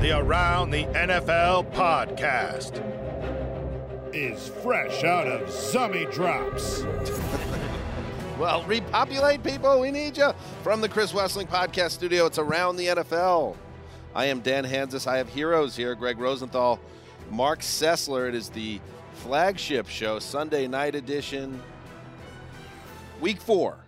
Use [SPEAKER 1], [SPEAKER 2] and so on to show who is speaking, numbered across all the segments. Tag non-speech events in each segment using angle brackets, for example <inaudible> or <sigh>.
[SPEAKER 1] The Around the NFL podcast is fresh out of Zummy Drops. <laughs>
[SPEAKER 2] Well, repopulate people. We need you. From the Chris Wesseling Podcast Studio, it's Around the NFL. I am Dan Hanzus. I have heroes here Gregg Rosenthal, Marc Sessler. It is the flagship show, Sunday night edition, week four.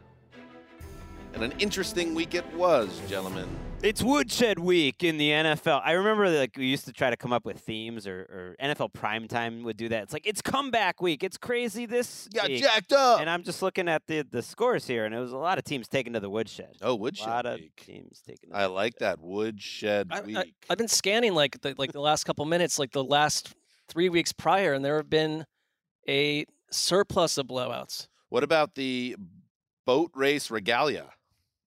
[SPEAKER 2] And an interesting week it was, gentlemen.
[SPEAKER 3] It's Woodshed Week in the NFL. I remember like we used to try to come up with themes, or, or NFL Primetime would do that. It's like it's comeback week. It's crazy this
[SPEAKER 2] Got
[SPEAKER 3] week.
[SPEAKER 2] jacked up.
[SPEAKER 3] And I'm just looking at the the scores here, and it was a lot of teams taken to the Woodshed.
[SPEAKER 2] oh, woodshed.
[SPEAKER 3] A
[SPEAKER 2] Woodshed
[SPEAKER 3] lot of teams taking. To
[SPEAKER 2] I
[SPEAKER 3] the
[SPEAKER 2] like
[SPEAKER 3] Woodshed.
[SPEAKER 2] that Woodshed
[SPEAKER 4] I,
[SPEAKER 2] week.
[SPEAKER 4] I, I've been scanning like the, like the last couple minutes, like the last three weeks prior, and there have been a surplus of blowouts.
[SPEAKER 2] what about the boat race regatta?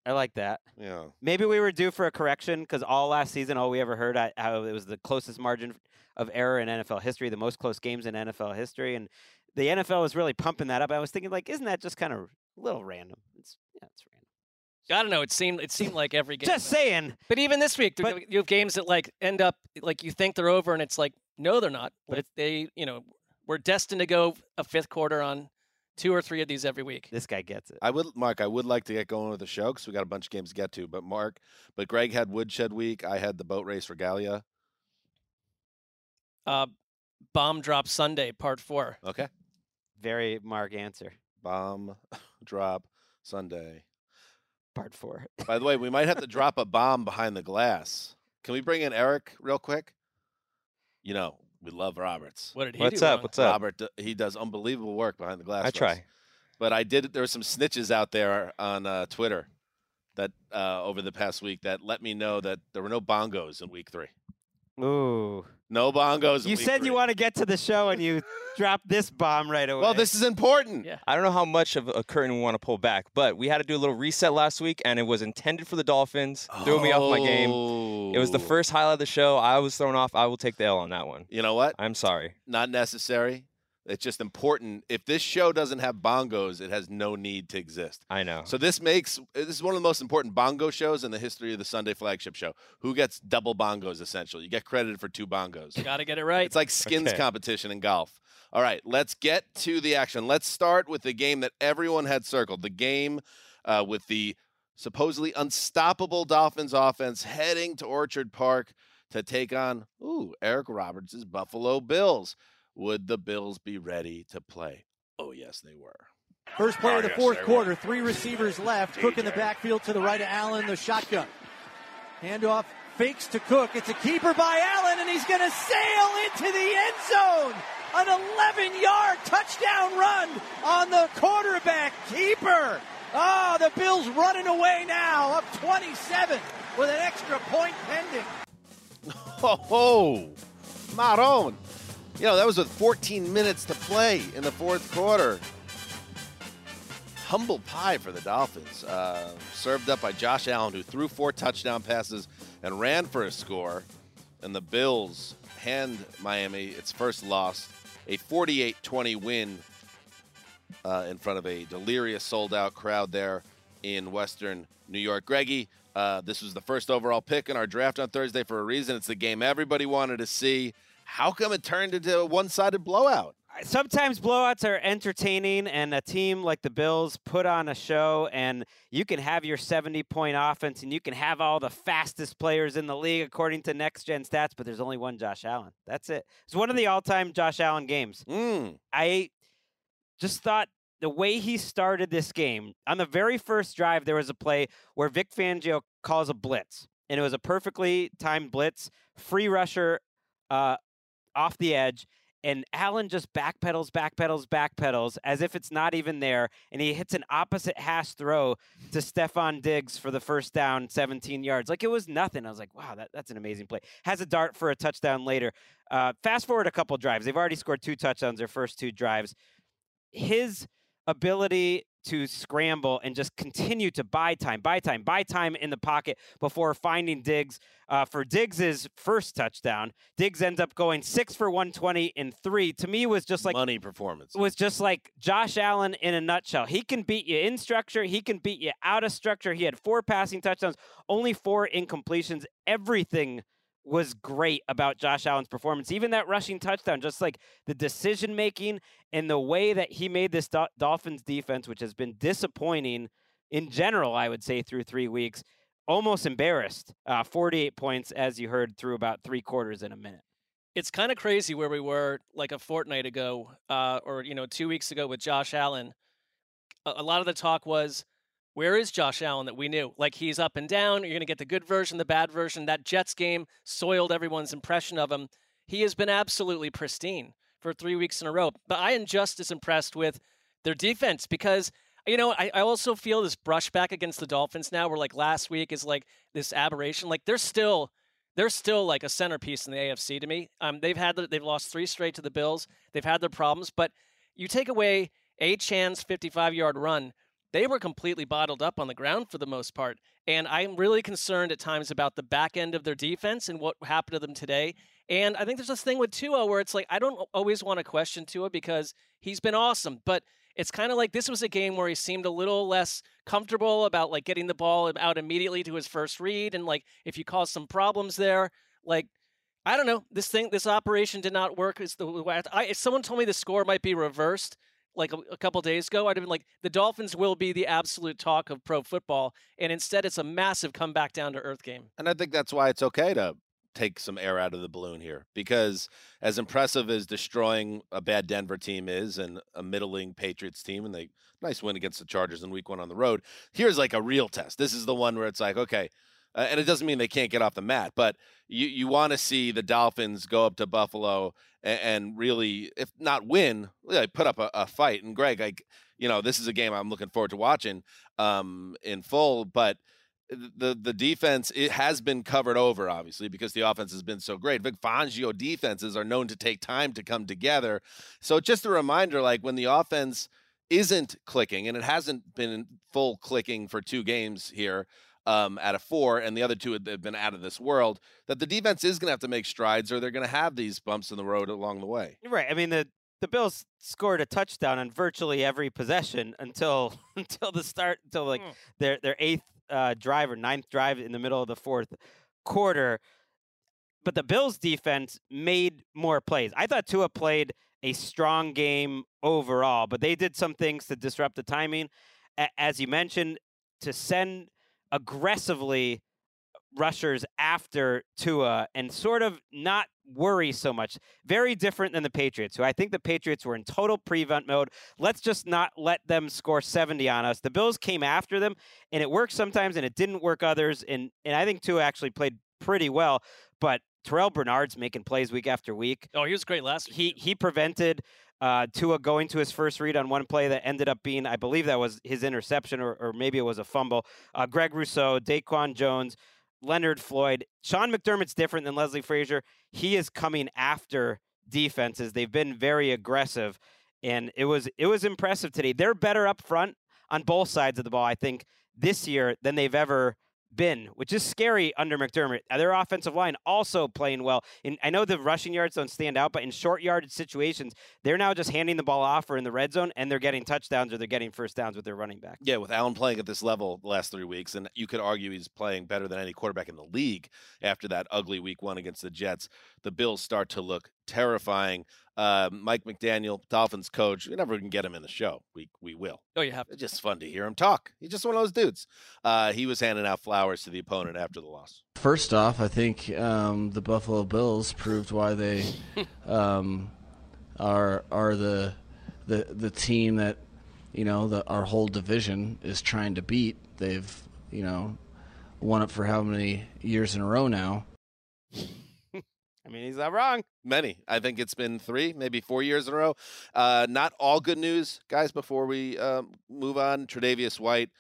[SPEAKER 3] I like that.
[SPEAKER 2] Yeah.
[SPEAKER 3] Maybe we were due for a correction because all last season, all we ever heard, I, how it was the closest margin of error in NFL history, the most close games in NFL history, and the NFL was really pumping that up. I was thinking, like, isn't that just kind of a little random? It's yeah, it's random.
[SPEAKER 4] I don't know. It seemed it seemed like every game.
[SPEAKER 3] Just saying.
[SPEAKER 4] But even this week, there-
[SPEAKER 3] But-
[SPEAKER 4] you have games that like end up like you think they're over, and it's like no, they're not. But it's, they, you know, we're destined to go a fifth quarter on two or three of these every week.
[SPEAKER 3] This guy gets it.
[SPEAKER 2] I would, Marc. I would like to get going with the show because we got a bunch of games to get to. But Marc, but Gregg had Woodshed week. I had the boat race regatta.
[SPEAKER 4] Uh, bomb drop Sunday, part four.
[SPEAKER 2] Okay.
[SPEAKER 3] Very Marc answer.
[SPEAKER 2] Bomb <laughs> drop Sunday.
[SPEAKER 3] Part four. <laughs>
[SPEAKER 2] By the way, we might have to drop a bomb behind the glass. Can we bring in Eric real quick? You know, we love Roberts.
[SPEAKER 4] What did he do?
[SPEAKER 5] What's
[SPEAKER 4] do
[SPEAKER 5] up?
[SPEAKER 4] wrong?
[SPEAKER 5] What's up?
[SPEAKER 2] Robert, he does unbelievable work behind the glass.
[SPEAKER 5] I
[SPEAKER 2] for
[SPEAKER 5] try.
[SPEAKER 2] But I did. There were some snitches out there on uh, Twitter that uh, over the past week that let me know that there were no bongos in week three.
[SPEAKER 3] Ooh.
[SPEAKER 2] No bongos.
[SPEAKER 3] You said
[SPEAKER 2] three.
[SPEAKER 3] you want to get to the show and you <laughs> dropped this bomb right away.
[SPEAKER 2] Well, this is important.
[SPEAKER 4] Yeah.
[SPEAKER 5] I don't know how much of a curtain we want to pull back, but we had to do a little reset last week, and it was intended for the Dolphins. Threw me off my game. It was the
[SPEAKER 2] Oh.
[SPEAKER 5] first highlight of the show. I was thrown off. I will take the L on that one.
[SPEAKER 2] You know what?
[SPEAKER 5] I'm sorry.
[SPEAKER 2] Not necessary. It's just important. If this show doesn't have bongos, it has no need to exist.
[SPEAKER 5] I know.
[SPEAKER 2] So this makes this is one of the most important bongo shows in the history of the Sunday flagship show. Who gets double bongos essentially? You get credited for two bongos.
[SPEAKER 4] Got to get it right.
[SPEAKER 2] It's like skins
[SPEAKER 5] Okay.
[SPEAKER 2] competition in golf. All right, let's get to the action. Let's start with the game that everyone had circled. The game uh, with the supposedly unstoppable Dolphins offense heading to Orchard Park to take on ooh Eric Roberts' Buffalo Bills. Would the Bills be ready to play? Oh yes, they were.
[SPEAKER 6] First play
[SPEAKER 1] Oh,
[SPEAKER 6] of the
[SPEAKER 1] yes,
[SPEAKER 6] fourth
[SPEAKER 1] they
[SPEAKER 6] quarter. Three receivers left. Cook in the backfield to the right of Allen, the shotgun. Handoff fakes to Cook. It's a keeper by Allen, and he's going to sail into the end zone. An 11 yard touchdown run on the quarterback keeper. Ah, the Bills running away now, up 27 with an extra point pending.
[SPEAKER 2] Oh, <laughs> ho, Maron. You know, that was with 14 minutes to play in the fourth quarter. Humble pie for the Dolphins. Uh, served up by Josh Allen, who threw four touchdown passes, and ran for a score. And the Bills hand Miami its first loss, a 48 20 win uh, in front of a delirious sold out crowd there in Western New York. Greggy, uh, this was the first overall pick in our draft on Thursday for a reason. It's the game everybody wanted to see. How come it turned into a one sided blowout?
[SPEAKER 3] sometimes blowouts are entertaining and a team like the bills put on a show and you can have your 70 point offense and you can have all the fastest players in the league according to next gen stats but there's only one josh allen that's it it's one of the all-time josh allen games
[SPEAKER 2] Mm.
[SPEAKER 3] i just thought the way he started this game on the very first drive there was a play where vic fangio calls a blitz and it was a perfectly timed blitz free rusher uh, off the edge and Allen just backpedals, backpedals, backpedals as if it's not even there, and he hits an opposite hash throw to Stefon Diggs for the first down, 17 yards. Like it was nothing. I was like, wow, that, that's an amazing play. Has a dart for a touchdown later. Uh, fast forward a couple drives. They've already scored two touchdowns their first two drives. His ability to scramble and just continue to buy time, buy time, buy time in the pocket before finding Diggs uh, for Diggs's first touchdown. Diggs ends up going six for 120 in three. To me, was just like
[SPEAKER 2] Money performance.
[SPEAKER 3] It was just like Josh Allen in a nutshell. He can beat you in structure. He can beat you out of structure. He had four passing touchdowns, only four incompletions. Everything was great about Josh Allen's performance. Even that rushing touchdown, just like the decision making and the way that he made this Dol- Dolphins defense, which has been disappointing in general, I would say, through three weeks, almost embarrassed. Uh, 48 points, as you heard, through about three quarters in a minute.
[SPEAKER 4] it's kind of crazy where we were like a fortnight ago, uh, or you know, two weeks ago with Josh Allen. A, a lot of the talk was, where is Josh Allen that we knew? Like he's up and down. You're going to get the good version, the bad version. That Jets game soiled everyone's impression of him. He has been absolutely pristine for three weeks in a row. But I am just as impressed with their defense because you know I, I also feel this brushback against the Dolphins now, where like last week is like this aberration. Like they're still they're still like a centerpiece in the AFC to me. Um, they've had the, they've lost three straight to the Bills. They've had their problems, but you take away Achane's 55 yard run, they were completely bottled up on the ground for the most part. And I'm really concerned at times about the back end of their defense and what happened to them today. And I think there's this thing with Tua where it's like I don't always want to question Tua because he's been awesome, but it's kind of like this was a game where he seemed a little less comfortable about like getting the ball out immediately to his first read and like if you cause some problems there, like I don't know, this thing this operation did not work. Is the I, someone told me the score might be reversed like a, a couple days ago, I'd have been like the Dolphins will be the absolute talk of pro football, and instead it's a massive comeback down to earth game.
[SPEAKER 2] And I think that's why it's okay to take some air out of the balloon here because as impressive as destroying a bad Denver team is and a middling Patriots team and they nice win against the Chargers in week 1 on the road here's like a real test this is the one where it's like okay uh, and it doesn't mean they can't get off the mat but you you want to see the Dolphins go up to Buffalo and, and really if not win really put up a, a fight and Gregg like you know this is a game I'm looking forward to watching um in full but the the defense it has been covered over obviously because the offense has been so great. Vic Fangio defenses are known to take time to come together. So just a reminder like when the offense isn't clicking and it hasn't been full clicking for two games here um, out of four, and the other two have been out of this world. That the defense is going to have to make strides, or they're going to have these bumps in the road along the way.
[SPEAKER 3] Right. I mean the the Bills scored a touchdown on virtually every possession until <laughs> until the start until like
[SPEAKER 4] Hmm.
[SPEAKER 3] their their eighth uh, drive or ninth drive in the middle of the fourth quarter. But the Bills defense made more plays. I thought Tua played a strong game overall, but they did some things to disrupt the timing. A- As you mentioned, to send aggressively rushers after Tua and sort of not worry so much. Very different than the Patriots, who I think the Patriots were in total prevent mode. Let's just not let them score 70 on us. The Bills came after them, and it worked sometimes and it didn't work others. And and I think Tua actually played pretty well, but Terrel Bernard's making plays week after week.
[SPEAKER 4] Oh, he was great last week.
[SPEAKER 3] He he prevented uh, Tua going to his first read on one play that ended up being, I believe that was his interception or, or maybe it was a fumble. Uh, Greg Rousseau, Daquan Jones, Leonard Floyd. Sean McDermott's different than Leslie Frazier. He is coming after defenses. They've been very aggressive, and it was it was impressive today. They're better up front on both sides of the ball, I think, this year than they've ever been, which is scary under McDermott. Uh, Their offensive line also playing well. And I know the rushing yards don't stand out, but in short yardage situations, they're now just handing the ball off or in the red zone, and they're getting touchdowns or they're getting first downs with their running back.
[SPEAKER 2] Yeah, with Allen playing at this level the last three weeks, and you could argue he's playing better than any quarterback in the league after that ugly week one against the Jets. The Bills start to look terrifying. Uh, Mike McDaniel, Dolphins coach, we never can get him in the show. We we will.
[SPEAKER 4] Oh, you have
[SPEAKER 2] It's just fun to hear him talk. He's just one of those dudes. Uh, he was handing out flowers to the opponent after the loss.
[SPEAKER 7] First off, I think um, the Buffalo Bills proved why they <laughs> um, are are the the the team that you know the, our whole division is trying to beat. They've you know won it for how many years in a row now?
[SPEAKER 3] I mean, he's not wrong.
[SPEAKER 2] Many. I think it's been three, maybe four years in a row. Uh, not all good news, guys. Before we um, move on, Tre'Davious White,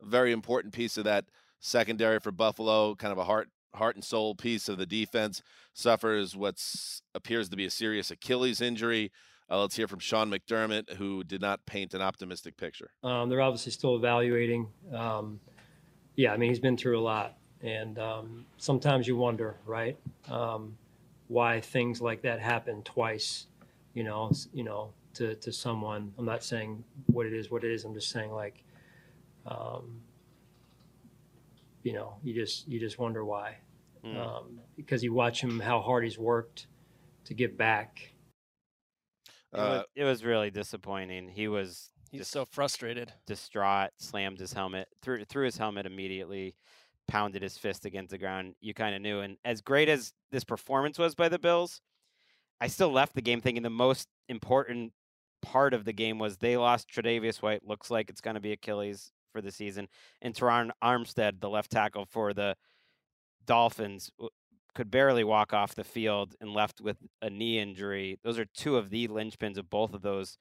[SPEAKER 2] a very important piece of that secondary for Buffalo, kind of a heart heart and soul piece of the defense, suffers what appears to be a serious Achilles injury. Uh, let's hear from Sean McDermott, who did not paint an optimistic picture.
[SPEAKER 8] Um, they're obviously still evaluating. Um, yeah, I mean he's been through a lot, and um, sometimes you wonder, right, um, why things like that happen twice. You know, you know, to to someone. I'm not saying what it is, what it is. I'm just saying like, um, you know, you just you just wonder why,
[SPEAKER 3] Mm.
[SPEAKER 8] um, because you watch him how hard he's worked to get back.
[SPEAKER 3] It,
[SPEAKER 2] Uh,
[SPEAKER 3] was, it was really disappointing. He was
[SPEAKER 4] He's
[SPEAKER 3] just
[SPEAKER 4] so frustrated.
[SPEAKER 3] distraught, slammed his helmet, threw, threw his helmet immediately, pounded his fist against the ground. You kind of knew. And as great as this performance was by the Bills, I still left the game thinking the most important part of the game was they lost Tre'Davious White. Looks like it's going to be Achilles for the season. And Terron Armstead, the left tackle for the Dolphins, could barely walk off the field and left with a knee injury. Those are two of the linchpins of both of those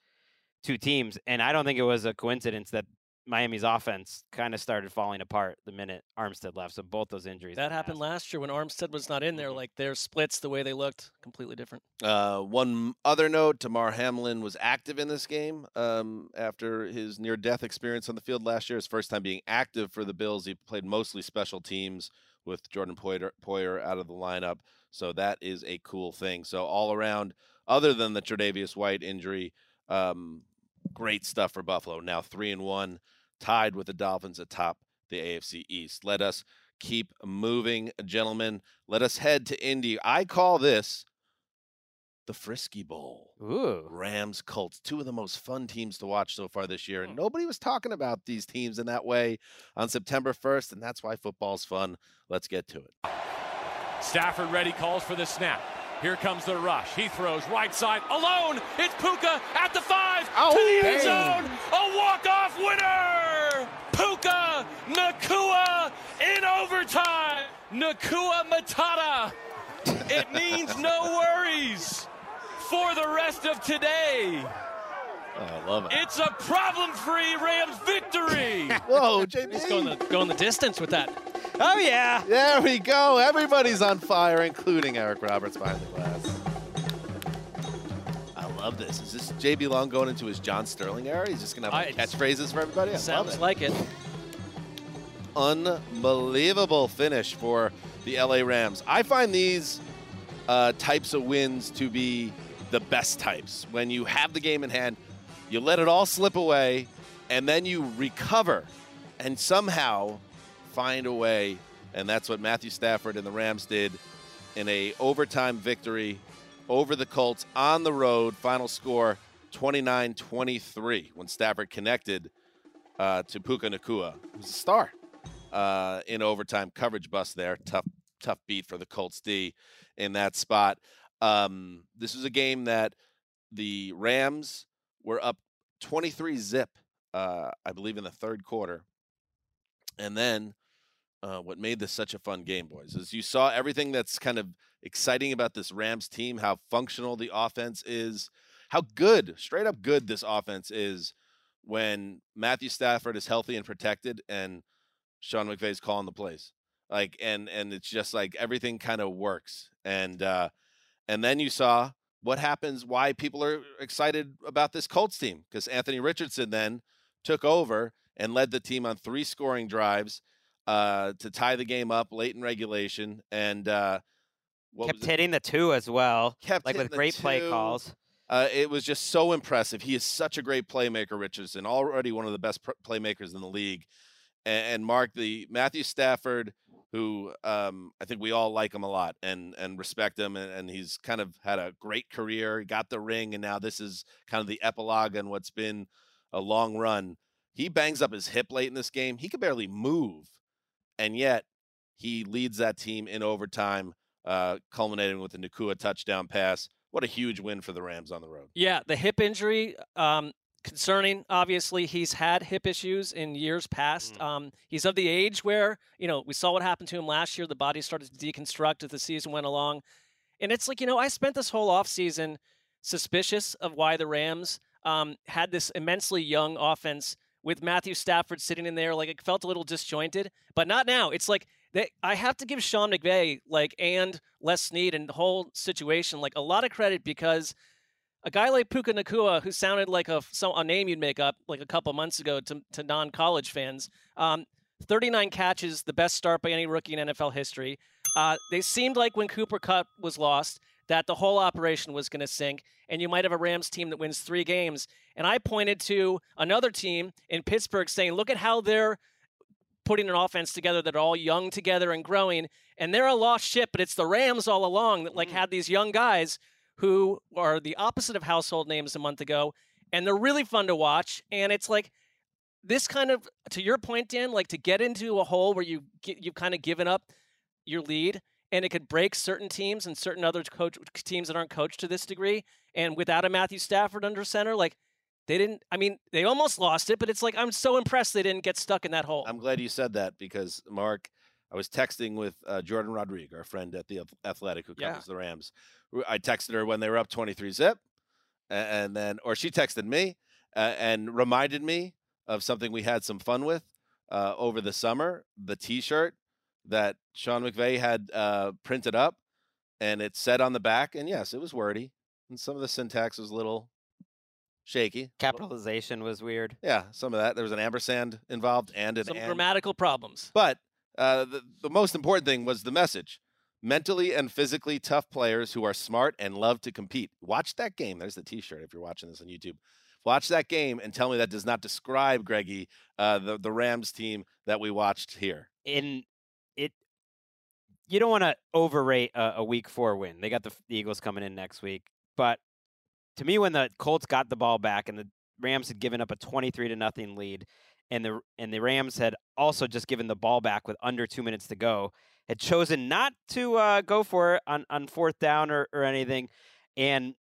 [SPEAKER 3] two teams. And I don't think it was a coincidence that Miami's offense kind of started falling apart the minute Armstead left. So both those injuries.
[SPEAKER 4] That happened last year when Armstead was not in there. Like their splits, the way they looked, completely different.
[SPEAKER 2] Uh, one other note: Damar Hamlin was active in this game um, after his near-death experience on the field last year. His first time being active for the Bills. He played mostly special teams with Jordan Poyer, Poyer out of the lineup, so that is a cool thing. So all around, other than the Tre'Davious White injury, um, great stuff for Buffalo. Now three and one, tied with the Dolphins atop the AFC East. Let us keep moving, gentlemen. Let us head to Indy. I call this the Frisky Bowl.
[SPEAKER 3] Ooh.
[SPEAKER 2] Rams, Colts, two of the most fun teams to watch so far this year. And hmm. nobody was talking about these teams in that way on September 1st, and that's why football's fun. Let's get to it.
[SPEAKER 9] Stafford ready calls for the snap. Here comes the rush. He throws right side alone. It's Puka at the five to oh, the end zone. A walk-off winner. Puka Nacua in overtime. Nacua Matata. It <laughs> means no worries for the rest of today.
[SPEAKER 2] Oh, I love it.
[SPEAKER 9] It's a problem-free Rams victory. <laughs>
[SPEAKER 2] Whoa, JB.
[SPEAKER 4] He's going the going the distance with that.
[SPEAKER 3] Oh, yeah.
[SPEAKER 2] There we go. Everybody's on fire, including Eric Roberts behind the glass. I love this. Is this JB Long going into his John Sterling era? He's just going to have like,
[SPEAKER 4] I-
[SPEAKER 2] catchphrases for everybody? I love
[SPEAKER 4] Sounds
[SPEAKER 2] it.
[SPEAKER 4] like it.
[SPEAKER 2] Unbelievable finish for the LA Rams. I find these uh, types of wins to be the best types. When you have the game in hand, you let it all slip away, and then you recover and somehow find a way. And that's what Matthew Stafford and the Rams did in a overtime victory over the Colts on the road. Final score 29-23 when Stafford connected uh, to Puka Nacua, who's a star uh, in overtime coverage bust there. Tough, tough beat for the Colts D in that spot. Um, this was a game that the Rams were up 23 zip, uh, I believe, in the third quarter. And then uh, what made this such a fun game, boys, is you saw everything that's kind of exciting about this Rams team, how functional the offense is, how good, straight up good this offense is when Matthew Stafford is healthy and protected and Sean McVay's calling the plays. Like and and it's just like everything kind of works. And uh and then you saw what happens why people are excited about this Colts team because Anthony Richardson then took over and led the team on three scoring drives uh, to tie the game up late in regulation, and uh,
[SPEAKER 3] Kept hitting the two as well.
[SPEAKER 2] Kept
[SPEAKER 3] like with great play calls.
[SPEAKER 2] Uh, it was just so impressive. He is such a great playmaker, Richardson. Already one of the best pr- playmakers in the league. And, Marc, the Matthew Stafford, who um, I think we all like him a lot and and respect him, and, and he's kind of had a great career. He got the ring, and now this is kind of the epilogue on what's been a long run. He bangs up his hip late in this game. He could barely move, and yet he leads that team in overtime, uh, culminating with the Nacua touchdown pass. What a huge win for the Rams on the road.
[SPEAKER 4] Yeah, the hip injury, um, concerning. Obviously, he's had hip issues in years past. Um, he's of the age where, you know, we saw what happened to him last year. The body started to deconstruct as the season went along. And it's like, you know, I spent this whole off season suspicious of why the Rams um, had this immensely young offense with Matthew Stafford sitting in there. Like, it felt a little disjointed, but not now. It's like, they, I have to give Sean McVay, like, and Les Snead and the whole situation, like, a lot of credit because a guy like Puka Nacua, who sounded like a, so, a name you'd make up like a couple months ago to, to non college fans, um, 39 catches, the best start by any rookie in NFL history. Uh, they seemed like when Cooper Kupp was lost, that the whole operation was going to sink, and you might have a Rams team that wins three games. And I pointed to another team in Pittsburgh saying, look at how they're putting an offense together that are all young together and growing. And they're a lost ship, but it's the Rams all along that like had these young guys who are the opposite of household names a month ago, and they're really fun to watch. And it's like this kind of, to your point, Dan, like to get into a hole where you get, you've kind of given up your lead, and it could break certain teams and certain other coach teams that aren't coached to this degree. And without a Matthew Stafford under center, like they didn't. I mean, they almost lost it, but it's like I'm so impressed they didn't get stuck in that hole.
[SPEAKER 2] I'm glad you said that because Marc, I was texting with uh, Jourdan Rodrigue, our friend at the Athletic who
[SPEAKER 4] Yeah.
[SPEAKER 2] covers the Rams. I texted her when they were up 23 zip, and then, or she texted me uh, and reminded me of something we had some fun with uh, over the summer. The T-shirt that Sean McVay had uh, printed up, and it said on the back, and yes, it was wordy, and some of the syntax was a little shaky.
[SPEAKER 3] Capitalization was weird.
[SPEAKER 2] Yeah, some of that. There was an ampersand involved and an
[SPEAKER 4] Some
[SPEAKER 2] and.
[SPEAKER 4] grammatical problems.
[SPEAKER 2] But uh, the, the most important thing was the message. Mentally and physically tough players who are smart and love to compete. Watch that game. There's the T-shirt. If you're watching this on YouTube, watch that game and tell me that does not describe Greggy, uh, the the Rams team that we watched here.
[SPEAKER 3] in it you don't want to overrate a, a week four win. They got the, the Eagles coming in next week, but to me, when the Colts got the ball back and the Rams had given up a twenty-three to nothing lead, and the and the Rams had also just given the ball back with under two minutes to go, had chosen not to uh, go for it on, on fourth down or, or anything, and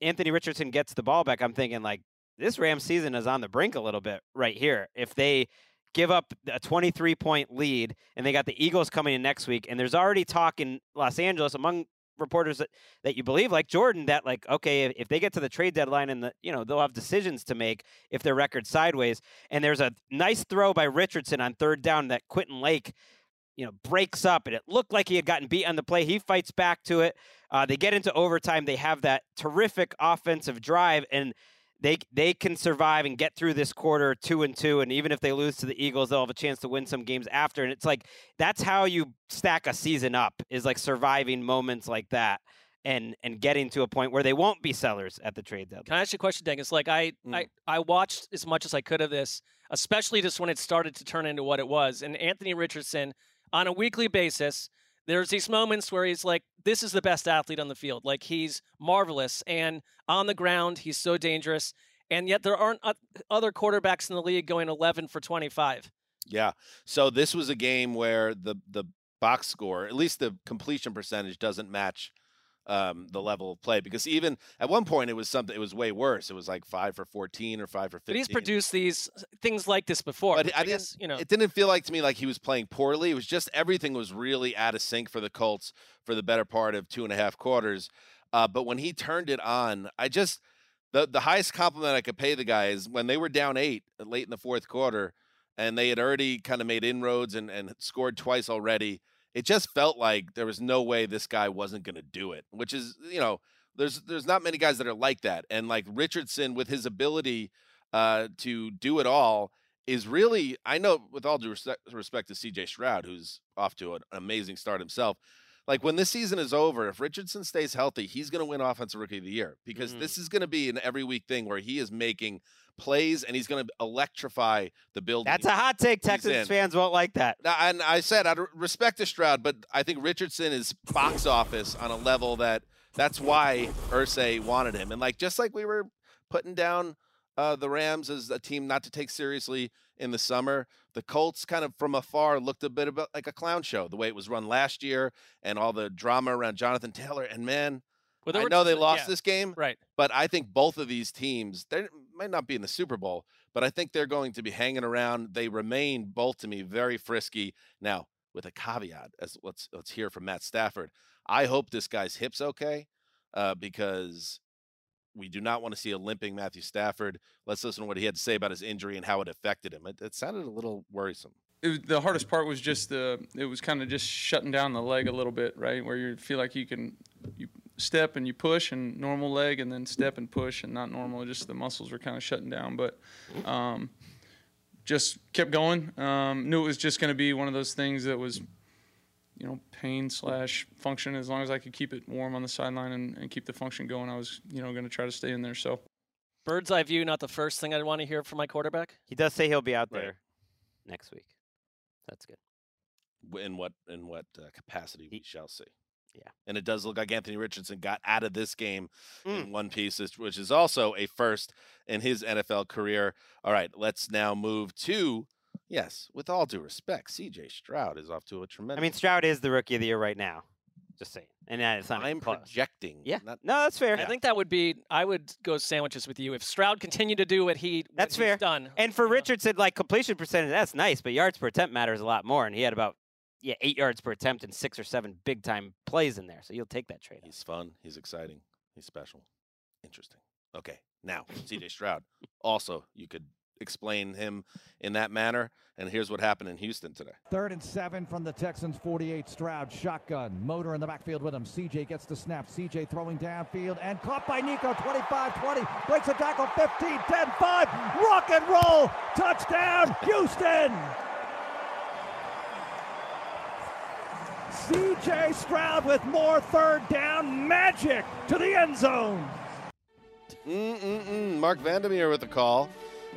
[SPEAKER 3] Anthony Richardson gets the ball back. I'm thinking like this Rams season is on the brink a little bit right here. If they give up a 23 point lead and they got the Eagles coming in next week and there's already talk in Los Angeles among reporters that, that you believe like Jordan that like okay if, if they get to the trade deadline and the you know they'll have decisions to make if their record sideways. And there's a nice throw by Richardson on third down that Quentin Lake you know breaks up and it looked like he had gotten beat on the play. He fights back to it. Uh, they get into overtime. They have that terrific offensive drive and they they can survive and get through this quarter two and two, and even if they lose to the Eagles, they'll have a chance to win some games after. And it's like that's how you stack a season up is like surviving moments like that and and getting to a point where they won't be sellers at the trade deadline.
[SPEAKER 4] Can I ask you a question, Dennis? Like I, hmm. I, I watched as much as I could of this, especially just when it started to turn into what it was. And Anthony Richardson, on a weekly basis, there's these moments where he's like, "This is the best athlete on the field. Like he's marvelous, and on the ground, he's so dangerous." And yet, there aren't other quarterbacks in the league going 11 for 25.
[SPEAKER 2] Yeah. So this was a game where the the box score, at least the completion percentage, doesn't match um, the level of play because even at one point it was something it was way worse. It was like five for fourteen or five for fifteen.
[SPEAKER 4] But he's produced these things like this before.
[SPEAKER 2] But I,
[SPEAKER 4] guess, you know,
[SPEAKER 2] it didn't feel like to me like he was playing poorly. It was just everything was really out of sync for the Colts for the better part of two and a half quarters. Uh, but when he turned it on, I just the the highest compliment I could pay the guy is when they were down eight uh, late in the fourth quarter, and they had already kind of made inroads and and scored twice already. It just felt like there was no way this guy wasn't going to do it, which is you know there's there's not many guys that are like that, and like Richardson with his ability uh, to do it all is really, I know with all due respect, respect to CJ Stroud who's off to an amazing start himself. Like when this season is over, if Richardson stays healthy, he's going to win Offensive Rookie of the Year because
[SPEAKER 3] Mm.
[SPEAKER 2] this is going to be an every week thing where he is making plays and he's going to electrify the building.
[SPEAKER 3] That's a hot take.
[SPEAKER 2] he's
[SPEAKER 3] Texans
[SPEAKER 2] in.
[SPEAKER 3] fans won't like that.
[SPEAKER 2] Now, And I said I respect to Stroud, but I think Richardson is box office on a level that that's why Irsay wanted him. And like just like we were putting down uh, the Rams as a team not to take seriously in the summer, the Colts kind of from afar looked a bit about like a clown show the way it was run last year and all the drama around Jonathan Taylor. And man,
[SPEAKER 4] Well,
[SPEAKER 2] I know they lost
[SPEAKER 4] yeah,
[SPEAKER 2] this game,
[SPEAKER 4] Right.
[SPEAKER 2] but I think both of these teams, they might not be in the Super Bowl, but I think they're going to be hanging around. They remain both to me very frisky. Now, with a caveat, as let's let's hear from Matt Stafford. I hope this guy's hips okay, uh, because we do not want to see a limping Matthew Stafford. Let's listen to what he had to say about his injury and how it affected him. It, it sounded a little worrisome.
[SPEAKER 10] it the hardest part was just the it was kind of just shutting down the leg a little bit, right? Where you feel like you can you step and you push and normal leg and then step and push and not normal. Just the muscles were kind of shutting down, but um, just kept going. Um, knew it was just going to be one of those things that was, you know, pain slash function. As long as I could keep it warm on the sideline and, and keep the function going, I was you know going to try to stay in there. So.
[SPEAKER 4] Bird's eye view, not the first thing I'd want to hear from my quarterback.
[SPEAKER 3] He does say he'll be out
[SPEAKER 2] Right.
[SPEAKER 3] there next week. That's good.
[SPEAKER 2] In what in what uh, capacity we shall see.
[SPEAKER 3] Yeah.
[SPEAKER 2] And it does look like Anthony Richardson got out of this game
[SPEAKER 3] Mm.
[SPEAKER 2] in one piece, which- which is also a first in his NFL career. All right, let's now move to yes, with all due respect, CJ Stroud is off to a tremendous.
[SPEAKER 3] I mean, Stroud is the rookie of the year right now. Just saying. And it's not
[SPEAKER 2] I'm
[SPEAKER 3] close.
[SPEAKER 2] projecting.
[SPEAKER 3] Yeah.
[SPEAKER 2] not-
[SPEAKER 3] No, that's fair.
[SPEAKER 4] I think that would be. I would go sandwiches with you if Stroud continued to do what he. What
[SPEAKER 3] That's
[SPEAKER 4] he's
[SPEAKER 3] fair.
[SPEAKER 4] Done.
[SPEAKER 3] And for Richardson, like completion percentage, that's nice, but yards per attempt matters a lot more. And he had about yeah eight yards per attempt and six or seven big time plays in there. So you'll take that trade.
[SPEAKER 2] He's fun. He's exciting. He's special. Interesting. Okay, now CJ Stroud. Also, you could explain him in that manner. And here's what happened in Houston today.
[SPEAKER 11] Third and seven from the Texans 48. Stroud shotgun. Motor in the backfield with him. CJ gets the snap. CJ throwing downfield and caught by Nico 25 20. Breaks a tackle 15 10 5. Rock and roll. Touchdown, Houston. CJ Stroud with more third down magic to the end zone.
[SPEAKER 2] Mm-mm-mm. Marc Vandermeer with the call.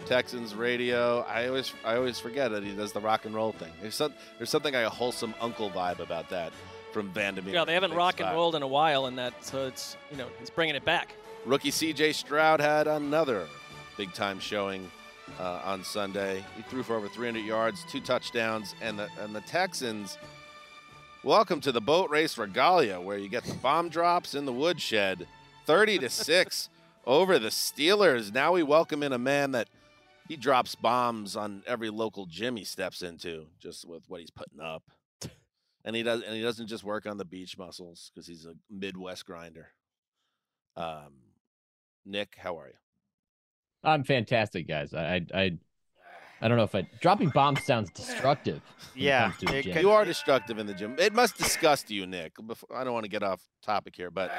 [SPEAKER 2] Texans radio. I always I always forget that he does the rock and roll thing. There's some, there's something like a wholesome uncle vibe about that from Vandermeer.
[SPEAKER 4] Yeah, they haven't rock and rolled in a while, and that so it's you know he's bringing it back.
[SPEAKER 2] Rookie C.J. Stroud had another big time showing uh, on Sunday. He threw for over 300 yards, two touchdowns, and the and the Texans. Welcome to the boat race regatta, where you get the bomb drops in the woodshed, 30 to six over the Steelers. Now we welcome in a man that he drops bombs on every local gym he steps into, just with what he's putting up. And he does, and he doesn't just work on the beach muscles because he's a Midwest grinder. Um, Nick, how are you?
[SPEAKER 12] I'm fantastic, guys. I, I, I, don't know if I dropping bombs sounds destructive.
[SPEAKER 3] Yeah,
[SPEAKER 12] comes to a
[SPEAKER 3] it
[SPEAKER 2] You are destructive in the gym. It must disgust you, Nick. Before, I don't want to get off topic here, but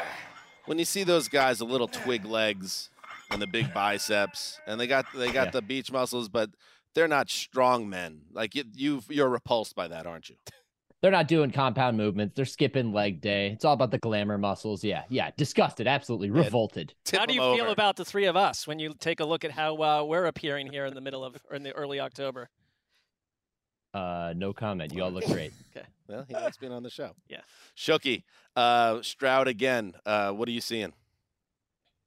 [SPEAKER 2] when you see those guys, the little twig legs and the big biceps, and they got they got
[SPEAKER 12] Yeah.
[SPEAKER 2] the beach muscles, but they're not strong men. Like you, you you're repulsed by that, aren't you?
[SPEAKER 12] They're not doing compound movements. They're skipping leg day. It's all about the glamour muscles. Yeah, yeah. Disgusted. Absolutely revolted.
[SPEAKER 2] Tip
[SPEAKER 4] how do you
[SPEAKER 2] 'em
[SPEAKER 4] feel about the three of us when you take a look at how uh, we're appearing here in the middle of or in the early October?
[SPEAKER 12] Uh, no comment. You all look great. <laughs>
[SPEAKER 4] Okay.
[SPEAKER 2] Well, he likes being on the show. <laughs>
[SPEAKER 4] Yeah.
[SPEAKER 2] Shooky, uh, Stroud again. Uh, what are you seeing?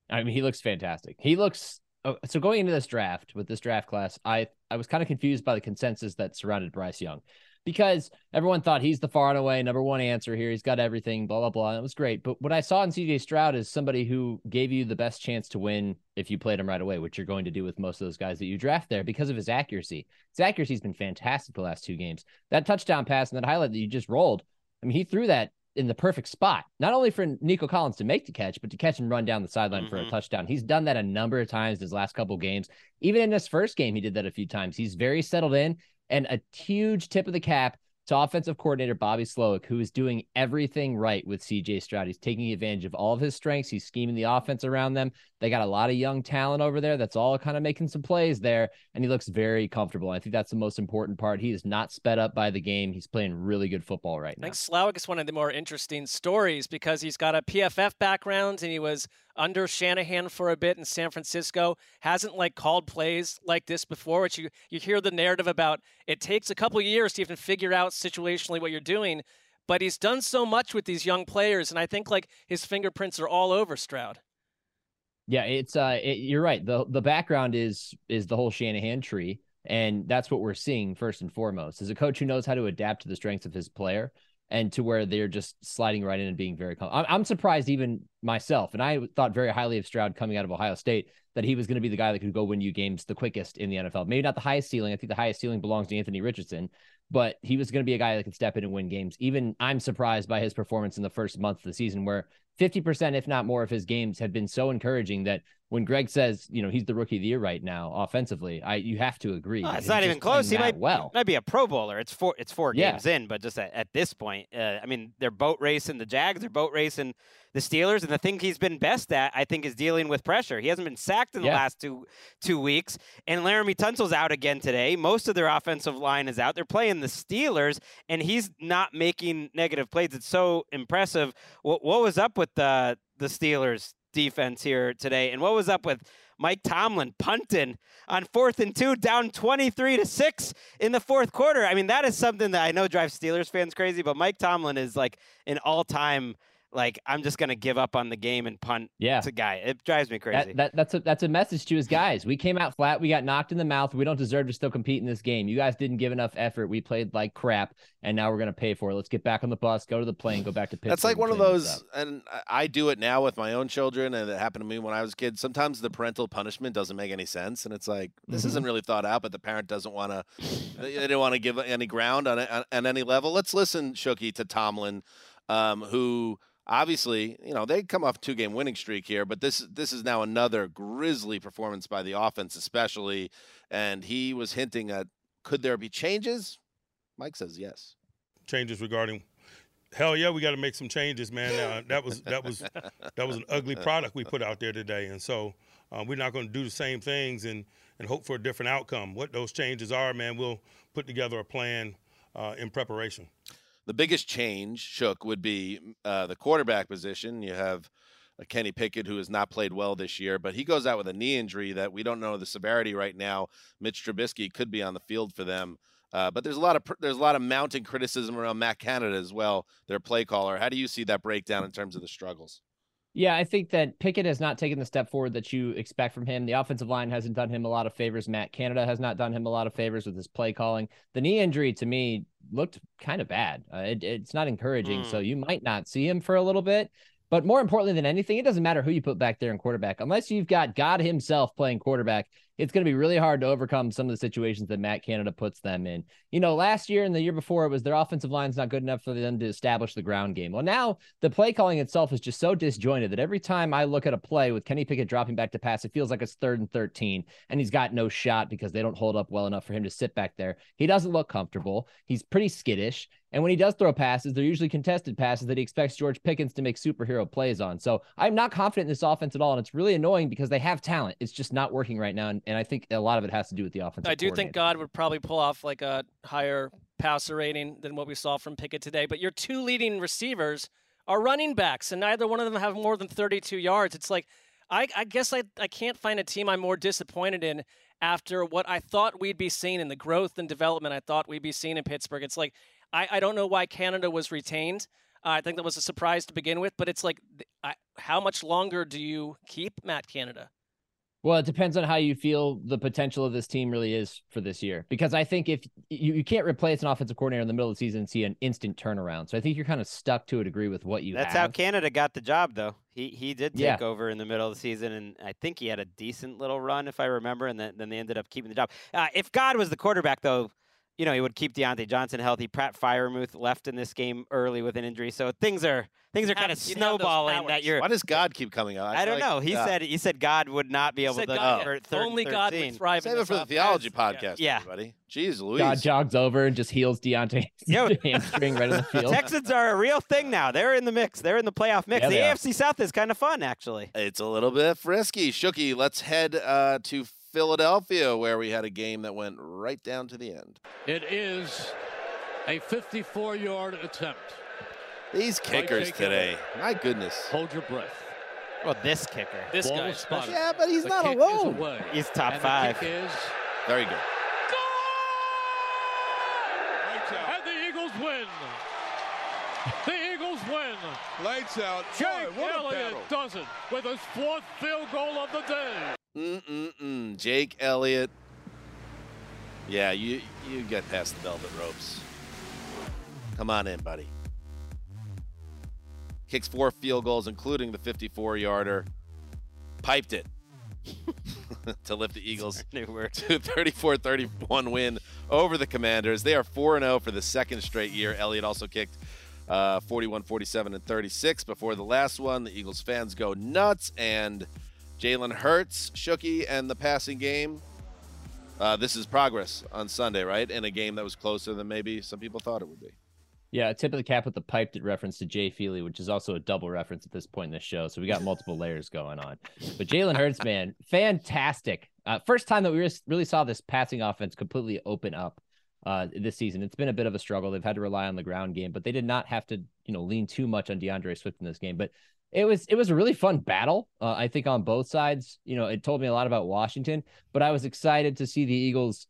[SPEAKER 12] I mean, he looks fantastic. He looks oh, so going into this draft with this draft class. I I was kind of confused by the consensus that surrounded Bryce Young because everyone thought he's the far and away number one answer here. He's got everything, blah blah blah. And it was great. But what I saw in CJ Stroud is somebody who gave you the best chance to win if you played him right away, which you're going to do with most of those guys that you draft there because of his accuracy. His accuracy's been fantastic the last two games. That touchdown pass and that highlight that you just rolled. I mean, he threw that in the perfect spot, not only for Nico Collins to make the catch, but to catch and run down the sideline for a
[SPEAKER 3] Mhm.
[SPEAKER 12] touchdown. He's done that a number of times his last couple games. Even in his first game, he did that a few times. He's very settled in and a huge tip of the cap to offensive coordinator Bobby Slowik, who is doing everything right with CJ Stroud. He's taking advantage of all of his strengths. He's scheming the offense around them. They got a lot of young talent over there that's all kind of making some plays there, and he looks very comfortable. I think that's the most important part. He is not sped up by the game. He's playing really good football right
[SPEAKER 4] I
[SPEAKER 12] now.
[SPEAKER 4] think Slowik is one of the more interesting stories because he's got a PFF background and he was under Shanahan for a bit in San Francisco. Hasn't like called plays like this before, which you you hear the narrative about. It takes a couple years to even figure out situationally what you're doing, but he's done so much with these young players, and I think like his fingerprints are all over Stroud.
[SPEAKER 12] Yeah, it's uh, it, you're right. the The background is is the whole Shanahan tree, and that's what we're seeing first and foremost. Is a coach who knows how to adapt to the strengths of his player, and to where they're just sliding right in and being very. Com- I'm, I'm surprised even myself, and I thought very highly of Stroud coming out of Ohio State that he was going to be the guy that could go win you games the quickest in the NFL. Maybe not the highest ceiling. I think the highest ceiling belongs to Anthony Richardson, but he was going to be a guy that could step in and win games. Even I'm surprised by his performance in the first month of the season, where 50%, if not more, of his games have been so encouraging that when Gregg says, you know, he's the rookie of the year right now offensively, I you have to agree.
[SPEAKER 3] Oh, it's not even close. He might
[SPEAKER 12] well.
[SPEAKER 3] might be a Pro Bowler. It's four. It's four
[SPEAKER 12] Yeah.
[SPEAKER 3] games in, but just at, at this point, uh, I mean, they're boat racing the Jags. They're boat racing the Steelers, and the thing he's been best at, I think, is dealing with pressure. He hasn't been sacked in the
[SPEAKER 12] Yeah.
[SPEAKER 3] last two two weeks, and Laremy Tunsil's out again today. Most of their offensive line is out. They're playing the Steelers, and he's not making negative plays. It's so impressive. What, what was up with the the Steelers defense here today, and what was up with Mike Tomlin punting on fourth and two, down 23 to six in the fourth quarter. I mean, that is something that I know drives Steelers fans crazy, but Mike Tomlin is like an all time, like, I'm just going to give up on the game and punt
[SPEAKER 12] Yeah.
[SPEAKER 3] to guy. It drives me crazy.
[SPEAKER 12] That, that that's a that's a message to his guys. We came out flat. We got knocked in the mouth. We don't deserve to still compete in this game. You guys didn't give enough effort. We played like crap, and now we're gonna pay for it. Let's get back on the bus, go to the plane, go back to Pittsburgh.
[SPEAKER 2] That's like one of those, and I- I do it now with my own children, and it happened to me when I was a kid. Sometimes the parental punishment doesn't make any sense, and it's like this
[SPEAKER 12] Mm-hmm.
[SPEAKER 2] isn't really thought out, but the parent doesn't want to, they they don't want to give any ground on, on on any level. Let's listen, Shooky, to Tomlin, um, who obviously, you know, they come off a two game winning streak here, but this this is now another grisly performance by the offense, especially, and he was hinting at could there be changes? Mike says yes.
[SPEAKER 13] changes regarding hell yeah we got to make some changes man uh, <laughs> that was that was that was an ugly product we put out there today and so uh, we're not going to do the same things and and hope for a different outcome what those changes are man we'll put together a plan uh, in preparation
[SPEAKER 2] The biggest change, Shook, would be uh, the quarterback position. You have uh, Kenny Pickett, who has not played well this year, but he goes out with a knee injury that we don't know the severity right now. Mitch Trubisky could be on the field for them, uh, but there's a lot of there's a lot of mounting criticism around Matt Canada as well, their play caller. How do you see that breakdown in terms of the struggles?
[SPEAKER 12] Yeah, I think that Pickett has not taken the step forward that you expect from him. The offensive line hasn't done him a lot of favors. Matt Canada has not done him a lot of favors with his play calling. The knee injury to me looked kind of bad. Uh, it, it's not encouraging. So you might not see him for a little bit. But more importantly than anything, it doesn't matter who you put back there in quarterback. Unless you've got God himself playing quarterback, it's going to be really hard to overcome some of the situations that Matt Canada puts them in. You know, last year and the year before, it was their offensive line's not good enough for them to establish the ground game. Well, now the play calling itself is just so disjointed that every time I look at a play with Kenny Pickett dropping back to pass, it feels like it's third and 13, and he's got no shot because they don't hold up well enough for him to sit back there. He doesn't look comfortable. He's pretty skittish. And when he does throw passes, they're usually contested passes that he expects George Pickens to make superhero plays on. So I'm not confident in this offense at all. And it's really annoying because they have talent. It's just not working right now. And, and I think a lot of it has to do with the offense.
[SPEAKER 4] I do think God would probably pull off like a higher passer rating than what we saw from Pickett today. But your two leading receivers are running backs, and neither one of them have more than 32 yards. It's like, I, I guess I, I can't find a team I'm more disappointed in after what I thought we'd be seeing in the growth and development I thought we'd be seeing in Pittsburgh. It's like, I, I don't know why Canada was retained. Uh, I think that was a surprise to begin with, but it's like, I, how much longer do you keep Matt Canada?
[SPEAKER 12] Well, it depends on how you feel the potential of this team really is for this year. Because I think if you, you can't replace an offensive coordinator in the middle of the season and see an instant turnaround. So I think you're kind of stuck to a degree with what you have.
[SPEAKER 3] That's
[SPEAKER 12] have.
[SPEAKER 3] how Canada got the job, though. He he did take
[SPEAKER 12] Yeah.
[SPEAKER 3] over in the middle of the season, and I think he had a decent little run, if I remember, and then, then they ended up keeping the job. Uh, if God was the quarterback, though, you know, he would keep Diontae Johnson healthy. Pat Freiermuth left in this game early with an injury, so things are things are kind of
[SPEAKER 4] You'd have those
[SPEAKER 3] snowballing that
[SPEAKER 4] powers.
[SPEAKER 3] you're.
[SPEAKER 2] Why does God keep coming out?
[SPEAKER 3] I, don't
[SPEAKER 2] feel
[SPEAKER 3] know.
[SPEAKER 2] like,
[SPEAKER 3] He
[SPEAKER 2] uh,
[SPEAKER 3] said he said God would not be able
[SPEAKER 4] said
[SPEAKER 3] to
[SPEAKER 4] God-
[SPEAKER 3] convert third and
[SPEAKER 4] Only God would
[SPEAKER 3] 13.
[SPEAKER 4] thrive in
[SPEAKER 2] Save it for the
[SPEAKER 4] offense.
[SPEAKER 2] theology podcast,
[SPEAKER 3] Yeah.
[SPEAKER 2] everybody. Jeez Louise.
[SPEAKER 12] God jogs over and just heals Diontae's <laughs>
[SPEAKER 3] Yo.
[SPEAKER 12] hamstring right in the <laughs> field.
[SPEAKER 3] Texans are a real thing now. They're in the mix. They're in the playoff mix.
[SPEAKER 12] Yeah,
[SPEAKER 3] the
[SPEAKER 12] they are.
[SPEAKER 3] AFC South is kind of fun, actually.
[SPEAKER 2] It's a little bit frisky. Shooky, let's head uh, to Philadelphia, where we had a game that went right down to the end.
[SPEAKER 14] It is a 54 yard attempt.
[SPEAKER 2] These kickers
[SPEAKER 14] Jake
[SPEAKER 2] today, my goodness.
[SPEAKER 14] Hold your breath.
[SPEAKER 3] Well, this kicker.
[SPEAKER 4] This
[SPEAKER 14] Ball
[SPEAKER 4] guy.
[SPEAKER 14] spotted.
[SPEAKER 2] Yeah, but he's
[SPEAKER 14] The
[SPEAKER 2] not alone.
[SPEAKER 3] He's top
[SPEAKER 14] And
[SPEAKER 3] five.
[SPEAKER 14] The kick is,
[SPEAKER 2] Very good.
[SPEAKER 14] and the Eagles win. The Eagles win.
[SPEAKER 15] Lights out.
[SPEAKER 14] Jake
[SPEAKER 15] Boy, a
[SPEAKER 14] Elliott
[SPEAKER 15] battle.
[SPEAKER 14] does it with his fourth field goal of the day.
[SPEAKER 2] Mm-mm-mm. Jake Elliott. Yeah, you you get past the velvet ropes. Come on in, buddy. Kicks four field goals, including the 54-yarder. Piped it <laughs> to lift the Eagles to 34-31 win over the Commanders. They are 4-0 for the second straight year. Elliott also kicked uh, 41, 47, and 36 before the last one. The Eagles fans go nuts, and Jalen Hurts, Shooky, and the passing game. Uh, this is progress on Sunday, right? In a game that was closer than maybe some people thought it would be.
[SPEAKER 12] Yeah, tip of the cap with the piped it reference to Jay Feely, which is also a double reference at this point in the show. So we got multiple <laughs> layers going on. But Jalen Hurts, man, fantastic. Uh, first time that we really saw this passing offense completely open up uh, this season. It's been a bit of a struggle. They've had to rely on the ground game, but they did not have to, you know, lean too much on D'Andre Swift in this game. But it was it was a really fun battle. Uh, I think on both sides. You know, it told me a lot about Washington, but I was excited to see the Eagles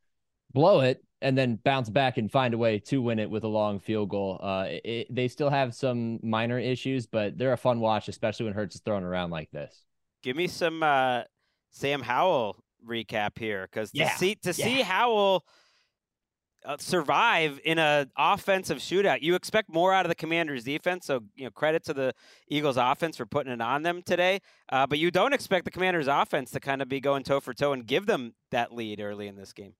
[SPEAKER 12] blow it and then bounce back and find a way to win it with a long field goal. Uh, it, they still have some minor issues, but they're a fun watch, especially when Hurts is thrown around like this.
[SPEAKER 3] Give me some uh, Sam Howell recap here, because to
[SPEAKER 12] Yeah,
[SPEAKER 3] see to
[SPEAKER 12] yeah.
[SPEAKER 3] see Howell uh, survive in a offensive shootout, you expect more out of the Commanders' defense. So you know, credit to the Eagles' offense for putting it on them today. Uh, but you don't expect the Commanders' offense to kind of be going toe for toe and give them that lead early in this game.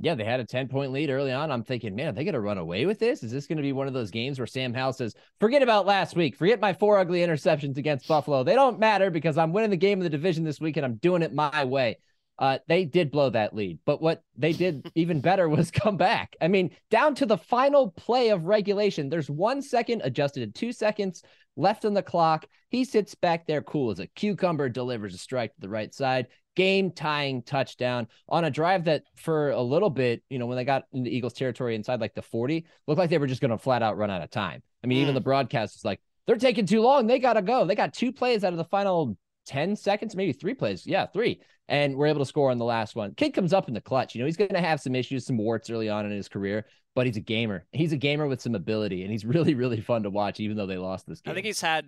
[SPEAKER 12] Yeah, they had a 10 point lead early on. I'm thinking, man, are they going to run away with this? Is this going to be one of those games where Sam Howell says, forget about last week, forget my four ugly interceptions against Buffalo? They don't matter because I'm winning the game of the division this week and I'm doing it my way. Uh, they did blow that lead, but what they did <laughs> even better was come back. I mean, down to the final play of regulation, there's one second adjusted to two seconds left on the clock. He sits back there cool as a cucumber, delivers a strike to the right side game tying touchdown on a drive that for a little bit, you know, when they got into Eagles territory inside like the 40, looked like they were just going to flat out run out of time. I mean, even the broadcast is like, they're taking too long. They got to go. They got two plays out of the final 10 seconds, maybe three plays. Yeah, three. And we're able to score on the last one. Kid comes up in the clutch. You know, he's going to have some issues, some warts early on in his career, but he's a gamer. He's a gamer with some ability, and he's <laughs> really, really fun to watch, even though they lost this game.
[SPEAKER 4] I think he's had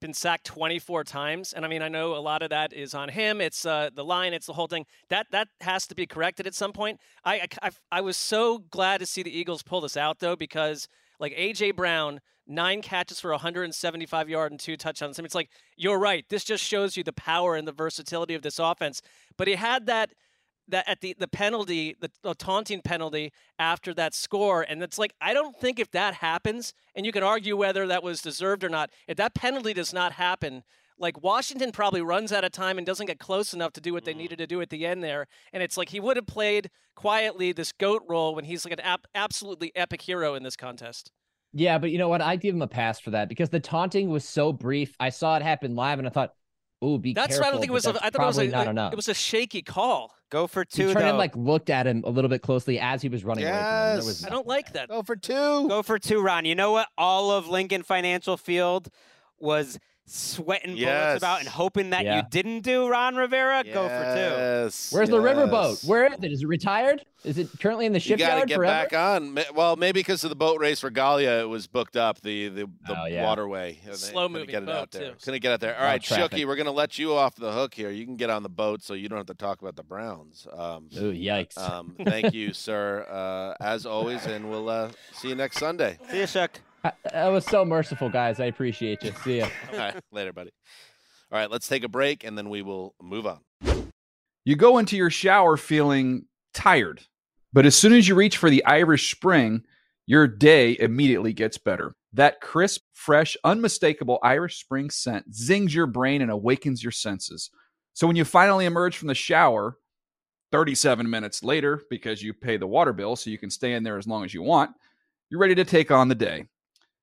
[SPEAKER 4] been sacked 24 times and i mean i know a lot of that is on him it's uh, the line it's the whole thing that that has to be corrected at some point I, I i was so glad to see the eagles pull this out though because like aj brown nine catches for 175 yard and two touchdowns. I mean, it's like you're right. This just shows you the power and the versatility of this offense. But he had that that at the the penalty, the, the taunting penalty after that score, and it's like I don't think if that happens, and you can argue whether that was deserved or not, if that penalty does not happen, like Washington probably runs out of time and doesn't get close enough to do what they mm-hmm. needed to do at the end there, and it's like he would have played quietly this goat role when he's like an ap- absolutely epic hero in this contest.
[SPEAKER 12] Yeah, but you know what? I give him a pass for that because the taunting was so brief. I saw it happen live, and I thought, "Ooh, be
[SPEAKER 4] That's
[SPEAKER 12] careful."
[SPEAKER 4] why I don't think it was. A,
[SPEAKER 12] that's
[SPEAKER 4] I thought it was
[SPEAKER 12] probably
[SPEAKER 4] a,
[SPEAKER 12] not
[SPEAKER 4] a-
[SPEAKER 12] enough.
[SPEAKER 4] it was a shaky call.
[SPEAKER 3] Go for
[SPEAKER 12] He
[SPEAKER 3] two
[SPEAKER 12] turned
[SPEAKER 3] though.
[SPEAKER 12] and like looked at him a little bit closely as he was running away from him. Was
[SPEAKER 4] I don't like that.
[SPEAKER 2] Go for two.
[SPEAKER 3] Go for two, Ron. You know what? All of Lincoln Financial Field was sweating
[SPEAKER 2] Yes.
[SPEAKER 3] bullets about and hoping that
[SPEAKER 12] Yeah.
[SPEAKER 3] you didn't do, Ron Rivera. Go for two.
[SPEAKER 2] Yes.
[SPEAKER 12] Where's the riverboat?
[SPEAKER 2] yes.
[SPEAKER 12] Where is it? Is it retired? Is it currently in the
[SPEAKER 2] You got to get
[SPEAKER 12] forever?
[SPEAKER 2] back on. Well, maybe because of the boat race for regatta, it was booked up. The the, the
[SPEAKER 12] Oh, yeah.
[SPEAKER 2] waterway. And they
[SPEAKER 4] Slow moving
[SPEAKER 2] get it
[SPEAKER 4] boat,
[SPEAKER 2] out there.
[SPEAKER 4] too.
[SPEAKER 2] Couldn't get out there. All
[SPEAKER 12] Lot
[SPEAKER 2] right. Shooky, we're gonna let you off the hook here. You can get on the boat, so you don't have to talk about the Browns. Um,
[SPEAKER 12] Ooh, yikes!
[SPEAKER 2] um, thank you, sir, uh, as always, and we'll uh, see you next Sunday.
[SPEAKER 3] See you, Shuck.
[SPEAKER 12] I- That was so merciful, guys. I appreciate you. See ya. <laughs>
[SPEAKER 2] All right, later, buddy. All right, let's take a break, and then we will move on.
[SPEAKER 16] You go into your shower feeling tired, but But as soon as you reach for the Irish Spring, your day immediately gets better. That crisp, fresh, unmistakable Irish Spring scent zings your brain and awakens your senses. So when you finally emerge from the shower 37 minutes later, because you pay the water bill so you can stay in there as long as you want, you're ready to take on the day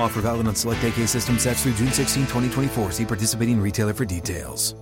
[SPEAKER 17] Offer valid on select AK system sets through June 16, 2024. See participating retailer for details.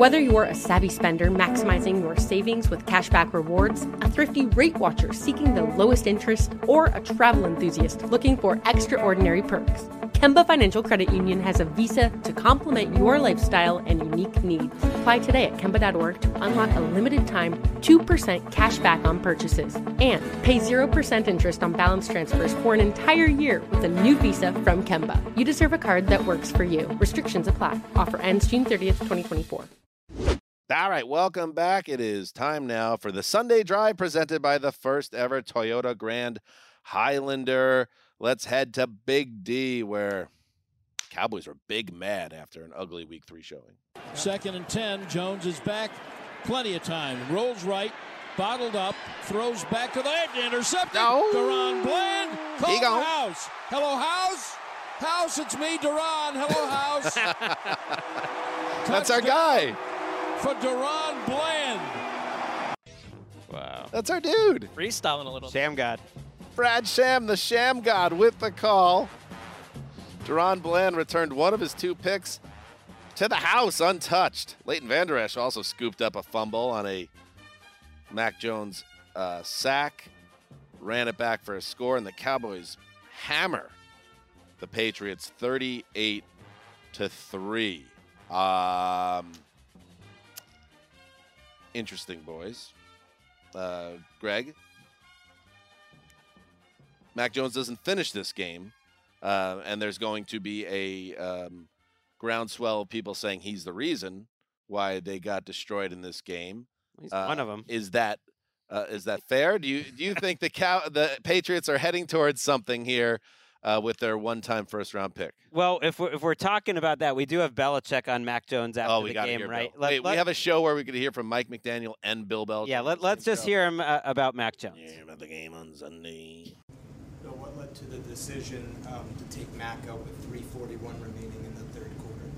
[SPEAKER 15] Whether you're a savvy spender maximizing your savings with cashback rewards, a thrifty rate watcher seeking the lowest interest, or a travel enthusiast looking for extraordinary perks, Kemba Financial Credit Union has a visa to complement your lifestyle and unique needs. Apply today at Kemba.org to unlock a limited time 2% cash back on purchases and pay 0% interest on balance transfers for an entire year with a new visa from Kemba. You deserve a card that works for you. Restrictions apply. Offer ends June 30th, 2024.
[SPEAKER 2] All right, welcome back. It is time now for the Sunday drive presented by the first ever Toyota Grand Highlander. Let's head to Big D, where Cowboys are big mad after an ugly week three showing.
[SPEAKER 14] Second and 10. Jones is back. Plenty of time. Rolls right. Bottled up. Throws back to the edge. Intercepted.
[SPEAKER 2] No.
[SPEAKER 14] DaRon Bland. Call
[SPEAKER 2] He gone.
[SPEAKER 14] house. Hello, house. House, it's me, DaRon. Hello, house. <laughs>
[SPEAKER 2] That's our guy.
[SPEAKER 14] For DaRon Bland.
[SPEAKER 3] Wow.
[SPEAKER 2] That's our dude.
[SPEAKER 4] Freestyling a little.
[SPEAKER 3] Sham God.
[SPEAKER 2] Brad Sham, the Sham God, with the call. DaRon Bland returned one of his two picks to the house untouched. Leighton Vander Esch also scooped up a fumble on a Mac Jones uh, sack, ran it back for a score, and the Cowboys hammer the Patriots 38 to 3. Um, interesting, boys. Uh, Gregg, Mac Jones doesn't finish this game, uh, and there's going to be a um, groundswell of people saying he's the reason why they got destroyed in this game.
[SPEAKER 3] He's one of 'em.
[SPEAKER 2] Is that uh, is that fair? Do you do you think the cow the Patriots are heading towards something here uh, with their one-time first-round pick?
[SPEAKER 3] Well, if we're, if we're talking about that, we do have Belichick on Mac Jones after
[SPEAKER 2] oh, we
[SPEAKER 3] the game, right? Let-
[SPEAKER 2] Wait,
[SPEAKER 3] let-
[SPEAKER 2] we have a show where we could hear from Mike McDaniel and Bill Belichick.
[SPEAKER 3] yeah, let, let's just hear him uh, about Mac Jones.
[SPEAKER 2] Yeah, about the game on Sunday.
[SPEAKER 18] Bill, what led to the decision um, to take Mac out with 3:41 remaining in the third quarter?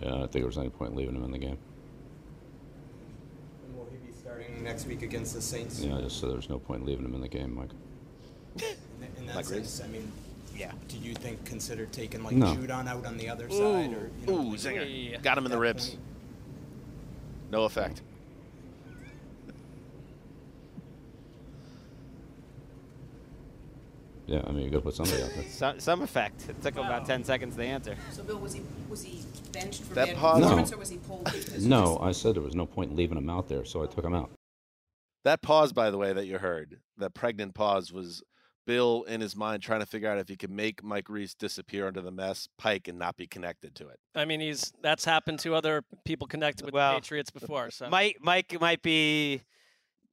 [SPEAKER 19] Yeah, I don't think there was any point leaving him in the game.
[SPEAKER 18] And will he be starting next week against the Saints?
[SPEAKER 19] Yeah, just so there was no point leaving him in the game, Mike.
[SPEAKER 18] In, th- in <laughs> that
[SPEAKER 2] Like
[SPEAKER 18] sense, I mean,
[SPEAKER 3] yeah.
[SPEAKER 18] Do you think consider taking like
[SPEAKER 19] No.
[SPEAKER 18] Judon out on the other side, or you know,
[SPEAKER 2] Ooh, zinger. Got him in the ribs.
[SPEAKER 18] point?
[SPEAKER 2] No effect.
[SPEAKER 19] Yeah, I mean, you got to put somebody out there. <laughs>
[SPEAKER 3] Some, some effect. It took him about 10 seconds to answer.
[SPEAKER 20] So, Bill, was he was he benched for
[SPEAKER 2] That
[SPEAKER 20] bad
[SPEAKER 2] pause-
[SPEAKER 20] performance,
[SPEAKER 19] No.
[SPEAKER 20] or was he pulled? because
[SPEAKER 19] No, I said there was no point in leaving him out there, so I took him out.
[SPEAKER 2] That pause, by the way, that you heard, that pregnant pause, was Bill in his mind trying to figure out if he could make Mike Reiss disappear under the Mass Pike and not be connected to it.
[SPEAKER 4] I mean, he's that's happened to other people connected with
[SPEAKER 3] Well,
[SPEAKER 4] the Patriots before. So
[SPEAKER 3] Mike Mike might be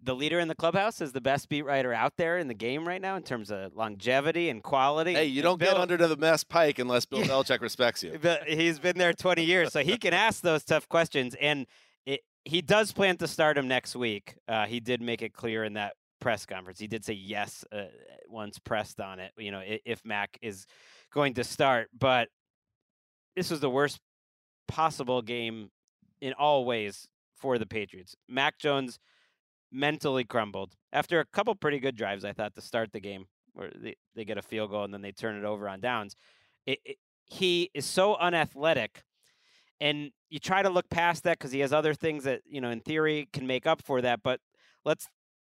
[SPEAKER 3] the leader in the clubhouse, is the best beat writer out there in the game right now in terms of longevity and quality.
[SPEAKER 2] Hey, you don't get under to the Mass Pike unless Bill <laughs> Belichick respects you.
[SPEAKER 3] But he's been there 20 years, so he can ask those tough questions. And it, he does plan to start him next week. Uh, he did make it clear in that press conference. He did say yes uh, once pressed on it. You know, if Mac is going to start, but this was the worst possible game in all ways for the Patriots. Mac Jones mentally crumbled after a couple pretty good drives. I thought to start the game, where they, they get a field goal and then they turn it over on downs. It, it, he is so unathletic, and you try to look past that because he has other things that you know in theory can make up for that. But let's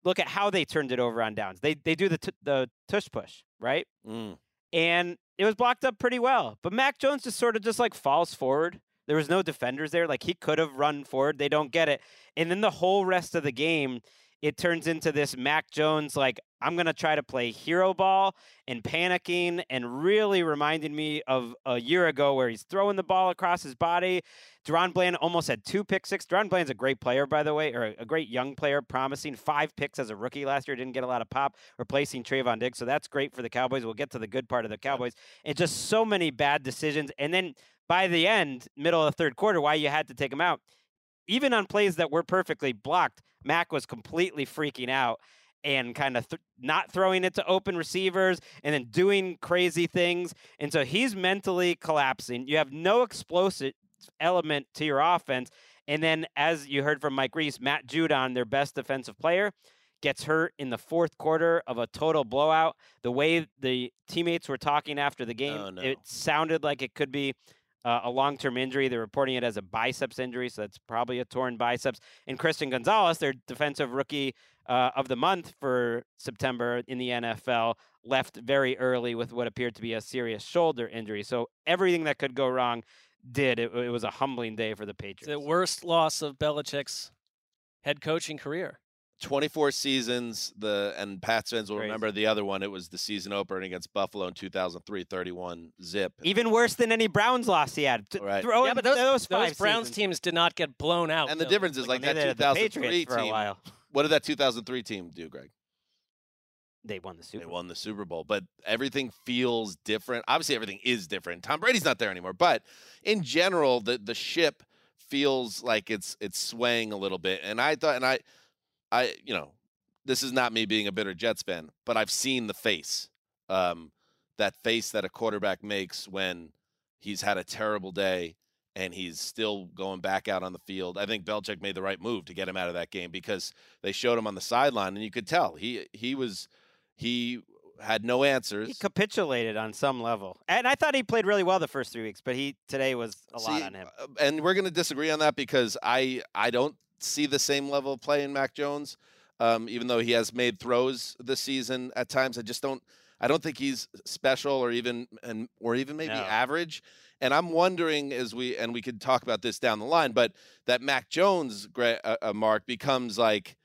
[SPEAKER 3] look at how they turned it over on downs. They they do the t- the tush push right,
[SPEAKER 2] Mm.
[SPEAKER 3] and it was blocked up pretty well. But Mac Jones just sort of just like falls forward, There was no defenders there. Like he could have run forward. They don't get it. And then the whole rest of the game, it turns into this Mac Jones like I'm gonna try to play hero ball and panicking and really reminding me of a year ago where he's throwing the ball across his body. DaRon Bland almost had two pick six. DaRon Bland's a great player, by the way, or a great young player, promising five picks as a rookie last year. Didn't get a lot of pop, replacing Trevon Diggs. So that's great for the Cowboys. We'll get to the good part of the Cowboys. And just so many bad decisions. And then by the end, middle of the third quarter, why you had to take him out, even on plays that were perfectly blocked, Mac was completely freaking out and kind of th- not throwing it to open receivers and then doing crazy things. And so he's mentally collapsing. You have no explosive element to your offense. And then, as you heard from Mike Reiss, Matt Judon, their best defensive player, gets hurt in the fourth quarter of a total blowout. The way the teammates were talking after the game,
[SPEAKER 2] Oh, no.
[SPEAKER 3] it sounded like it could be uh, a long term injury. They're reporting it as a biceps injury, so that's probably a torn biceps. And Christian Gonzalez, their defensive rookie uh, of the month for September in the NFL, left very early with what appeared to be a serious shoulder injury. So everything that could go wrong did. It, it was a humbling day for the Patriots.
[SPEAKER 4] The worst loss of Belichick's head coaching career.
[SPEAKER 2] 24 seasons. The and Pats fans will
[SPEAKER 3] Crazy.
[SPEAKER 2] remember the other one. It was the season opener against Buffalo in 2003, 31 zip.
[SPEAKER 3] Even worse than any Browns loss he had. T-
[SPEAKER 2] Right.
[SPEAKER 3] throw
[SPEAKER 4] yeah, but those,
[SPEAKER 3] those,
[SPEAKER 4] those Browns
[SPEAKER 3] seasons.
[SPEAKER 4] teams did not get blown out.
[SPEAKER 2] And the
[SPEAKER 4] though.
[SPEAKER 2] difference is like
[SPEAKER 3] they
[SPEAKER 2] that
[SPEAKER 3] did the
[SPEAKER 2] 2003
[SPEAKER 3] for a
[SPEAKER 2] team.
[SPEAKER 3] while.
[SPEAKER 2] What did that 2003 team do, Gregg?
[SPEAKER 3] They won the Super
[SPEAKER 2] They won the Super Bowl, but everything feels different. Obviously, everything is different. Tom Brady's not there anymore, but in general, the the ship feels like it's it's swaying a little bit. And I thought, and I, I, you know, this is not me being a bitter Jets fan, but I've seen the face, um, that face that a quarterback makes when he's had a terrible day and he's still going back out on the field. I think Belichick made the right move to get him out of that game because they showed him on the sideline and you could tell he he was he had no answers.
[SPEAKER 3] He capitulated on some level, and I thought he played really well the first three weeks. But he today was a lot on him.
[SPEAKER 2] uh, and we're going to disagree on that because I I don't see the same level of play in Mac Jones. Um, even though he has made throws this season at times, I just don't. I don't think he's special or even and or even maybe
[SPEAKER 3] No.
[SPEAKER 2] average. And I'm wondering as we and we could talk about this down the line, but that Mac Jones uh, uh, mark becomes like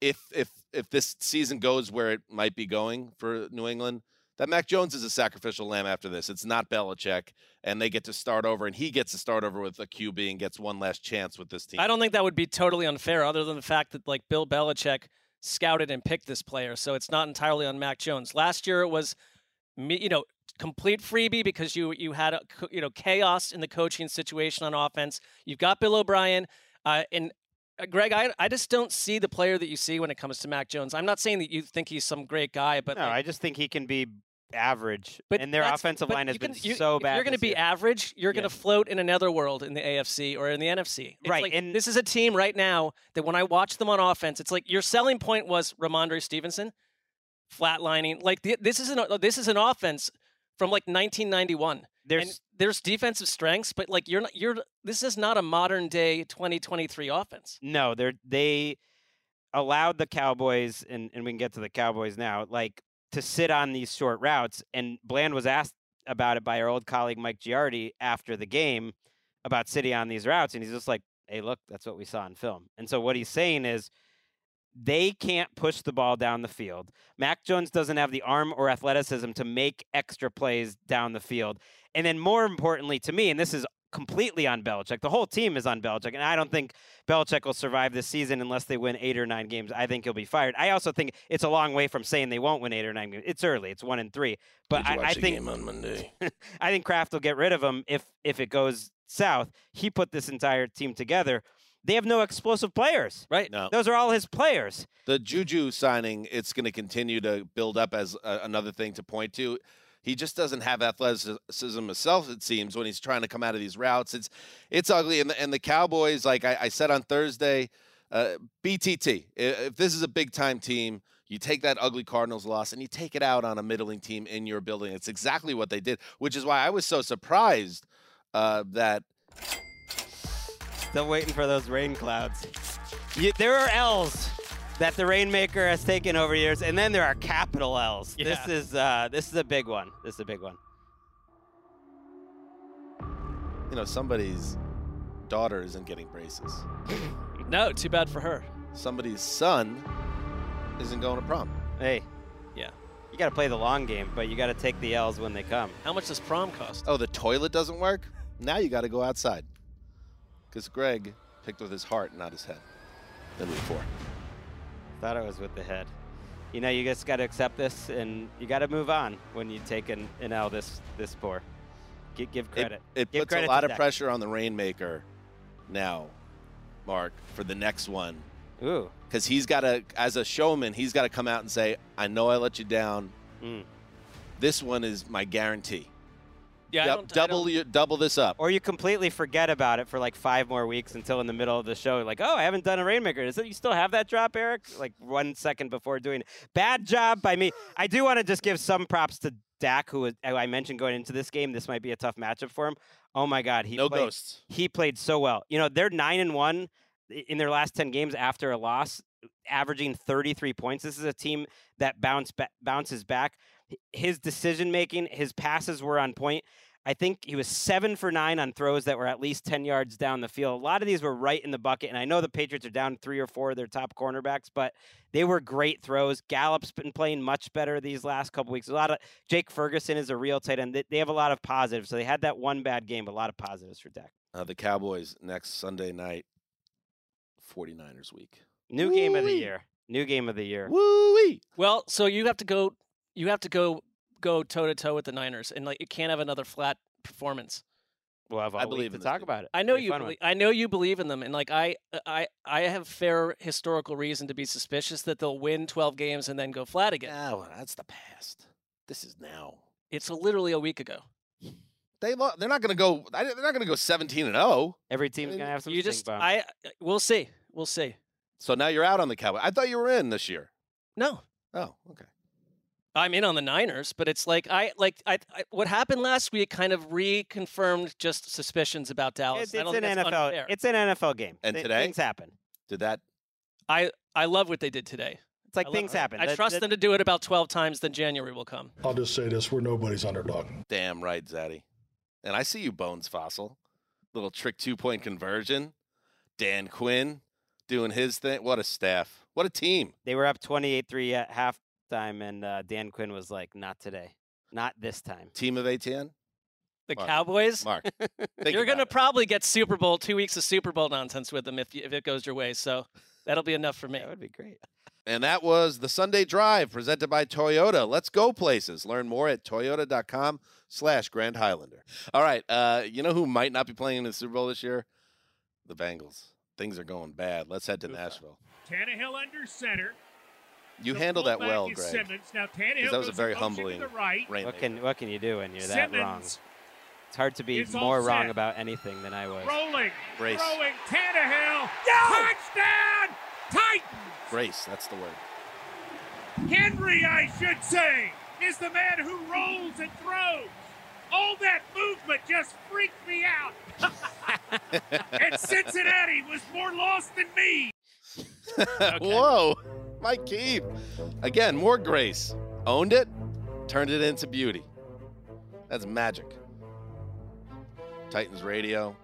[SPEAKER 2] if if if this season goes where it might be going for New England, that Mac Jones is a sacrificial lamb after this. It's not Belichick, and they get to start over, and he gets to start over with a QB and gets one last chance with this team.
[SPEAKER 4] I don't think that would be totally unfair, other than the fact that like Bill Belichick scouted and picked this player, so it's not entirely on Mac Jones. Last year it was, me- you know, complete freebie because you you had a, you know chaos in the coaching situation on offense. You've got Bill O'Brien, uh, and Uh, Gregg, I I just don't see the player that you see when it comes to Mac Jones. I'm not saying that you think he's some great guy, but
[SPEAKER 3] no,
[SPEAKER 4] like,
[SPEAKER 3] I just think he can be average.
[SPEAKER 4] but
[SPEAKER 3] and their offensive line has
[SPEAKER 4] you
[SPEAKER 3] been
[SPEAKER 4] you-
[SPEAKER 3] so
[SPEAKER 4] if
[SPEAKER 3] bad.
[SPEAKER 4] You're going to be
[SPEAKER 3] year.
[SPEAKER 4] average. You're going to float in another world in the AFC or in the NFC. It's
[SPEAKER 3] Right,
[SPEAKER 4] like,
[SPEAKER 3] and-
[SPEAKER 4] this is a team right now that when I watch them on offense, it's like your selling point was Rhamondre Stevenson, flatlining. Like th- this is an this is an offense from like 1991.
[SPEAKER 3] There's-
[SPEAKER 4] and there's defensive strengths, but like you're not you're this is not a modern day 2023 offense.
[SPEAKER 3] No, they're they allowed the Cowboys, and, and we can get to the Cowboys now, like to sit on these short routes. And Bland was asked about it by our old colleague Mike Giardi after the game about sitting on these routes, and he's just like, "Hey, look, that's what we saw in film." And so what he's saying is. They can't push the ball down the field. Mac Jones doesn't have the arm or athleticism to make extra plays down the field. And then, more importantly to me, and this is completely on Belichick, the whole team is on Belichick. And I don't think Belichick will survive this season unless they win eight or nine games. I think he'll be fired. I also think it's a long way from saying they won't win eight or nine games. It's early. It's one and three. But
[SPEAKER 2] Did you
[SPEAKER 3] I,
[SPEAKER 2] watch
[SPEAKER 3] I
[SPEAKER 2] the
[SPEAKER 3] think
[SPEAKER 2] game on Monday? <laughs>
[SPEAKER 3] I think Kraft will get rid of him if if it goes south. He put this entire team together. They have no explosive players.
[SPEAKER 4] Right.
[SPEAKER 2] No.
[SPEAKER 3] Those are all his players.
[SPEAKER 2] The Juju signing, it's going to continue to build up as a, another thing to point to. He just doesn't have athleticism himself. It seems when he's trying to come out of these routes, it's it's ugly. And the, and the Cowboys, like I, I said on Thursday, uh, BTT. If this is a big time team, you take that ugly Cardinals loss and you take it out on a middling team in your building. It's exactly what they did, which is why I was so surprised uh, that
[SPEAKER 3] Still waiting for those rain clouds. There are L's that the Rainmaker has taken over years, and then there are capital L's. This is uh, this is a big one. This is a big one.
[SPEAKER 2] you know somebody's daughter isn't getting braces. <clears throat>
[SPEAKER 4] No, too bad for her.
[SPEAKER 2] Somebody's son isn't going to prom.
[SPEAKER 3] Hey,
[SPEAKER 4] Yeah.
[SPEAKER 3] you got to play the long game, but you got to take the L's when they come.
[SPEAKER 4] How much does prom cost?
[SPEAKER 2] Oh, the toilet doesn't work? Now you got to go outside. Because Gregg picked with his heart, not his head. Then week four.
[SPEAKER 3] I thought it was with the head. You know, you just got to accept this, and you got to move on when you take an, an L this this poor. Give, give credit.
[SPEAKER 2] it
[SPEAKER 3] give
[SPEAKER 2] puts
[SPEAKER 3] credit
[SPEAKER 2] a lot of
[SPEAKER 3] Dak.
[SPEAKER 2] pressure on the Rainmaker now, Marc, for the next one.
[SPEAKER 3] Ooh.
[SPEAKER 2] Because he's got to, as a showman, he's got to come out and say, I know I let you down.
[SPEAKER 3] Mm.
[SPEAKER 2] This one is my guarantee.
[SPEAKER 4] Yeah, I
[SPEAKER 2] Dou-
[SPEAKER 4] don't- I
[SPEAKER 2] double, you, double this up.
[SPEAKER 3] Or you completely forget about it for like five more weeks until in the middle of the show, like, oh, I haven't done a rainmaker. Is it you still have that drop, Eric? Like one second before doing it. Bad job by me. I do want to just give some props to Dak, who was, who I mentioned going into this game. This might be a tough matchup for him. Oh my God, he
[SPEAKER 2] No
[SPEAKER 3] played,
[SPEAKER 2] ghosts.
[SPEAKER 3] He played so well. You know, they're nine and one in their last ten games after a loss, averaging 33 points. This is a team that bounce ba- bounces back. His decision making, his passes were on point. I think he was seven for nine on throws that were at least 10 yards down the field. A lot of these were right in the bucket. And I know the Patriots are down three or four of their top cornerbacks, but they were great throws. Gallup's been playing much better these last couple weeks. A lot of Jake Ferguson is a real tight end. They- They have a lot of positives. So they had that one bad game, but a lot of positives for Dak.
[SPEAKER 2] Uh, the Cowboys next Sunday night, 49ers week.
[SPEAKER 3] New game of the year. New game of the year.
[SPEAKER 2] Woo-wee.
[SPEAKER 4] Well, so you have to go. You have to go go toe to toe with the Niners, and like you can't have another flat performance.
[SPEAKER 3] We'll have all
[SPEAKER 2] I believe
[SPEAKER 3] to
[SPEAKER 2] in
[SPEAKER 3] talk
[SPEAKER 2] team.
[SPEAKER 3] about it.
[SPEAKER 4] I know
[SPEAKER 3] Be
[SPEAKER 4] you.
[SPEAKER 3] fun one.
[SPEAKER 4] Believe, I know you believe in them, and like I, uh, I, I have fair historical reason to be suspicious that they'll win 12 games and then go flat again.
[SPEAKER 2] Ah, well, that's the past. This is now.
[SPEAKER 4] It's literally a week ago.
[SPEAKER 2] They lo- they're not going to go. They're not going to go 17 and 0.
[SPEAKER 3] Every team's uh, gonna have some.
[SPEAKER 4] You just,
[SPEAKER 3] bumps.
[SPEAKER 4] I, uh, we'll see, we'll see.
[SPEAKER 2] So now you're out on the Cowboys. I thought you were in this year.
[SPEAKER 4] No,
[SPEAKER 2] Oh, okay.
[SPEAKER 4] I'm in on the Niners, but it's like I like I, I what happened last week kind of reconfirmed just suspicions about Dallas.
[SPEAKER 3] It's,
[SPEAKER 4] I
[SPEAKER 3] it's
[SPEAKER 4] don't
[SPEAKER 3] an NFL.
[SPEAKER 4] unfair.
[SPEAKER 3] It's an NFL game.
[SPEAKER 2] And
[SPEAKER 3] Th-
[SPEAKER 2] today?
[SPEAKER 3] things happen.
[SPEAKER 2] Did that?
[SPEAKER 4] I I love what they did today.
[SPEAKER 3] It's like
[SPEAKER 4] I love-
[SPEAKER 3] things happen.
[SPEAKER 4] I
[SPEAKER 3] That-
[SPEAKER 4] trust
[SPEAKER 3] that-
[SPEAKER 4] them to do it about 12 times, then January will come.
[SPEAKER 1] I'll just say this: we're nobody's underdog.
[SPEAKER 2] Damn right, Zaddy. And I see you, Bones Fossil. Little trick two point conversion. Dan Quinn doing his thing. What a staff. What a team.
[SPEAKER 3] They were up 28-3 at halftime, and uh, Dan Quinn was like, "Not today, not this time."
[SPEAKER 2] Team of ATN.
[SPEAKER 4] The
[SPEAKER 2] Marc.
[SPEAKER 4] Cowboys,
[SPEAKER 2] Marc. <laughs>
[SPEAKER 4] you're going to
[SPEAKER 2] it.
[SPEAKER 4] probably get Super Bowl, two weeks of Super Bowl nonsense with them if, you, if it goes your way. So that'll be enough for me.
[SPEAKER 3] That would be great.
[SPEAKER 2] And that was the Sunday Drive presented by Toyota. Let's go places. Learn more at toyota.com slash Grand Highlander. All right. Uh, you know who might not be playing in the Super Bowl this year? The Bengals. Things are going bad. Let's head to Nashville.
[SPEAKER 21] Tannehill under center.
[SPEAKER 2] You
[SPEAKER 21] The
[SPEAKER 2] handled that well,
[SPEAKER 21] is
[SPEAKER 2] Gregg.
[SPEAKER 21] Simmons. Now Tannehill
[SPEAKER 2] Because that was a very
[SPEAKER 21] in motion to
[SPEAKER 2] humbling
[SPEAKER 21] the right.
[SPEAKER 2] rainmaker.
[SPEAKER 3] What can what can you do when you're that wrong? It's hard to be
[SPEAKER 21] is all
[SPEAKER 3] more wrong about anything than I was.
[SPEAKER 21] rolling,
[SPEAKER 2] Brace.
[SPEAKER 21] throwing. Tannehill. Touchdown! Titans.
[SPEAKER 2] Grace, that's the word.
[SPEAKER 21] Henry, I should say, is the man who rolls and throws. All that movement just freaked me out. <laughs> and Cincinnati was more lost than me. <laughs>
[SPEAKER 2] Whoa. Mike Keith. Again, more grace. Owned it, turned it into beauty. That's magic. Titans radio.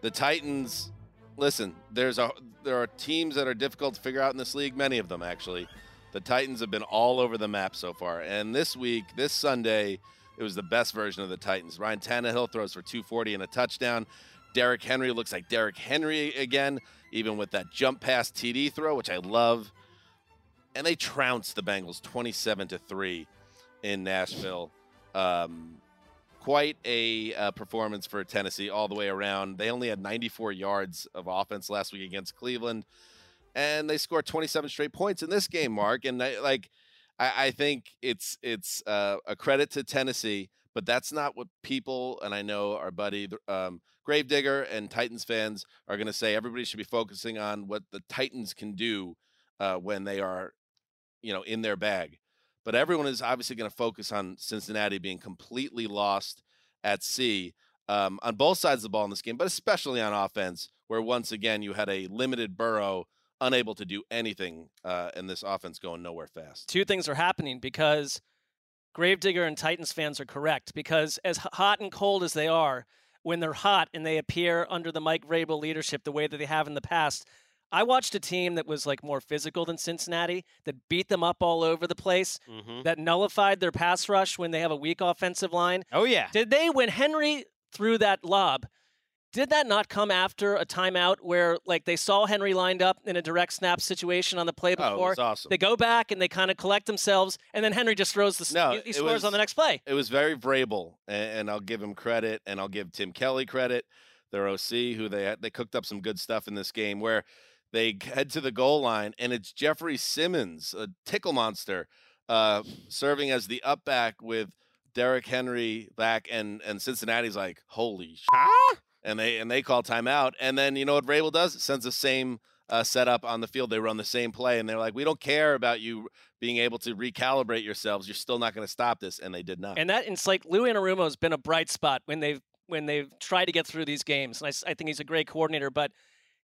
[SPEAKER 2] The Titans, listen, there's a there are teams that are difficult to figure out in this league, many of them actually. The Titans have been all over the map so far. And this week, this Sunday, it was the best version of the Titans. Ryan Tannehill throws for 240 and a touchdown. Derrick Henry looks like Derrick Henry again, even with that jump pass TD throw, which I love. And they trounced the Bengals 27 to 3 in Nashville. Um, quite a uh, performance for Tennessee all the way around. They only had 94 yards of offense last week against Cleveland, and they scored 27 straight points in this game, Marc. And I, like, I, I think it's it's uh, a credit to Tennessee, but that's not what people and I know our buddy um, Gravedigger and Titans fans are going to say. Everybody should be focusing on what the Titans can do uh, when they are, you know, in their bag. But everyone is obviously going to focus on Cincinnati being completely lost at sea um, on both sides of the ball in this game, but especially on offense, where once again you had a limited Burrow unable to do anything, uh, and this offense going nowhere fast.
[SPEAKER 4] two things are happening because Gravedigger and Titans fans are correct. Because as hot and cold as they are, when they're hot and they appear under the Mike Vrabel leadership the way that they have in the past. I watched a team that was like more physical than Cincinnati, that beat them up all over the place,
[SPEAKER 3] Mhm.
[SPEAKER 4] that nullified their pass rush when they have a weak offensive line.
[SPEAKER 3] Oh yeah.
[SPEAKER 4] Did they when Henry threw that lob? Did that not come after a timeout where like they saw Henry lined up in a direct snap situation on the play before?
[SPEAKER 2] Oh, it was awesome.
[SPEAKER 4] They go back and they kind of collect themselves, and then Henry just throws the s-
[SPEAKER 2] No,
[SPEAKER 4] he, he scores
[SPEAKER 2] was-
[SPEAKER 4] on the next play.
[SPEAKER 2] It was very Vrabel, and, and I'll give him credit, and I'll give Tim Kelly credit, their OC, who they they cooked up some good stuff in this game where they head to the goal line, and it's Jeffrey Simmons, a tickle monster, uh, serving as the up back with Derrick Henry back, and and Cincinnati's like, holy sh-, and they and they call timeout, and then you know what Vrabel does? It sends the same. Uh, setup on the field, they run the same play, and they're like, "We don't care about you being able to recalibrate yourselves. You're still not going to stop this," and they did not.
[SPEAKER 4] And that it's like Lou Anarumo has been a bright spot when they've when they've tried to get through these games. And I, I think he's a great coordinator. But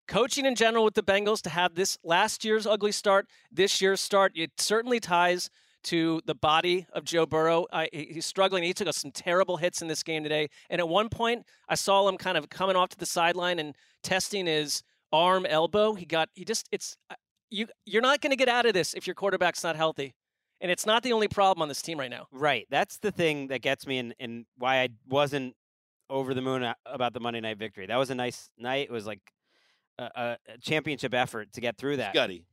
[SPEAKER 4] coaching in general with the Bengals to have this last year's ugly start, this year's start, it certainly ties to the body of Joe Burrow. I, he's struggling. He took us some terrible hits in this game today. And at one point, I saw him kind of coming off to the sideline and testing his arm, elbow. He got he just it's uh, you you're not going to get out of this if your quarterback's not healthy. And it's not the only problem on this team right now.
[SPEAKER 3] Right. That's the thing that gets me and and why I wasn't over the moon about the Monday night victory. That was a nice night. It was like a, a a championship effort to get through that.
[SPEAKER 2] Gutty.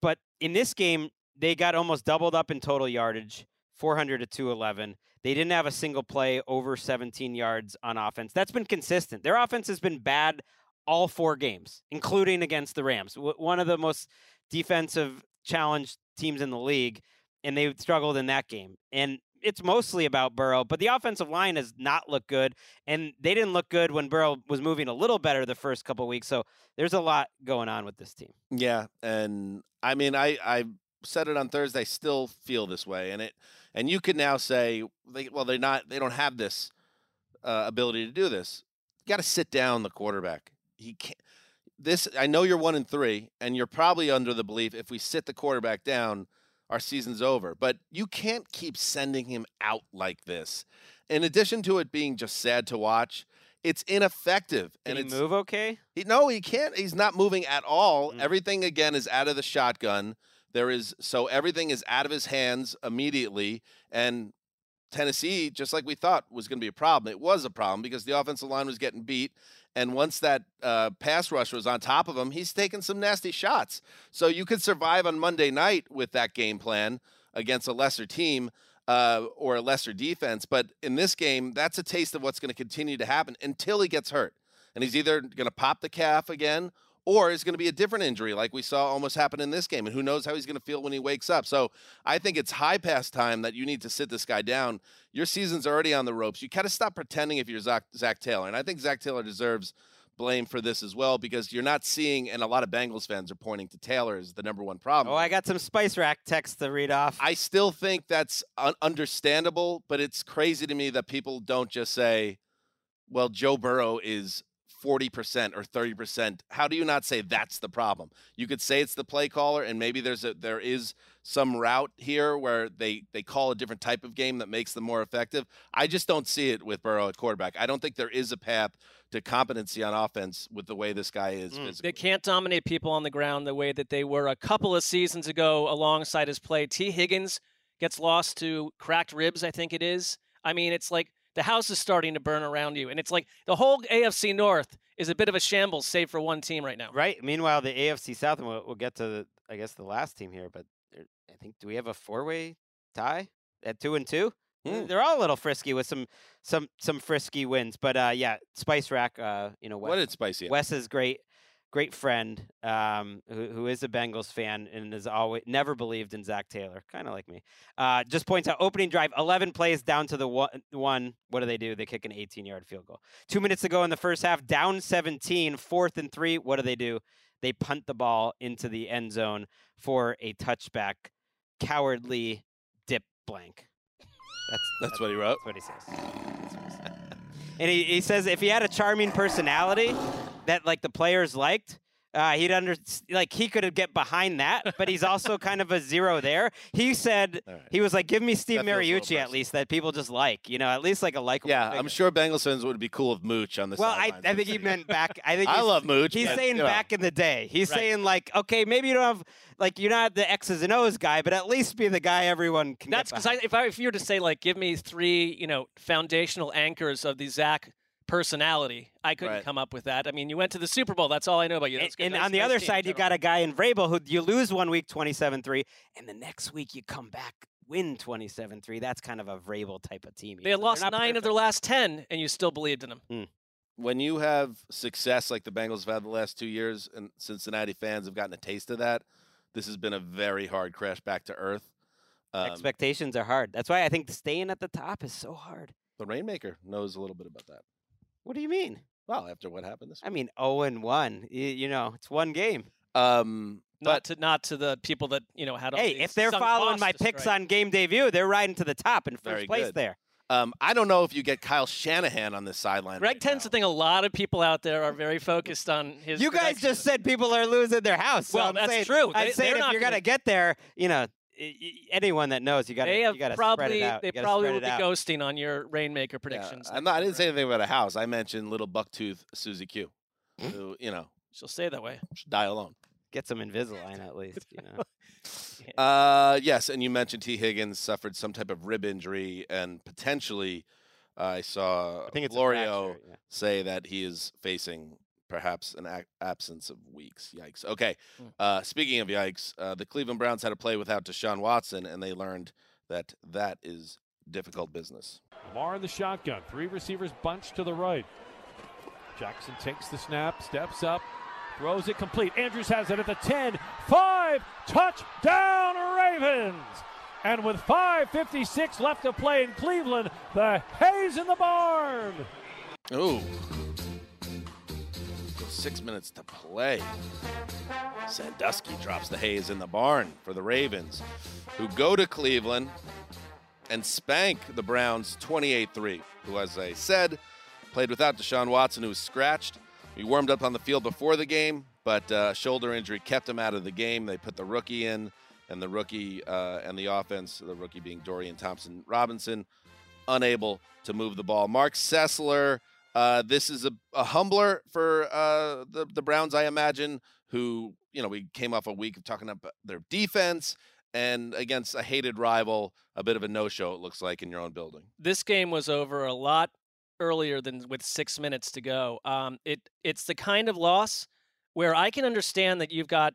[SPEAKER 3] But in this game, they got almost doubled up in total yardage, 400 to 211. They didn't have a single play over 17 yards on offense. That's been consistent. Their offense has been bad all four games, including against the Rams, one of the most defensive challenged teams in the league, and they struggled in that game. And it's mostly about Burrow, but the offensive line has not looked good, and they didn't look good when Burrow was moving a little better the first couple weeks. So there's a lot going on with this team.
[SPEAKER 2] Yeah, and I mean, I I said it on Thursday. Still feel this way, and it and you can now say, they, well, they're not. They don't have this uh, ability to do this. You got to sit down the quarterback. He can't. This I know you're one and three, and you're probably under the belief if we sit the quarterback down, our season's over. But you can't keep sending him out like this. In addition to it being just sad to watch, it's ineffective.
[SPEAKER 3] Can
[SPEAKER 2] and
[SPEAKER 3] he
[SPEAKER 2] it's,
[SPEAKER 3] move okay?
[SPEAKER 2] he, no, he can't. He's not moving at all. Everything again is out of the shotgun. There is so everything is out of his hands immediately, and Tennessee, just like we thought was going to be a problem, it was a problem because the offensive line was getting beat. And once that uh, pass rush was on top of him, he's taking some nasty shots. So you could survive on Monday night with that game plan against a lesser team uh, or a lesser defense. But in this game, that's a taste of what's going to continue to happen until he gets hurt. And he's either going to pop the calf again or it's going to be a different injury like we saw almost happen in this game. And who knows how he's going to feel when he wakes up. So I think it's high past time that you need to sit this guy down. Your season's already on the ropes. You got to stop pretending if you're Zac, Zac Taylor. And I think Zac Taylor deserves blame for this as well because you're not seeing, and a lot of Bengals fans are pointing to Taylor as the number one problem.
[SPEAKER 3] Oh, I got some Spice Rack text to read off.
[SPEAKER 2] I still think that's un- understandable, but it's crazy to me that people don't just say, well, Joe Burrow is 40% or 30%. How do you not say that's the problem? You could say it's the play caller and maybe there's a there is some route here where they they call a different type of game that makes them more effective. I just don't see it with Burrow at quarterback. I don't think there is a path to competency on offense with the way this guy is mm. physically.
[SPEAKER 4] They can't dominate people on the ground the way that they were a couple of seasons ago alongside his play. Tee Higgins gets lost to cracked ribs, I think it is. I mean, it's like the house is starting to burn around you. And it's like the whole AFC North is a bit of a shambles, save for one team right now.
[SPEAKER 3] Right. Meanwhile, the AFC South, and we'll, we'll get to, the, I guess, the last team here, but I think, do we have a four way tie at two and two? Uh, They're all a little frisky with some some some frisky wins, but uh, yeah, Spice Rack, uh, you know, Wes,
[SPEAKER 2] What did Spicy Wes
[SPEAKER 3] is great great friend, um, who, who is a Bengals fan and has always never believed in Zac Taylor, kind of like me. Uh, just points out opening drive, eleven plays down to the one, one. What do they do? They kick an eighteen yard field goal. Two minutes to go in the first half, down 17, fourth and three. What do they do? They punt the ball into the end zone for a touchback. Cowardly dip blank. That's
[SPEAKER 2] That's what he wrote.
[SPEAKER 3] That's what he says. That's what he says. And he, he says if he had a charming personality that like the players liked, Uh, he'd under like he could get behind that, but he's also kind of a zero there. He said he was like, "Give me Steve
[SPEAKER 2] That feels a little
[SPEAKER 3] Mariucci at least that people just like, you know, at least like a likable."
[SPEAKER 2] Yeah,
[SPEAKER 3] figure.
[SPEAKER 2] I'm sure Bengals fans would be cool with Mooch on the
[SPEAKER 3] Well, I. I think he meant back. I think <laughs>
[SPEAKER 2] I love Mooch,
[SPEAKER 3] He's
[SPEAKER 2] but,
[SPEAKER 3] saying
[SPEAKER 2] you know.
[SPEAKER 3] back in the day. He's
[SPEAKER 4] Right.
[SPEAKER 3] saying like, okay, maybe you don't have like you're not the X's and O's guy, but at least be the guy everyone can.
[SPEAKER 4] That's
[SPEAKER 3] get
[SPEAKER 4] because if I if you were to say like, give me three, you know, foundational anchors of the Zac personality, I couldn't
[SPEAKER 3] Right.
[SPEAKER 4] come up with that. I mean, you went to the Super Bowl. That's all I know about you. That's good.
[SPEAKER 3] and
[SPEAKER 4] Nice-
[SPEAKER 3] on the
[SPEAKER 4] nice
[SPEAKER 3] other
[SPEAKER 4] team,
[SPEAKER 3] side, you got a guy in Vrabel who you lose one week 27-3, and the next week you come back win 27-3. That's kind of a Vrabel type of team.
[SPEAKER 4] They had lost
[SPEAKER 3] not
[SPEAKER 4] nine of their last ten, and you still believed in them. Hmm.
[SPEAKER 2] when you have success like the Bengals have had the last two years, and Cincinnati fans have gotten a taste of that, this has been a very hard crash back to earth. Um,
[SPEAKER 3] Expectations are hard. That's why I think staying at the top is so hard.
[SPEAKER 2] the Rainmaker knows a little bit about that.
[SPEAKER 3] What do you mean?
[SPEAKER 2] Well, after what happened this
[SPEAKER 3] I mean, 0 and 1. You, you know, it's one game.
[SPEAKER 2] Um,
[SPEAKER 4] Not to not to the people that you know had. all
[SPEAKER 3] Hey, if they're following my picks
[SPEAKER 4] strike.
[SPEAKER 3] on game debut, they're riding to the top in first
[SPEAKER 2] Very
[SPEAKER 3] place
[SPEAKER 2] good.
[SPEAKER 3] there.
[SPEAKER 2] Um, I don't know if you get Kyle Shanahan on this sideline.
[SPEAKER 4] Gregg tends to think a lot of people out there are very focused on his.
[SPEAKER 3] You guys just said people are losing their house. So
[SPEAKER 4] Well,
[SPEAKER 3] I'm
[SPEAKER 4] that's
[SPEAKER 3] saying,
[SPEAKER 4] true.
[SPEAKER 3] I'm
[SPEAKER 4] They-
[SPEAKER 3] saying if you're gonna
[SPEAKER 4] gonna-
[SPEAKER 3] get there, you know, y- y- anyone that knows, you got to
[SPEAKER 4] They have
[SPEAKER 3] you got to
[SPEAKER 4] probably
[SPEAKER 3] spread it out.
[SPEAKER 4] they
[SPEAKER 3] You
[SPEAKER 4] probably
[SPEAKER 3] spread
[SPEAKER 4] will be
[SPEAKER 3] out.
[SPEAKER 4] ghosting on your rainmaker predictions.
[SPEAKER 2] I'm not, I didn't say anything about a house. I mentioned little bucktooth Susie Q, who you know
[SPEAKER 4] she'll stay that way.
[SPEAKER 2] should die alone.
[SPEAKER 3] Get some Invisalign at least, you know.
[SPEAKER 2] Uh, yes, and you mentioned Tee Higgins suffered some type of rib injury, and potentially, uh, I saw
[SPEAKER 3] I think it's a
[SPEAKER 2] Florio
[SPEAKER 3] fracture, yeah.
[SPEAKER 2] say that he is facing perhaps an ac- absence of weeks. Yikes. Okay.
[SPEAKER 3] Hmm.
[SPEAKER 2] Uh, speaking of yikes, uh, the Cleveland Browns had to play without Deshaun Watson, and they learned that that is difficult business.
[SPEAKER 22] Lamar in the shotgun. Three receivers bunched to the right. Jackson takes the snap, steps up, throws it complete. Andrews has it at the 10. 5. Touchdown Ravens. And with 5.56 left to play in Cleveland, the Hayes in the barn.
[SPEAKER 2] Ooh. Six minutes to play. Sandusky drops the haze in the barn for the Ravens, who go to Cleveland and spank the Browns 28 3, who, as I said, played without Deshaun Watson, who was scratched. He warmed up on the field before the game, but uh, shoulder injury kept him out of the game. They put the rookie in, and the rookie uh, and the offense, the rookie being Dorian Thompson Robinson, unable to move the ball. Marc Sessler, uh, this is a, a humbler for uh, the, the Browns, I imagine, who, you know, we came off a week of talking about their defense and against a hated rival, a bit of a no show, it looks like, in your own building.
[SPEAKER 4] this game was over a lot earlier than with six minutes to go. Um, it it's the kind of loss where I can understand that you've got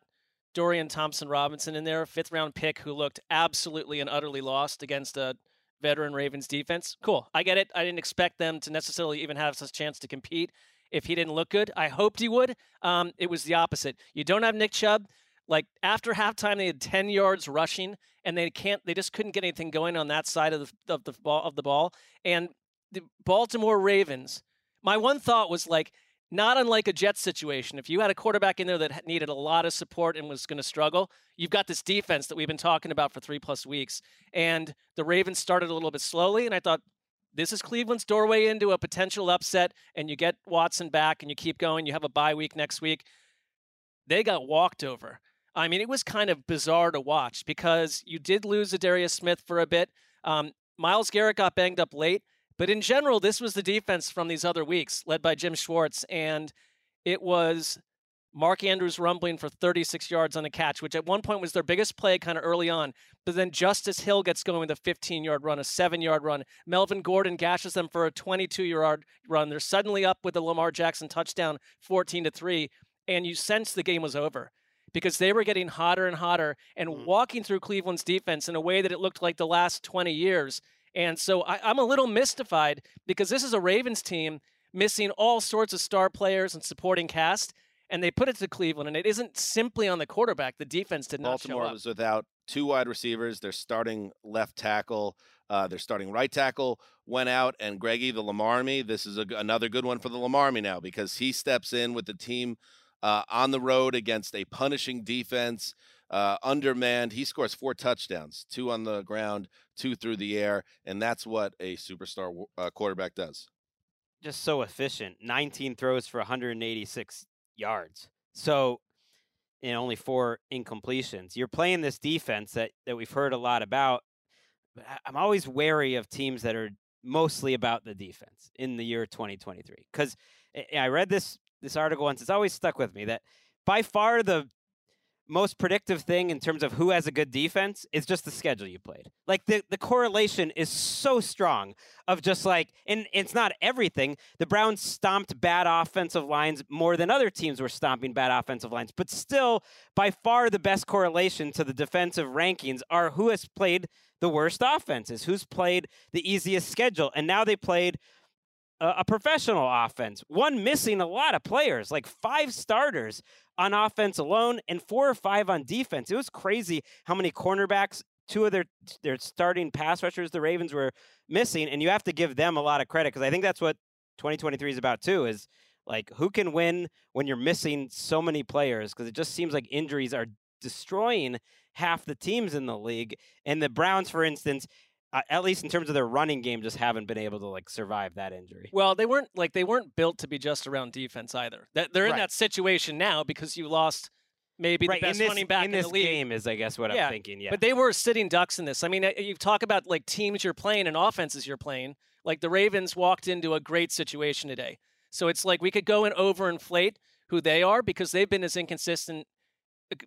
[SPEAKER 4] Dorian Thompson Robinson in there, fifth round pick, who looked absolutely and utterly lost against a veteran Ravens defense. Cool, I get it. I didn't expect them to necessarily even have a chance to compete if he didn't look good. I hoped he would. Um, it was the opposite. You don't have Nick Chubb. Like after halftime, they had 10 yards rushing, and they can't. They just couldn't get anything going on that side of the of the ball of the ball. And the Baltimore Ravens. My one thought was like, not unlike a Jets situation. If you had a quarterback in there that needed a lot of support and was going to struggle, you've got this defense that we've been talking about for three plus weeks. And the Ravens started a little bit slowly, and I thought. This is Cleveland's doorway into a potential upset, and you get Watson back and you keep going. You have a bye week next week. They got walked over. I mean, it was kind of bizarre to watch because you did lose Darius Smith for a bit. Um, Myles Garrett got banged up late, but in general, this was the defense from these other weeks, led by Jim Schwartz, and it was Mark Andrews rumbling for 36 yards on a catch, which at one point was their biggest play kind of early on. But then Justice Hill gets going with a 15 yard run, a seven yard run. Melvin Gordon gashes them for a 22 yard run. They're suddenly up with a Lamar Jackson touchdown, 14 to 3. And you sense the game was over because they were getting hotter and hotter and mm. walking through Cleveland's defense in a way that it looked like the last 20 years. And so I, I'm a little mystified because this is a Ravens team missing all sorts of star players and supporting cast, and they put it to Cleveland. And it isn't simply on the quarterback. The defense did not
[SPEAKER 2] Baltimore
[SPEAKER 4] show up.
[SPEAKER 2] was without two wide receivers. Their starting left tackle, uh, their starting right tackle went out, and Greggy the Lamarmy. This is a another good one for the Lamarmy now because he steps in with the team uh, on the road against a punishing defense, uh, undermanned. He scores four touchdowns, two on the ground, two through the air, and that's what a superstar uh, quarterback does.
[SPEAKER 3] Just so efficient. 19 throws for 186 yards. So and only four incompletions. You're playing this defense that, that we've heard a lot about. But I'm always wary of teams that are mostly about the defense in the year 2023. Because I read this this article once. It's always stuck with me that by far the most predictive thing in terms of who has a good defense is just the schedule you played. Like the, the correlation is so strong of just like, and it's not everything. The Browns stomped bad offensive lines more than other teams were stomping bad offensive lines, but still, by far the best correlation to the defensive rankings are who has played the worst offenses, who's played the easiest schedule. And now they played a, a professional offense, one missing a lot of players, like five starters on offense alone and four or five on defense. It was crazy how many cornerbacks, two of their their starting pass rushers, the Ravens were missing, and you have to give them a lot of credit because I think that's what 2023 is about too. Is like who can win when you're missing so many players because it just seems like injuries are destroying half the teams in the league. And the Browns, for instance, uh, at least in terms of their running game, just haven't been able to like survive that injury.
[SPEAKER 4] Well, they weren't like they weren't built to be just around defense either. That they're in
[SPEAKER 3] Right.
[SPEAKER 4] that situation now because you lost maybe
[SPEAKER 3] Right,
[SPEAKER 4] the best
[SPEAKER 3] this-
[SPEAKER 4] running back
[SPEAKER 3] in
[SPEAKER 4] in,
[SPEAKER 3] this
[SPEAKER 4] the league.
[SPEAKER 3] game is, I guess, what I'm thinking, yeah.
[SPEAKER 4] but they were sitting ducks in this. I mean, you talk about like teams you're playing and offenses you're playing. Like the Ravens walked into a great situation today, so it's like we could go and overinflate who they are because they've been as inconsistent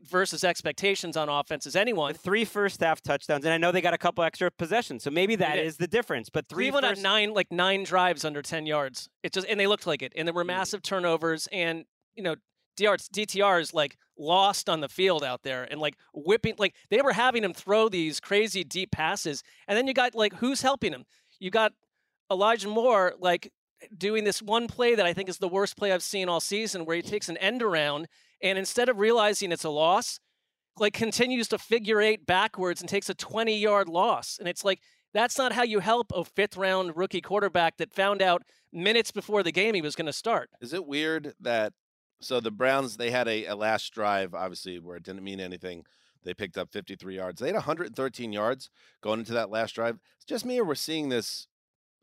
[SPEAKER 4] versus expectations on offense as anyone.
[SPEAKER 3] Three first half touchdowns, and I know they got a couple extra possessions, so maybe that is the difference. But three
[SPEAKER 4] Cleveland
[SPEAKER 3] first,
[SPEAKER 4] had nine like nine drives under ten yards. It just and they looked like it, and there were mm. massive turnovers, and you know DTR is like lost on the field out there, and like whipping like they were having him throw these crazy deep passes, and then you got like who's helping him? You got Elijah Moore like doing this one play that I think is the worst play I've seen all season, where he takes an end around, and instead of realizing it's a loss, like continues to figure eight backwards and takes a 20 yard loss. And it's like, that's not how you help a fifth round rookie quarterback that found out minutes before the game he was going to start.
[SPEAKER 2] Is it weird that so the Browns they had a, a last drive, obviously where it didn't mean anything. They picked up 53 yards. They had 113 yards going into that last drive. It's just me, or we're seeing this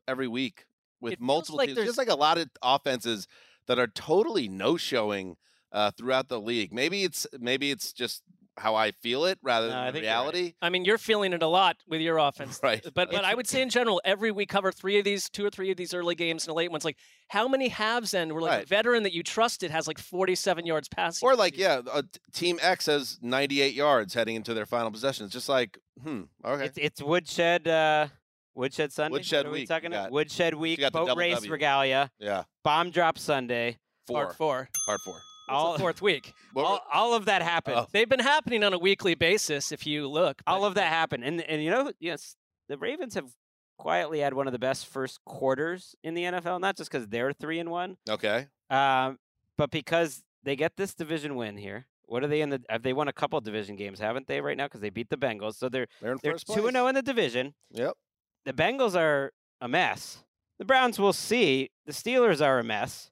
[SPEAKER 2] every week with
[SPEAKER 4] It
[SPEAKER 2] multiple
[SPEAKER 4] like
[SPEAKER 2] teams.
[SPEAKER 4] there's-
[SPEAKER 2] Just like a lot of offenses that are totally no showing uh, throughout the league. Maybe it's maybe it's just how I feel it rather than
[SPEAKER 4] think you're right.
[SPEAKER 2] reality.
[SPEAKER 4] I mean, you're feeling it a lot with your <laughs> offense.
[SPEAKER 2] Right.
[SPEAKER 4] But but I would say in general, every week we cover three of these, two or three of these early games and the late ones. Like, how many halves end were like a veteran that you trusted has like 47 yards passing?
[SPEAKER 2] Or like, yeah, uh, Team X has 98 yards heading into their final possession. It's just like, hmm, okay.
[SPEAKER 3] It's, it's Woodshed. Uh, Woodshed Sunday.
[SPEAKER 2] Woodshed
[SPEAKER 3] What are we
[SPEAKER 2] week,
[SPEAKER 3] talking about? Woodshed week. Boat race
[SPEAKER 2] W.
[SPEAKER 3] regatta.
[SPEAKER 2] Yeah.
[SPEAKER 3] Bomb drop Sunday.
[SPEAKER 2] Four.
[SPEAKER 4] Part four.
[SPEAKER 2] Part four.
[SPEAKER 3] All
[SPEAKER 4] the <laughs> fourth week.
[SPEAKER 3] all, all of that happened.
[SPEAKER 2] Oh.
[SPEAKER 4] They've been happening on a weekly basis. If you look,
[SPEAKER 3] All of that happened, and and you know, yes, the Ravens have quietly had one of the best first quarters in the NFL. Not just because they're three and one,
[SPEAKER 2] Okay.
[SPEAKER 3] um, but because they get this division win here. What are they in the? Have they won a couple division games? Haven't they right now? Because they beat the Bengals, so they're
[SPEAKER 2] They're in
[SPEAKER 3] they're
[SPEAKER 2] first
[SPEAKER 3] two and zero in the division.
[SPEAKER 2] Yep.
[SPEAKER 3] The Bengals are a mess. The Browns will see. The Steelers are a mess.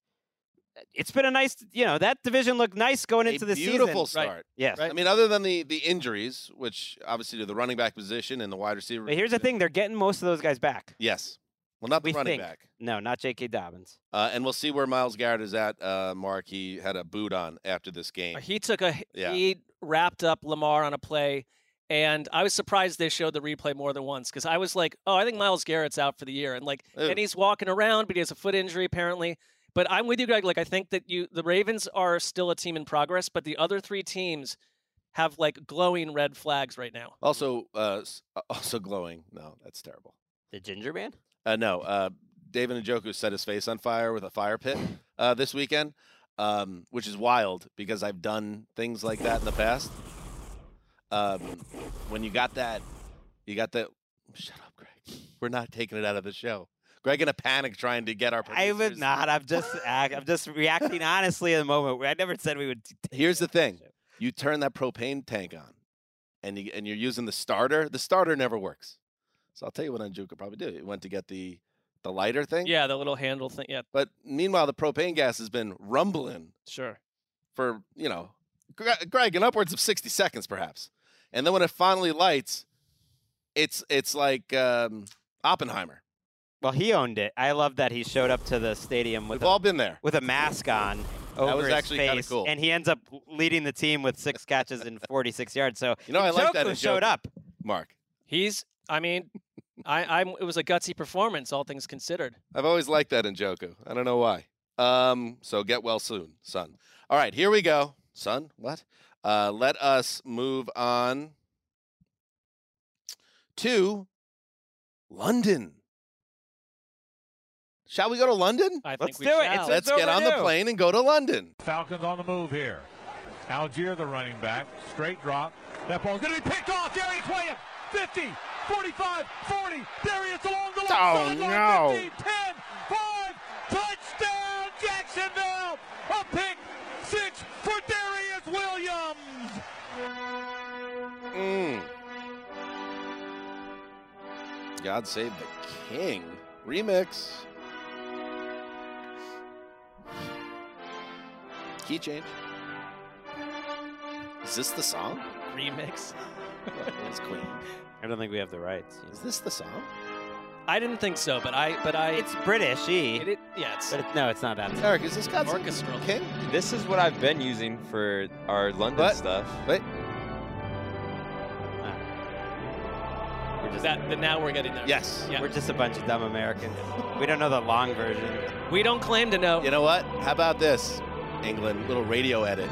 [SPEAKER 3] It's been a nice, you know, that division looked nice going into
[SPEAKER 2] a
[SPEAKER 3] the
[SPEAKER 2] beautiful
[SPEAKER 3] season.
[SPEAKER 2] start.
[SPEAKER 3] Yes.
[SPEAKER 2] I mean, other than the the injuries, which obviously to the running back position and the wide receiver.
[SPEAKER 3] But here's the thing: they're getting most of those guys back.
[SPEAKER 2] Yes. Well, not the
[SPEAKER 3] We
[SPEAKER 2] running
[SPEAKER 3] think.
[SPEAKER 2] back.
[SPEAKER 3] No, not J.K. Dobbins.
[SPEAKER 2] Uh, and we'll see where Myles Garrett is at. Uh, Marc, he had a boot on after this game.
[SPEAKER 4] He took a
[SPEAKER 2] Yeah.
[SPEAKER 4] he wrapped up Lamar on a play, and I was surprised they showed the replay more than once because I was like, oh, I think Myles Garrett's out for the year, and like,
[SPEAKER 2] Ew.
[SPEAKER 4] and he's walking around, but he has a foot injury apparently. But I'm with you, Gregg. Like, I think that you the Ravens are still a team in progress, but the other three teams have like glowing red flags right now.
[SPEAKER 2] Also, uh, uh, <laughs> also glowing. No, that's terrible.
[SPEAKER 3] The Ginger Man.
[SPEAKER 2] Uh, no, uh, David Njoku set his face on fire with a fire pit uh, this weekend, um, which is wild because I've done things like that in the past. Um, when you got that, you got that. Shut up, Gregg. We're not taking it out of the show. Gregg in a panic trying to get our.
[SPEAKER 3] I would not. I'm just, I'm just reacting honestly in the moment. I never said we would.
[SPEAKER 2] Here's the thing: you turn that propane tank on, and you and you're using the starter. The starter never works. So I'll tell you what Njoku could probably do. He went to get the the lighter thing.
[SPEAKER 4] Yeah, the little handle thing. Yeah,
[SPEAKER 2] But meanwhile, the propane gas has been rumbling
[SPEAKER 4] sure.
[SPEAKER 2] for you know, Gregg, in upwards of sixty seconds, perhaps. And then when it finally lights, it's it's like um, Oppenheimer.
[SPEAKER 3] Well, he owned it. I love that he showed up to the stadium with
[SPEAKER 2] We've
[SPEAKER 3] a,
[SPEAKER 2] all been there.
[SPEAKER 3] with a mask on over
[SPEAKER 2] was
[SPEAKER 3] his
[SPEAKER 2] actually kinda
[SPEAKER 3] face,
[SPEAKER 2] cool.
[SPEAKER 3] and he ends up leading the team with six catches and 46 yards. So
[SPEAKER 2] You know, I like that
[SPEAKER 3] Njoku
[SPEAKER 2] in
[SPEAKER 3] showed
[SPEAKER 2] Njoku.
[SPEAKER 3] up.
[SPEAKER 2] Marc.
[SPEAKER 4] He's. I mean, <laughs> I. I'm. It was a gutsy performance, all things considered.
[SPEAKER 2] I've always liked that Njoku. I don't know why. Um, so get well soon, son. All right, here we go. Son, what? Uh, let us move on to London. Shall we go to London?
[SPEAKER 4] I
[SPEAKER 3] Let's do it. It's,
[SPEAKER 2] Let's get on the plane and go to London.
[SPEAKER 22] Falcons on the move here. Allgeier, the running back, straight drop. That ball's going to be picked off. Darious Williams, 50, 45, 40. Darious along the left
[SPEAKER 2] Oh,
[SPEAKER 22] sideline,
[SPEAKER 2] no.
[SPEAKER 22] 15, 10, 5. Touchdown, Jacksonville. A pick six for Darious Williams.
[SPEAKER 2] Mm. God save the king. Remix. Key change. Is this the song?
[SPEAKER 4] Remix.
[SPEAKER 2] It's Queen.
[SPEAKER 3] I don't think we have the rights.
[SPEAKER 2] Is this the song?
[SPEAKER 4] I didn't think so, but I. But I.
[SPEAKER 3] It's British-y.
[SPEAKER 4] It, it, yeah, it's.
[SPEAKER 3] But it, no, it's not that.
[SPEAKER 2] Eric, is this got some
[SPEAKER 4] orchestral.
[SPEAKER 2] King?
[SPEAKER 23] This is what I've been using for our London
[SPEAKER 2] What?
[SPEAKER 23] stuff.
[SPEAKER 2] Wait. Ah.
[SPEAKER 3] We're just,
[SPEAKER 4] That, that now we're getting there.
[SPEAKER 2] Yes.
[SPEAKER 4] Yeah.
[SPEAKER 3] we're just a bunch of dumb Americans. We don't know the long version.
[SPEAKER 4] We don't claim to know.
[SPEAKER 2] You know what? How about this, England? Little radio edit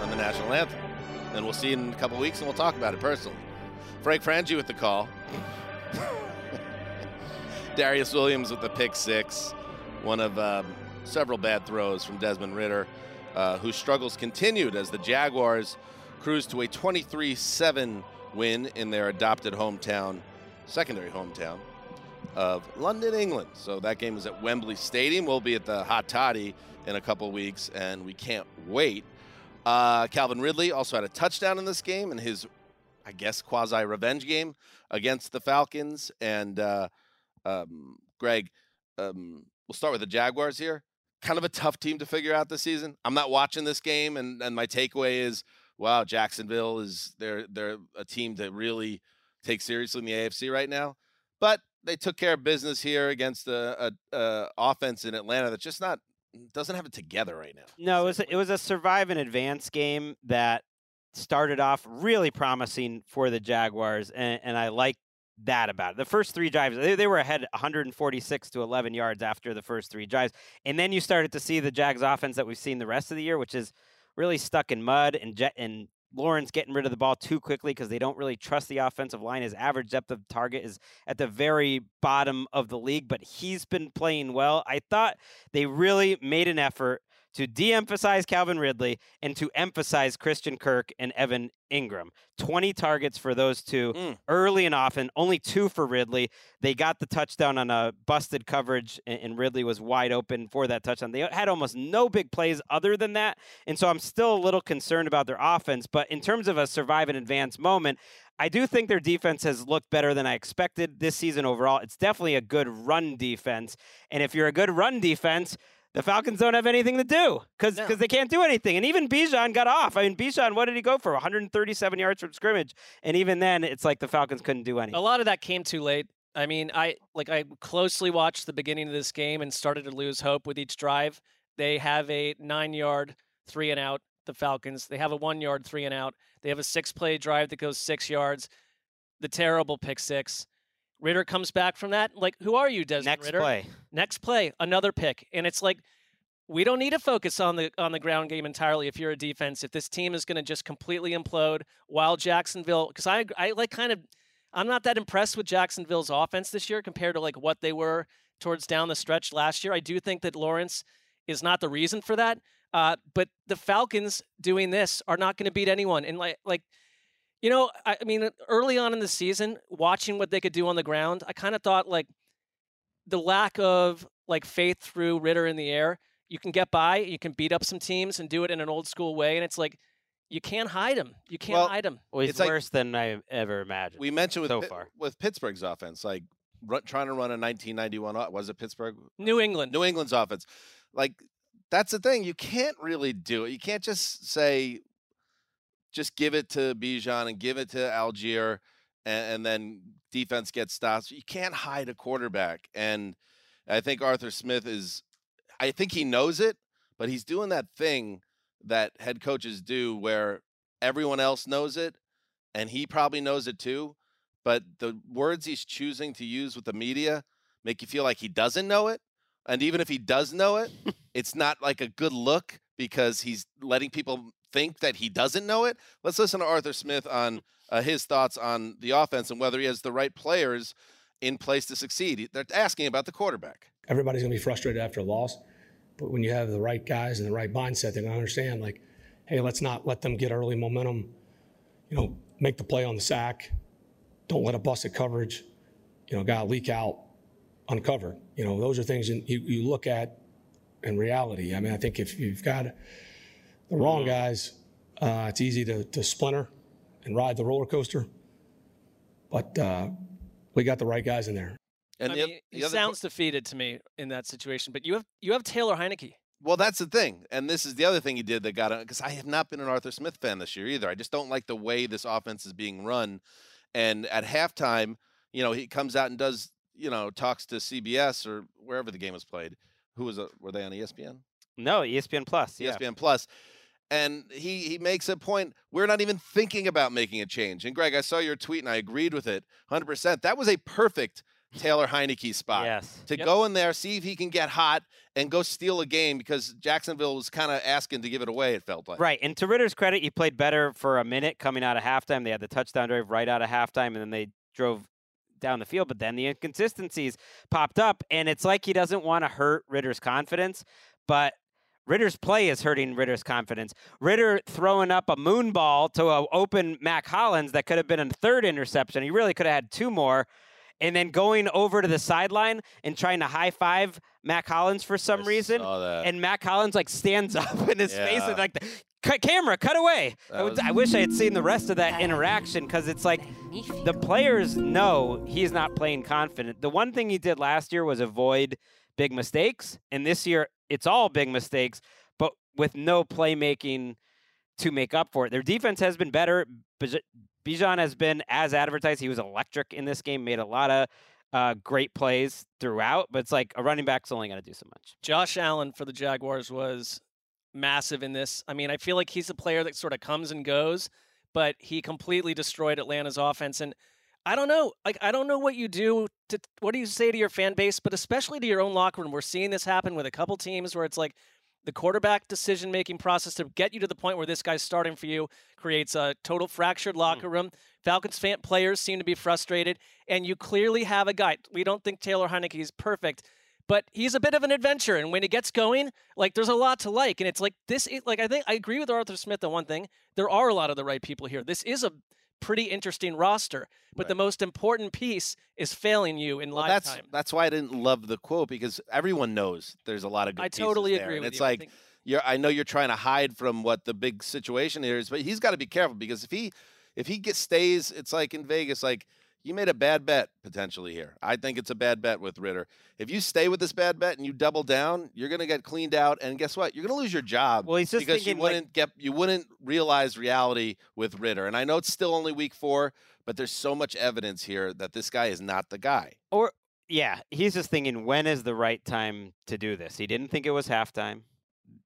[SPEAKER 2] on the national anthem. And we'll see you in a couple weeks and we'll talk about it personally. Frank Frangi with the call. <laughs> Darious Williams with the pick six. One of um, several bad throws from Desmond Ridder, uh, whose struggles continued as the Jaguars cruised to a 23 7 win in their adopted hometown, secondary hometown of London, England. So that game is at Wembley Stadium. We'll be at the Hot Toddy in a couple weeks, and we can't wait. Uh, Calvin Ridley also had a touchdown in this game in his, I guess, quasi revenge game against the Falcons. And uh, um, Gregg, um, we'll start with the Jaguars here. Kind of a tough team to figure out this season. I'm not watching this game, and, and my takeaway is, wow, Jacksonville is they're they're a team that really take seriously in the AFC right now. But they took care of business here against a, a, a offense in Atlanta that's just not doesn't have it together right now.
[SPEAKER 3] No, it was a, it was a survive and advance game that started off really promising for the Jaguars, and, and I like that about it. The first three drives, they, they were ahead 146 to 11 yards after the first three drives, and then you started to see the Jags offense that we've seen the rest of the year, which is really stuck in mud and jet and Lawrence getting rid of the ball too quickly because they don't really trust the offensive line. His average depth of target is at the very bottom of the league, but he's been playing well. I thought they really made an effort to de emphasize Calvin Ridley and to emphasize Christian Kirk and Evan Engram. 20 targets for those two
[SPEAKER 2] Mm.
[SPEAKER 3] early and often, only two for Ridley. They got the touchdown on a busted coverage, and and Ridley was wide open for that touchdown. They had almost no big plays other than that. And so I'm still a little concerned about their offense. But in terms of a survive and advance moment, I do think their defense has looked better than I expected this season overall. It's definitely a good run defense. And if you're a good run defense, the Falcons don't have anything to do because they can't do anything. And even Bijan got off. I mean, Bijan, what did he go for? 137 yards from scrimmage. And even then, it's like the Falcons couldn't do anything.
[SPEAKER 4] A lot of that came too late. I mean, I like I closely watched the beginning of this game and started to lose hope with each drive. They have a nine yard three and out. The Falcons. They have a one yard three and out. They have a six play drive that goes six yards. The terrible pick six. Ridder comes back from that. Like, who are you, Desmond
[SPEAKER 3] Next
[SPEAKER 4] Ridder?
[SPEAKER 3] play.
[SPEAKER 4] Next play, another pick, and it's like we don't need to focus on the on the ground game entirely if you're a defense. If this team is going to just completely implode, while Jacksonville, because I I like kind of, I'm not that impressed with Jacksonville's offense this year compared to like what they were towards down the stretch last year. I do think that Lawrence is not the reason for that. Uh, but the Falcons doing this are not going to beat anyone. And like like you know, I, I mean, early on in the season, watching what they could do on the ground, I kind of thought like the lack of like faith through Ridder in the air. You can get by, you can beat up some teams and do it in an old school way, and it's like you can't hide him. You can't
[SPEAKER 2] Well,
[SPEAKER 4] hide him.
[SPEAKER 3] Well, he's
[SPEAKER 2] It's like-
[SPEAKER 3] worse than I ever imagined.
[SPEAKER 2] We mentioned with
[SPEAKER 3] so
[SPEAKER 2] Pi-
[SPEAKER 3] far.
[SPEAKER 2] with Pittsburgh's offense, like run, trying to run a 1991. o- Was it Pittsburgh?
[SPEAKER 4] New England.
[SPEAKER 2] New England's offense. Like that's the thing. You can't really do it. You can't just say, just give it to Bijan and give it to Allgeier, and, and then defense gets stops. You can't hide a quarterback. And I think Arthur Smith is. I think he knows it, but he's doing that thing that head coaches do where everyone else knows it and he probably knows it too. But the words he's choosing to use with the media make you feel like he doesn't know it. And even if he does know it, <laughs> it's not like a good look because he's letting people think that he doesn't know it. Let's listen to Arthur Smith on uh, his thoughts on the offense and whether he has the right players in place to succeed. They're asking about the quarterback.
[SPEAKER 24] Everybody's going to be frustrated after a loss, but when you have the right guys and the right mindset, they're going to understand like, hey, let's not let them get early momentum. You know, make the play on the sack. Don't let a busted coverage, you know, got leak out uncovered. You know, those are things you, you look at in reality. I mean, I think if you've got the wrong guys, uh, it's easy to, to splinter and ride the roller coaster. But uh, we got the right guys in there.
[SPEAKER 2] And
[SPEAKER 4] I
[SPEAKER 2] the,
[SPEAKER 4] mean,
[SPEAKER 2] the
[SPEAKER 4] he
[SPEAKER 2] other
[SPEAKER 4] sounds defeated to me in that situation. But you have you have Taylor Heinicke.
[SPEAKER 2] Well, that's the thing. And this is the other thing he did that got it because I have not been an Arthur Smith fan this year either. I just don't like the way this offense is being run. And at halftime, you know, he comes out and does, you know, talks to CBS or wherever the game was played. Who was, it? were they on ESPN?
[SPEAKER 3] No, ESPN Plus. Yeah.
[SPEAKER 2] ESPN Plus. And he he makes a point. We're not even thinking about making a change. And Greg, I saw your tweet and I agreed with it 100%. That was a perfect Taylor Heinicke spot.
[SPEAKER 3] Yes.
[SPEAKER 2] To
[SPEAKER 3] Yep.
[SPEAKER 2] go in there, see if he can get hot and go steal a game because Jacksonville was kind of asking to give it away, it felt like.
[SPEAKER 3] Right. And to Ridder's credit, he played better for a minute coming out of halftime. They had the touchdown drive right out of halftime, and then they drove down the field. But then the inconsistencies popped up, and it's like he doesn't want to hurt Ridder's confidence, but Ridder's play is hurting Ridder's confidence. Ridder throwing up a moon ball to a open Mack Hollins that could have been a third interception. He really could have had two more. And then going over to the sideline and trying to high five Mack Hollins for some reason.
[SPEAKER 2] saw that.
[SPEAKER 3] And Mack Hollins like stands <laughs> up in his face
[SPEAKER 2] Yeah.
[SPEAKER 3] and like, cut camera, cut away. I
[SPEAKER 2] was-
[SPEAKER 3] I wish I had seen the rest of that interaction because it's like the players know he's not playing confident. The one thing he did last year was avoid big mistakes, and this year it's all big mistakes, but with no playmaking to make up for it. Their defense has been better. Bij- Bijan has been as advertised. He was electric in this game, made a lot of uh, great plays throughout, but it's like a running back's only going to do so much.
[SPEAKER 4] Josh Allen for the Jaguars was massive in this. I mean, I feel like he's a player that sort of comes and goes, but he completely destroyed Atlanta's offense. And I don't know, like I don't know what you do to what do you say to your fan base, but especially to your own locker room. We're seeing this happen with a couple teams where it's like the quarterback decision making process to get you to the point where this guy's starting for you creates a total fractured hmm. locker room. Falcons fan players seem to be frustrated, and you clearly have a guy. We don't think Taylor Heinicke is perfect, but he's a bit of an adventure. And when it gets going, like there's a lot to like. And it's like this, like I think I agree with Arthur Smith on one thing. There are a lot of the right people here. This is a pretty interesting roster, but the most important piece is failing you in
[SPEAKER 2] Well,
[SPEAKER 4] live
[SPEAKER 2] that's that's why I didn't love the quote because everyone knows there's a lot of good
[SPEAKER 4] I
[SPEAKER 2] pieces
[SPEAKER 4] totally
[SPEAKER 2] there.
[SPEAKER 4] agree
[SPEAKER 2] and
[SPEAKER 4] with
[SPEAKER 2] it's
[SPEAKER 4] you. I
[SPEAKER 2] like
[SPEAKER 4] think-
[SPEAKER 2] you're I know you're trying to hide from what the big situation here is, but he's got to be careful because if he if he gets stays, it's like in Vegas, like you made a bad bet potentially here. I think it's a bad bet with Ridder. If you stay with this bad bet and you double down, you're going to get cleaned out, and guess what? You're going to lose your job.
[SPEAKER 3] Well, he's just
[SPEAKER 2] because
[SPEAKER 3] thinking,
[SPEAKER 2] you wouldn't get you wouldn't realize reality with Ridder. And I know it's still only week four, but there's so much evidence here that this guy is not the guy.
[SPEAKER 3] Or yeah, he's just thinking when is the right time to do this. He didn't think it was halftime.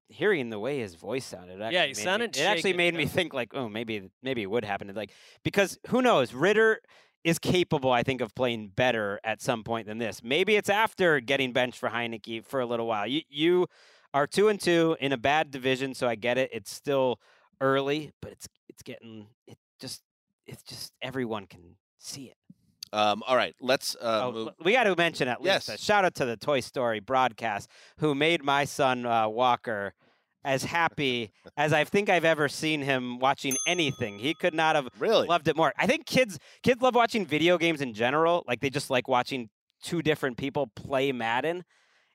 [SPEAKER 3] Hearing the way his voice sounded, actually
[SPEAKER 4] Yeah, he
[SPEAKER 3] made me-
[SPEAKER 4] sounded
[SPEAKER 3] It actually made me think like, oh, maybe maybe it would happen. Like because who knows? Ridder is capable, I think, of playing better at some point than this. Maybe it's after getting benched for Heinicke for a little while. You you are two and two in a bad division, so I get it. It's still early, but it's it's getting it just it's just everyone can see it.
[SPEAKER 2] Um, all right, let's uh,
[SPEAKER 3] Oh,
[SPEAKER 2] move.
[SPEAKER 3] we got to mention at
[SPEAKER 2] Yes.
[SPEAKER 3] least a shout out to the Toy Story broadcast who made my son uh, Walker as happy as I think I've ever seen him watching anything. He could not have
[SPEAKER 2] really
[SPEAKER 3] loved it more. I think kids kids love watching video games in general. Like they just like watching two different people play Madden.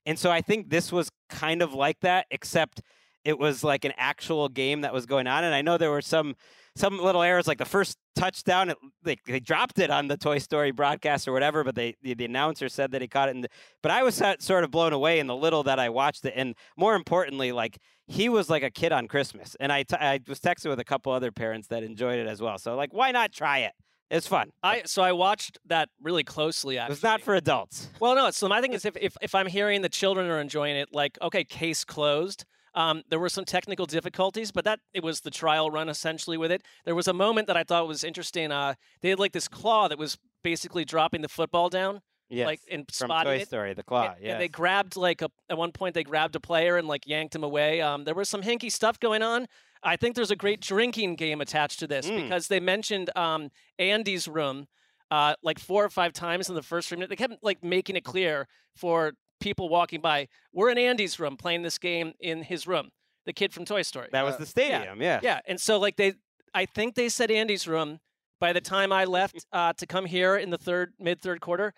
[SPEAKER 3] And so I think this was kind of like that, except it was like an actual game that was going on. And I know there were some some little errors, like the first touchdown, it, like they dropped it on the Toy Story broadcast or whatever, but they the, the announcer said that he caught it. In the, but I was sort of blown away in the little that I watched it, and more importantly, like he was like a kid on Christmas. And I t- I was texting with a couple other parents that enjoyed it as well. So like, why not try it? It's fun.
[SPEAKER 4] I so I watched that really closely. Actually,
[SPEAKER 3] It was not for adults.
[SPEAKER 4] Well, no. So my thing <laughs> is, if, if if I'm hearing the children are enjoying it, like okay, case closed. Um, there were some technical difficulties, but that it was the trial run essentially with it. There was a moment that I thought was interesting. Uh, they had like this claw that was basically dropping the football down.
[SPEAKER 3] Yes,
[SPEAKER 4] like and
[SPEAKER 3] from Toy
[SPEAKER 4] it.
[SPEAKER 3] Story, the claw,
[SPEAKER 4] and they grabbed like a at one point they grabbed a player and like yanked him away. Um, there was some hinky stuff going on. I think there's a great drinking game attached to this
[SPEAKER 3] Mm.
[SPEAKER 4] because they mentioned um, Andy's room uh, like four or five times in the first three minutes. They kept like making it clear for people walking by, we're in Andy's room playing this game in his room. The kid from Toy Story.
[SPEAKER 3] That was the stadium, yeah.
[SPEAKER 4] Yeah, and so like they, I think they said Andy's room. By the time I left <laughs> uh, to come here in the third mid third quarter,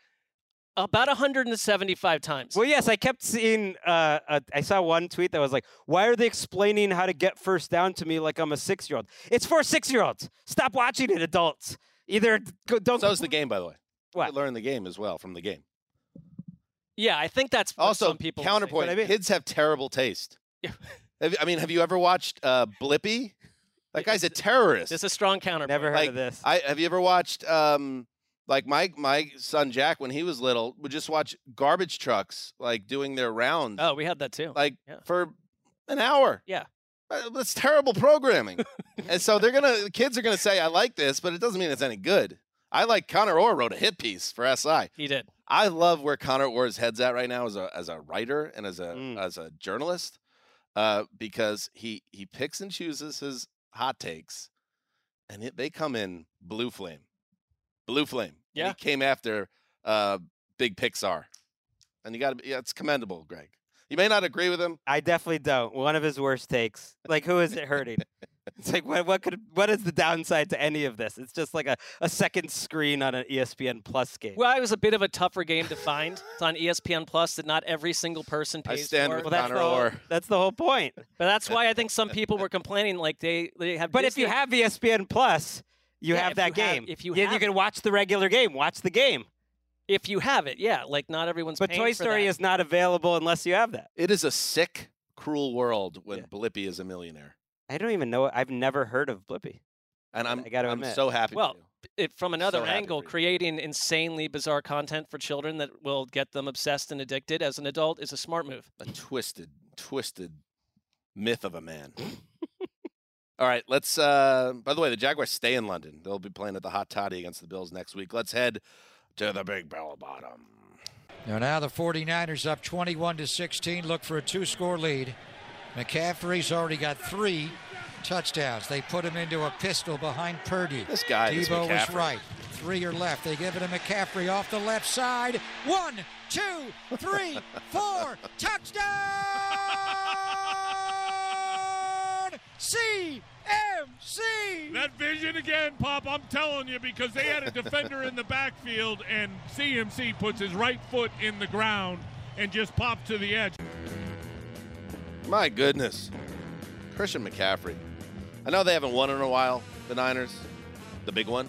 [SPEAKER 4] about 175 times.
[SPEAKER 3] Well, yes, I kept seeing. Uh, uh, I saw one tweet that was like, "Why are they explaining how to get first down to me like I'm a six year old? It's for six year olds. Stop watching it, adults. Either go, don't."
[SPEAKER 2] So is the game, by the way.
[SPEAKER 3] What?
[SPEAKER 2] You learn the game as well from the game.
[SPEAKER 4] Yeah, I think that's what
[SPEAKER 2] Also,
[SPEAKER 4] some people.
[SPEAKER 2] counterpoint: i mean kids have terrible taste. Have- I mean, have you ever watched uh, Blippi? That guy's a terrorist.
[SPEAKER 4] It's a strong counterpoint.
[SPEAKER 3] Never heard
[SPEAKER 2] like,
[SPEAKER 3] of this.
[SPEAKER 2] I have you ever watched um like my my son Jack when he was little would just watch garbage trucks like doing their rounds
[SPEAKER 4] Oh, we had that too.
[SPEAKER 2] like
[SPEAKER 4] yeah.
[SPEAKER 2] for an hour.
[SPEAKER 4] Yeah.
[SPEAKER 2] Uh, That's terrible programming. <laughs> and so they're gonna the kids are gonna say I like this, but it doesn't mean it's any good. I like Connor Orr wrote a hit piece for SI.
[SPEAKER 4] He did.
[SPEAKER 2] I love where Connor Orr's head's at right now as a as a writer and as a
[SPEAKER 3] Mm.
[SPEAKER 2] as a journalist, uh, because he he picks and chooses his hot takes, and it, they come in blue flame, blue flame. And
[SPEAKER 4] Yeah.
[SPEAKER 2] he came after uh, Big Pixar, and you got to yeah, it's commendable, Gregg. You may not agree with him.
[SPEAKER 3] I definitely don't. One of his worst takes. Like, who is it hurting? <laughs> it's like, what, what could, what is the downside to any of this? It's just like a, a second screen on an ESPN Plus game.
[SPEAKER 4] Well, it was a bit of a tougher game to find. It's on ESPN Plus that not every single person
[SPEAKER 2] I
[SPEAKER 4] pays
[SPEAKER 2] stand
[SPEAKER 4] for.
[SPEAKER 2] with
[SPEAKER 3] Well, that's
[SPEAKER 2] Connor
[SPEAKER 3] the whole, that's the whole point. <laughs>
[SPEAKER 4] But that's why I think some people were complaining like they they have.
[SPEAKER 3] But if you have ESPN Plus, you
[SPEAKER 4] Yeah,
[SPEAKER 3] have
[SPEAKER 4] if
[SPEAKER 3] that
[SPEAKER 4] you have-
[SPEAKER 3] game.
[SPEAKER 4] if you
[SPEAKER 3] you,
[SPEAKER 4] have
[SPEAKER 3] can watch the regular game. Watch the game.
[SPEAKER 4] if you have it, yeah, like not everyone's.
[SPEAKER 3] But
[SPEAKER 4] paying
[SPEAKER 3] Toy
[SPEAKER 4] for
[SPEAKER 3] Story
[SPEAKER 4] that.
[SPEAKER 3] is not available unless you have that.
[SPEAKER 2] It is a sick, cruel world when Blippi is a millionaire,
[SPEAKER 3] I don't even know. I've never heard of Blippi.
[SPEAKER 2] and I'm
[SPEAKER 3] I gotta
[SPEAKER 2] I'm
[SPEAKER 3] admit.
[SPEAKER 2] so happy.
[SPEAKER 4] Well,
[SPEAKER 2] for
[SPEAKER 4] it from another
[SPEAKER 2] So
[SPEAKER 4] angle, creating insanely bizarre content for children that will get them obsessed and addicted as an adult is a smart move.
[SPEAKER 2] a twisted, twisted myth of a man. <laughs> All right, let's. Uh, by the way, the Jaguars stay in London. They'll be playing at the Hot Toddy against the Bills next week. Let's head to the Big Bell Bottom.
[SPEAKER 25] Now, now the 49ers up 21 to 16, look for a two score lead. McCaffrey's already got three touchdowns. They put him into a pistol behind Purdy.
[SPEAKER 2] This guy, this
[SPEAKER 25] Debo was right. Three are left. They give it to McCaffrey off the left side. One, two, three, <laughs> four. Touchdown! CMC!
[SPEAKER 26] That vision again, Pop, I'm telling you, because they had a defender in the backfield, and CMC puts his right foot in the ground and just pops to the edge.
[SPEAKER 2] My goodness, Christian McCaffrey. I know they haven't won in a while. The Niners, the big one.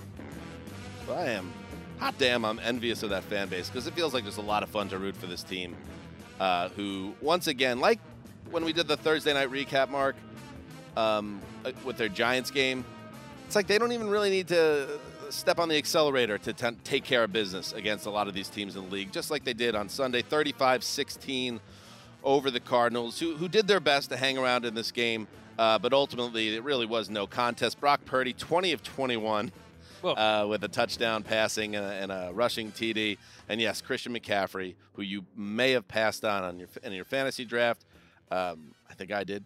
[SPEAKER 2] But I am, hot damn, I'm envious of that fan base because it feels like there's a lot of fun to root for this team. Uh, who, once again, like when we did the Thursday night recap, Marc, um, uh, with their Giants game, it's like they don't even really need to step on the accelerator to t- take care of business against a lot of these teams in the league, just like they did on Sunday, 35 16 over the Cardinals, who, who did their best to hang around in this game, uh, but ultimately it really was no contest. Brock Purdy, 20 of 21 uh, with a touchdown passing and a, and a rushing TD. And yes, Christian McCaffrey, who you may have passed on, on your, in your fantasy draft. Um, I think I did,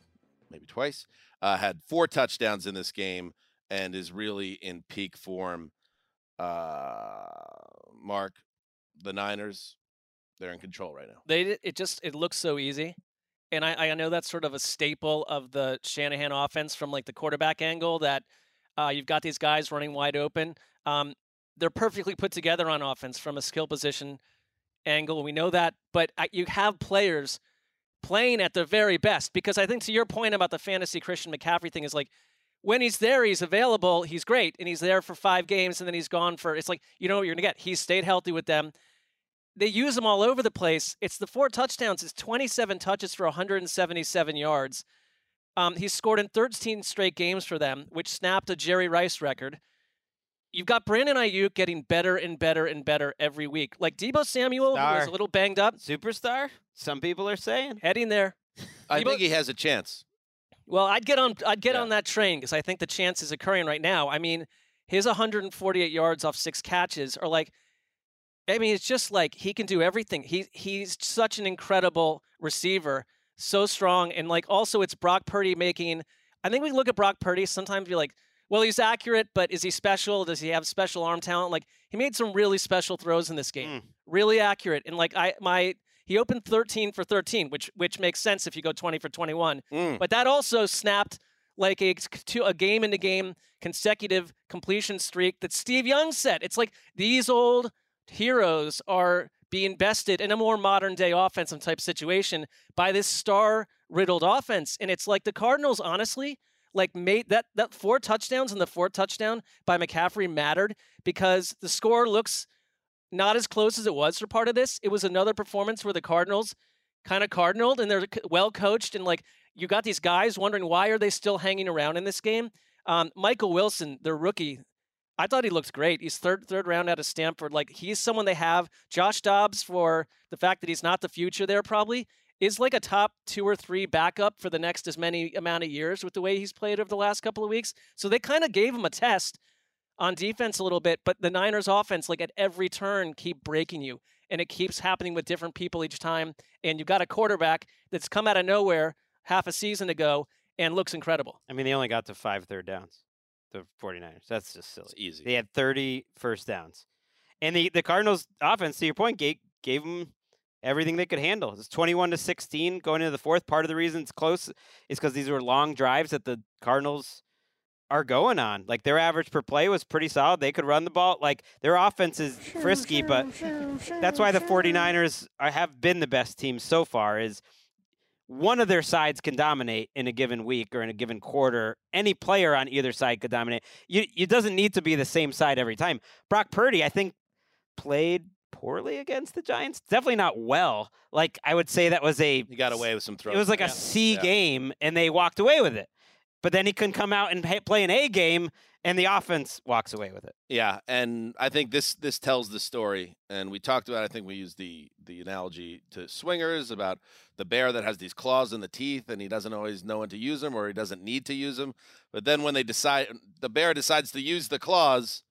[SPEAKER 2] maybe twice. Uh, had four touchdowns in this game and is really in peak form. Uh, Marc, the Niners, they're in control right now.
[SPEAKER 4] They it just it looks so easy, and I I know that's sort of a staple of the Shanahan offense from like the quarterback angle that uh, you've got these guys running wide open. Um, they're perfectly put together on offense from a skill position angle. We know that, but you have players playing at their very best because I think to your point about the fantasy Christian McCaffrey thing is like when he's there, he's available, he's great, and he's there for five games, and then he's gone for. It's like you know what you're gonna get. He's stayed healthy with them. They use him all over the place. It's the four touchdowns. It's 27 touches for 177 yards. Um, he's scored in 13 straight games for them, which snapped a Jerry Rice record. You've got Brandon Aiyuk getting better and better and better every week. Like Deebo Samuel, who was a little banged up,
[SPEAKER 3] Superstar? Some people are saying.
[SPEAKER 4] heading there.
[SPEAKER 2] I
[SPEAKER 4] You
[SPEAKER 2] think he has a chance.
[SPEAKER 4] Well, I'd get on I'd get on that train because I think the chance is occurring right now. I mean, his 148 yards off six catches are like I mean, it's just like he can do everything. He he's such an incredible receiver, so strong and like also it's Brock Purdy making I think we look at Brock Purdy sometimes be like, well, he's accurate, but is he special? Does he have special arm talent? Like he made some really special throws in this game. Mm. Really accurate. And like I my he opened 13 for 13, which which makes sense if you go 20 for 21. Mm. But that also snapped like a a game into game consecutive completion streak that Steve Young set. It's like these old heroes are being bested in a more modern day offensive type situation by this star riddled offense. And it's like the Cardinals, honestly, like made that that four touchdowns and the fourth touchdown by McCaffrey mattered because the score looks not as close as it was for part of this. It was another performance where the Cardinals kind of cardinaled and they're well coached and like you got these guys wondering why are they still hanging around in this game. Um, Michael Wilson, their rookie, I thought he looked great. He's third third round out of Stanford. Like he's someone they have. Josh Dobbs for the fact that he's not the future there probably is like a top two or three backup for the next as many amount of years with the way he's played over the last couple of weeks. So they kind of gave him a test on defense a little bit, but the Niners offense, like at every turn, keep breaking you. And it keeps happening with different people each time. And you've got a quarterback that's come out of nowhere half a season ago and looks incredible.
[SPEAKER 3] I mean, they only got to five third downs, the 49ers. That's just silly.
[SPEAKER 2] easy.
[SPEAKER 3] They had 30 first downs. And the, the Cardinals offense, to your point, gave, gave them everything they could handle. It's 21 to 16 going into the fourth. Part of the reason it's close is because these were long drives that the Cardinals are going on. Like their average per play was pretty solid. They could run the ball. Like their offense is frisky, but that's why the 49ers are, have been the best team so far is one of their sides can dominate in a given week or in a given quarter. Any player on either side could dominate. You it doesn't need to be the same side every time. Brock Purdy, I think, played poorly against the Giants. Definitely not well. Like I would say that was a
[SPEAKER 2] He got away with some throws.
[SPEAKER 3] it was like
[SPEAKER 2] Yeah.
[SPEAKER 3] a C
[SPEAKER 2] Yeah.
[SPEAKER 3] game, and they walked away with it. But then he couldn't come out and pa- play an A game, and the offense walks away with it.
[SPEAKER 2] Yeah, and I think this this tells the story. And we talked about. I think we used the the analogy to swingers about the bear that has these claws in the teeth, and he doesn't always know when to use them, or he doesn't need to use them. But then when they decide, the bear decides to use the claws,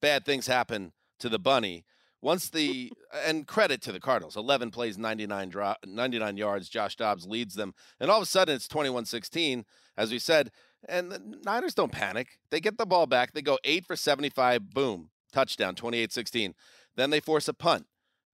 [SPEAKER 2] bad things happen to the bunny. Once the and credit to the Cardinals, 11 plays, 99 dro- 99 yards. Josh Dobbs leads them, and all of a sudden it's 21-16, as we said. And the Niners don't panic. They get the ball back. They go eight for 75. Boom, touchdown, 28-16. Then they force a punt.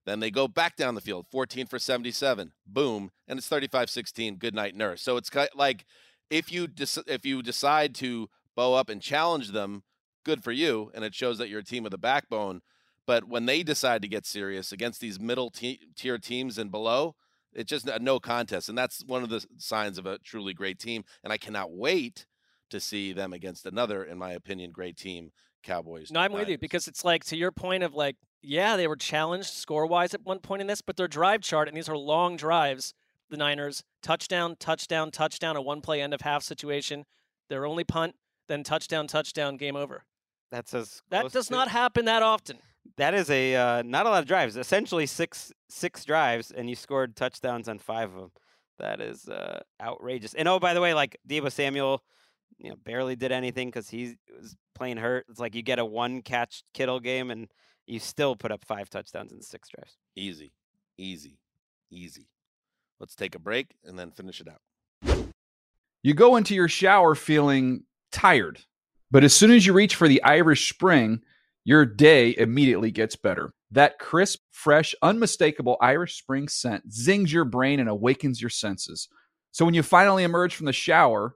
[SPEAKER 2] Then they go back down the field, 14 for 77. Boom, and it's 35-16. Good night, nurse. So it's like if you if you decide to bow up and challenge them, good for you, and it shows that you're a team with a backbone. But when they decide to get serious against these middle tier teams and below, it's just a no contest, and that's one of the signs of a truly great team. And I cannot wait to see them against another, in my opinion, great team, Cowboys.
[SPEAKER 4] No, I'm with you because it's like to your point of like, yeah, they were challenged score wise at one point in this, but their drive chart, and these are long drives, the Niners, touchdown, touchdown, touchdown, a one play end of half situation, their only punt, then touchdown, touchdown, game over.
[SPEAKER 3] That's as
[SPEAKER 4] That does
[SPEAKER 3] to-
[SPEAKER 4] not happen that often.
[SPEAKER 3] That is a uh, not a lot of drives. Essentially six six drives, and you scored touchdowns on five of them. That is uh, outrageous. And oh, by the way, like Deebo Samuel, you know, barely did anything because he was playing hurt. It's like you get a one catch Kittle game, and you still put up five touchdowns in six drives.
[SPEAKER 2] Easy, easy, easy. Let's take a break and then finish it out.
[SPEAKER 16] You go into your shower feeling tired, but as soon as you reach for the Irish Spring, your day immediately gets better. That crisp, fresh, unmistakable Irish Spring scent zings your brain and awakens your senses. So when you finally emerge from the shower,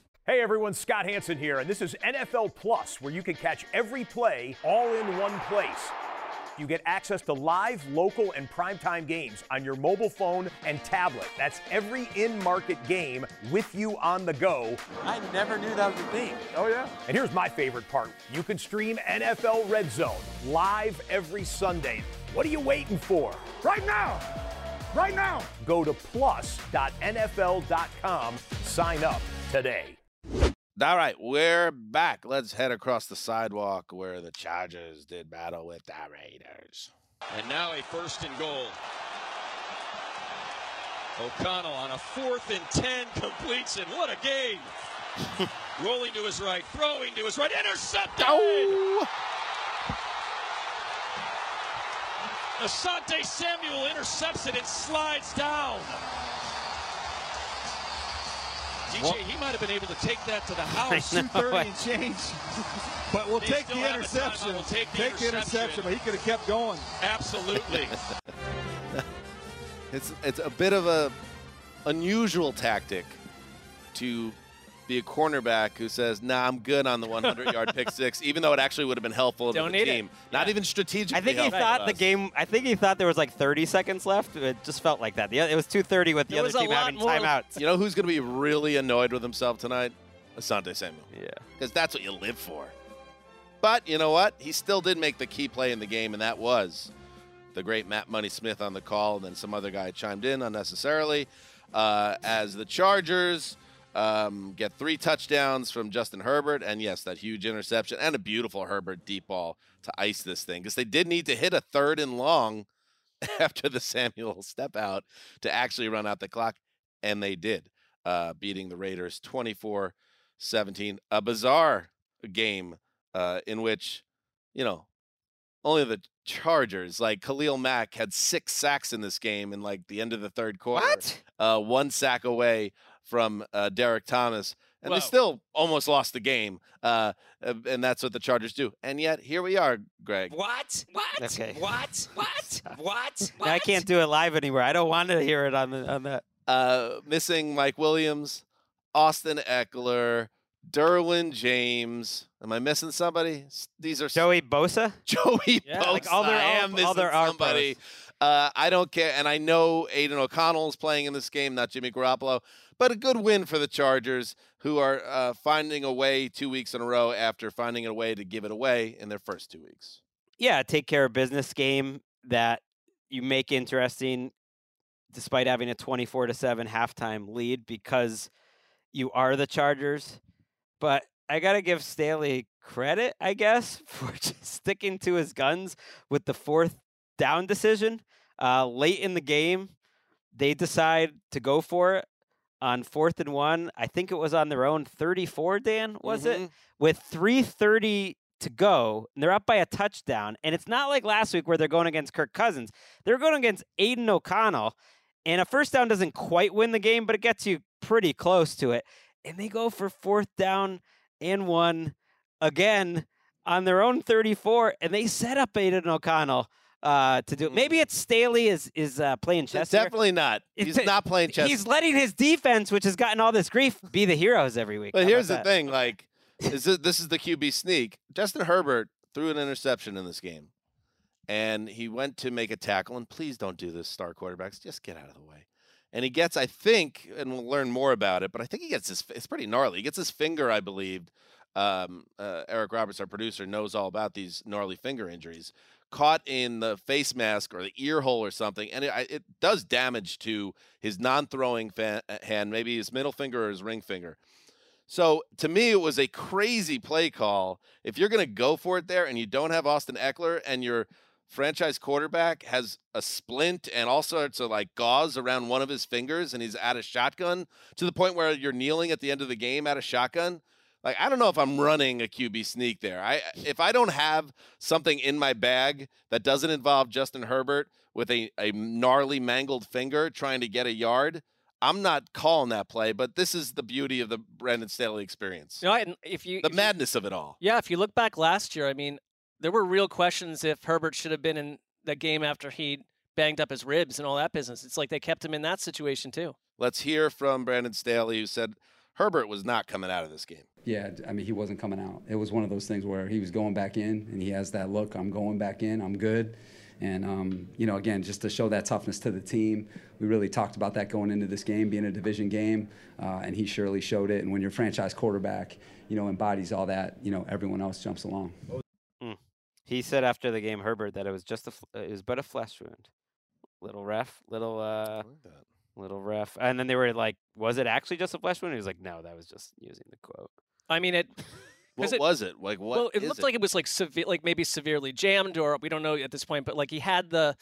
[SPEAKER 27] Hey everyone, Scott Hanson here, and this is NFL Plus, where you can catch every play all in one place. You get access to live, local, and primetime games on your mobile phone and tablet. That's every in market game with you on the go.
[SPEAKER 28] I never knew that was a thing.
[SPEAKER 27] Oh, yeah. And here's my favorite part you can stream NFL Red Zone live every Sunday. What are you waiting for? Right now! Right now! Go to plus.nfl.com, sign up today.
[SPEAKER 2] All right, we're back. Let's head across the sidewalk where the Chargers did battle with the Raiders.
[SPEAKER 29] And now a first and goal. O'Connell on a fourth and 10 completes it. What a game! <laughs> Rolling to his right, throwing to his right, intercepted!
[SPEAKER 2] Oh.
[SPEAKER 29] Asante Samuel intercepts it and slides down. DJ, he might have been able to take that to the <laughs> house.
[SPEAKER 30] 230 and change. <laughs> But we'll take the
[SPEAKER 29] have a timeout.
[SPEAKER 30] interception.
[SPEAKER 29] We'll take the
[SPEAKER 30] the interception,
[SPEAKER 29] interception.
[SPEAKER 30] but he could have kept going.
[SPEAKER 29] Absolutely. <laughs>
[SPEAKER 2] It's it's a bit of a unusual tactic to be a cornerback who says, "Nah, I'm good on the 100 yard pick <laughs> six, even though it actually would have been helpful to
[SPEAKER 3] Don't
[SPEAKER 2] the
[SPEAKER 3] need it.
[SPEAKER 2] team. Not even strategically.
[SPEAKER 3] I think he thought
[SPEAKER 2] to
[SPEAKER 3] the game. I think he thought there was like 30 seconds left. It just felt like that. The, it was 2:30 with the
[SPEAKER 2] There
[SPEAKER 3] other team
[SPEAKER 2] lot
[SPEAKER 3] having timeouts.
[SPEAKER 2] You know who's going to be really annoyed with himself tonight? Asante Samuel.
[SPEAKER 3] Yeah.
[SPEAKER 2] Because that's what you live for. But you know what? He still did make the key play in the game, and that was the great Matt Money Smith on the call, and then some other guy chimed in unnecessarily. Uh, as the Chargers um, get three touchdowns from Justin Herbert, and yes, that huge interception and a beautiful Herbert deep ball to ice this thing, because they did need to hit a third and long <laughs> after the Samuel step out to actually run out the clock, and they did, uh, beating the Raiders 24 17. A bizarre game uh, in which, you know, only the Chargers, like Khalil Mack, had six sacks in this game in like the end of the third quarter. What? Uh, one sack away from uh, Derek Thomas. And they still almost lost the game. Uh, uh, and that's what the Chargers do. And yet, here we are, Greg.
[SPEAKER 31] What? What?
[SPEAKER 3] Okay. <laughs>
[SPEAKER 31] What? What? What?
[SPEAKER 3] I can't do it live anymore. I don't want to hear it on the on that.
[SPEAKER 2] uh, missing Mike Williams, Austin Ekeler, Derwin James. Am I missing somebody? These are
[SPEAKER 3] Joey Bosa. <laughs>
[SPEAKER 2] Joey
[SPEAKER 3] Yeah,
[SPEAKER 2] Bosa.
[SPEAKER 3] like all their
[SPEAKER 2] I
[SPEAKER 3] all-
[SPEAKER 2] am
[SPEAKER 3] all
[SPEAKER 2] missing
[SPEAKER 3] their arm
[SPEAKER 2] somebody. Uh, I don't care, and I know Aidan O'Connell is playing in this game, not Jimmy Garoppolo, but a good win for the Chargers, who are uh, finding a way two weeks in a row after finding a way to give it away in their first two weeks.
[SPEAKER 3] yeah, take care of business game that you make interesting despite having a 24 to 7 halftime lead because you are the Chargers. But I got to give Staley credit, I guess, <laughs> for just sticking to his guns with the fourth down decision. Uh, late in the game, they decide to go for it on fourth and one. I think it was on their own 34, Dan, was
[SPEAKER 2] Mhm.
[SPEAKER 3] it? With 330 to go, and they're up by a touchdown. And it's not like last week where they're going against Kirk Cousins. They're going against Aidan O'Connell. And a first down doesn't quite win the game, but it gets you pretty close to it. And they go for fourth down and one again on their own 34, and they set up Aidan O'Connell uh, to do it. Maybe it's Staley is is uh, playing chess.
[SPEAKER 2] Definitely not. He's
[SPEAKER 3] It's-
[SPEAKER 2] not playing chess. <laughs>
[SPEAKER 3] He's letting his defense, which has gotten all this grief, be the heroes every week.
[SPEAKER 2] But
[SPEAKER 3] How
[SPEAKER 2] here's the
[SPEAKER 3] that?
[SPEAKER 2] thing: like, is it, this is the QB sneak. Justin Herbert threw an interception in this game, and he went to make a tackle. And please don't do this, star quarterbacks. Just get out of the way. And he gets, I think, and we'll learn more about it. But I think he gets his. It's pretty gnarly. He gets his finger, I believe. Um, uh, Eric Roberts, our producer, knows all about these gnarly finger injuries. Caught in the face mask or the ear hole or something, and it, it does damage to his non-throwing fa- uh, hand, maybe his middle finger or his ring finger. So to me, it was a crazy play call. If you're going to go for it there and you don't have Austin Ekeler and you're franchise quarterback has a splint and all sorts of like gauze around one of his fingers and he's at a shotgun to the point where you're kneeling at the end of the game at a shotgun. Like I don't know if I'm running a QB sneak there. I if I don't have something in my bag that doesn't involve Justin Herbert with a, a gnarly mangled finger trying to get a yard, I'm not calling that play, but this is the beauty of the Brandon Staley experience.
[SPEAKER 4] You know, and if you
[SPEAKER 2] the
[SPEAKER 4] if you-
[SPEAKER 2] madness of it all.
[SPEAKER 4] Yeah, if you look back last year, I mean, there were real questions if Herbert should have been in the game after he banged up his ribs and all that business. It's like they kept him in that situation too.
[SPEAKER 2] Let's hear from Brandon Staley, who said Herbert was not coming out of this game.
[SPEAKER 32] Yeah, I mean, he wasn't coming out. It was one of those things where he was going back in, and he has that look. I'm going back in. I'm good. And um, you know, again, just to show that toughness to the team, we really talked about that going into this game, being a division game, uh, and he surely showed it. And when your franchise quarterback, you know, embodies all that, you know, everyone else jumps along.
[SPEAKER 3] Mm. He said after the game, Herbert, that it was just a, uh, it was but a flesh wound. Little ref, little uh, little ref, and then they were like, "Was it actually just a flesh wound?" He was like, "No, that was just using the quote."
[SPEAKER 4] I mean, it. <laughs>
[SPEAKER 2] What
[SPEAKER 4] 'cause it-
[SPEAKER 2] was it? Like what?
[SPEAKER 4] well, it
[SPEAKER 2] is
[SPEAKER 4] looked like it was like severe, like maybe severely jammed, or we don't know at this point. But like he had the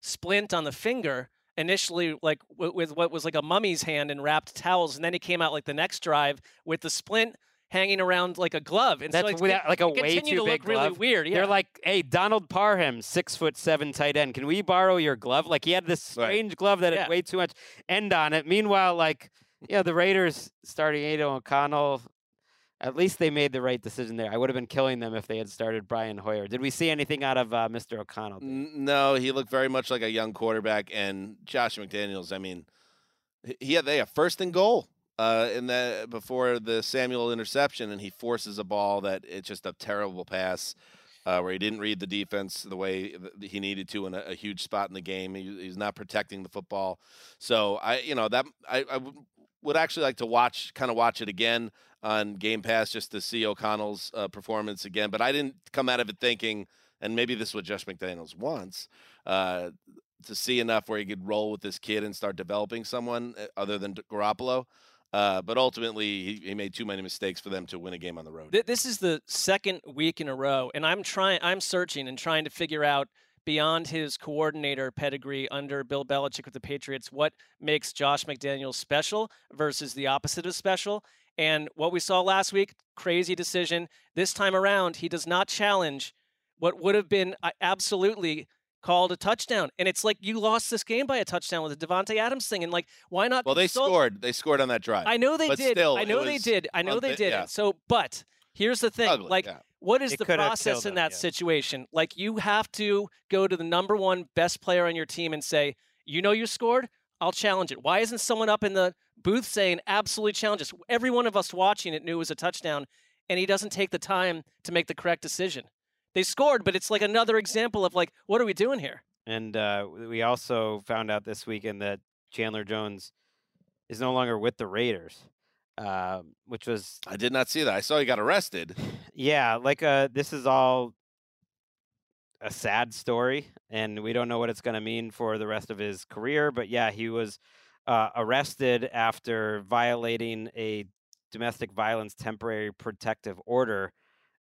[SPEAKER 4] splint on the finger initially, like w- with what was like a mummy's hand and wrapped towels, and then he came out like the next drive with the splint hanging around like a glove. And so
[SPEAKER 3] That's
[SPEAKER 4] it's-
[SPEAKER 3] without, like a way
[SPEAKER 4] continued
[SPEAKER 3] too
[SPEAKER 4] to
[SPEAKER 3] big
[SPEAKER 4] look really
[SPEAKER 3] glove.
[SPEAKER 4] weird. Yeah.
[SPEAKER 3] They're like, "Hey, Donald Parham, six foot seven tight end. Can we borrow your glove?" Like he had this strange glove that
[SPEAKER 4] Yeah.
[SPEAKER 3] had way too much end on it. Meanwhile, like, yeah, the Raiders starting Aidan O'Connell. At least they made the right decision there. I would have been killing them if they had started Brian Hoyer. Did we see anything out of uh, Mr. O'Connell?
[SPEAKER 2] N- No, he looked very much like a young quarterback. And Josh McDaniels, I mean, he- he had they have first and goal uh, in the before the Samuel interception, and he forces a ball that it's just a terrible pass. Uh, where he didn't read the defense the way he needed to in a, a huge spot in the game. He, he's not protecting the football. So I, you know, that I, I would- actually like to watch, kind of watch it again on Game Pass just to see O'Connell's uh, performance again. But I didn't come out of it thinking, and maybe this is what Josh McDaniels wants, uh, to see enough where he could roll with this kid and start developing someone uh, other than Garoppolo. Uh, but ultimately, he, he made too many mistakes for them to win a game on the road.
[SPEAKER 4] This is the second week in a row, and I'm trying. I'm searching and trying to figure out beyond his coordinator pedigree under Bill Belichick with the Patriots, what makes Josh McDaniels special versus the opposite of special. And what we saw last week, crazy decision. This time around, he does not challenge what would have been uh, absolutely called a touchdown. And it's like you lost this game by a touchdown with the Davante Adams thing. And like, why not?
[SPEAKER 2] Well, they
[SPEAKER 4] consult-
[SPEAKER 2] scored. They scored on that drive.
[SPEAKER 4] I know they
[SPEAKER 2] But
[SPEAKER 4] did.
[SPEAKER 2] Still,
[SPEAKER 4] I know they did. I know they
[SPEAKER 2] unfi-
[SPEAKER 4] did.
[SPEAKER 2] yeah.
[SPEAKER 4] So, but here's the thing:
[SPEAKER 2] Ugly,
[SPEAKER 4] like,
[SPEAKER 2] yeah.
[SPEAKER 4] what is
[SPEAKER 3] It
[SPEAKER 4] the process
[SPEAKER 3] killed
[SPEAKER 4] in that
[SPEAKER 3] yeah.
[SPEAKER 4] situation? Like, you have to go to the number one best player on your team and say, "You know, you scored. I'll challenge it." Why isn't someone up in the booth saying, "Absolutely challenge us"? Every one of us watching it knew it was a touchdown, and he doesn't take the time to make the correct decision. They scored, but it's like another example of like, what are we doing here?
[SPEAKER 3] And uh, we also found out this weekend that Chandler Jones is no longer with the Raiders, um, which was
[SPEAKER 2] I did not see that. I saw he got arrested. <sighs>
[SPEAKER 3] yeah, like uh, this is all a sad story, and we don't know what it's going to mean for the rest of his career. But yeah, he was uh, arrested after violating a domestic violence temporary protective order,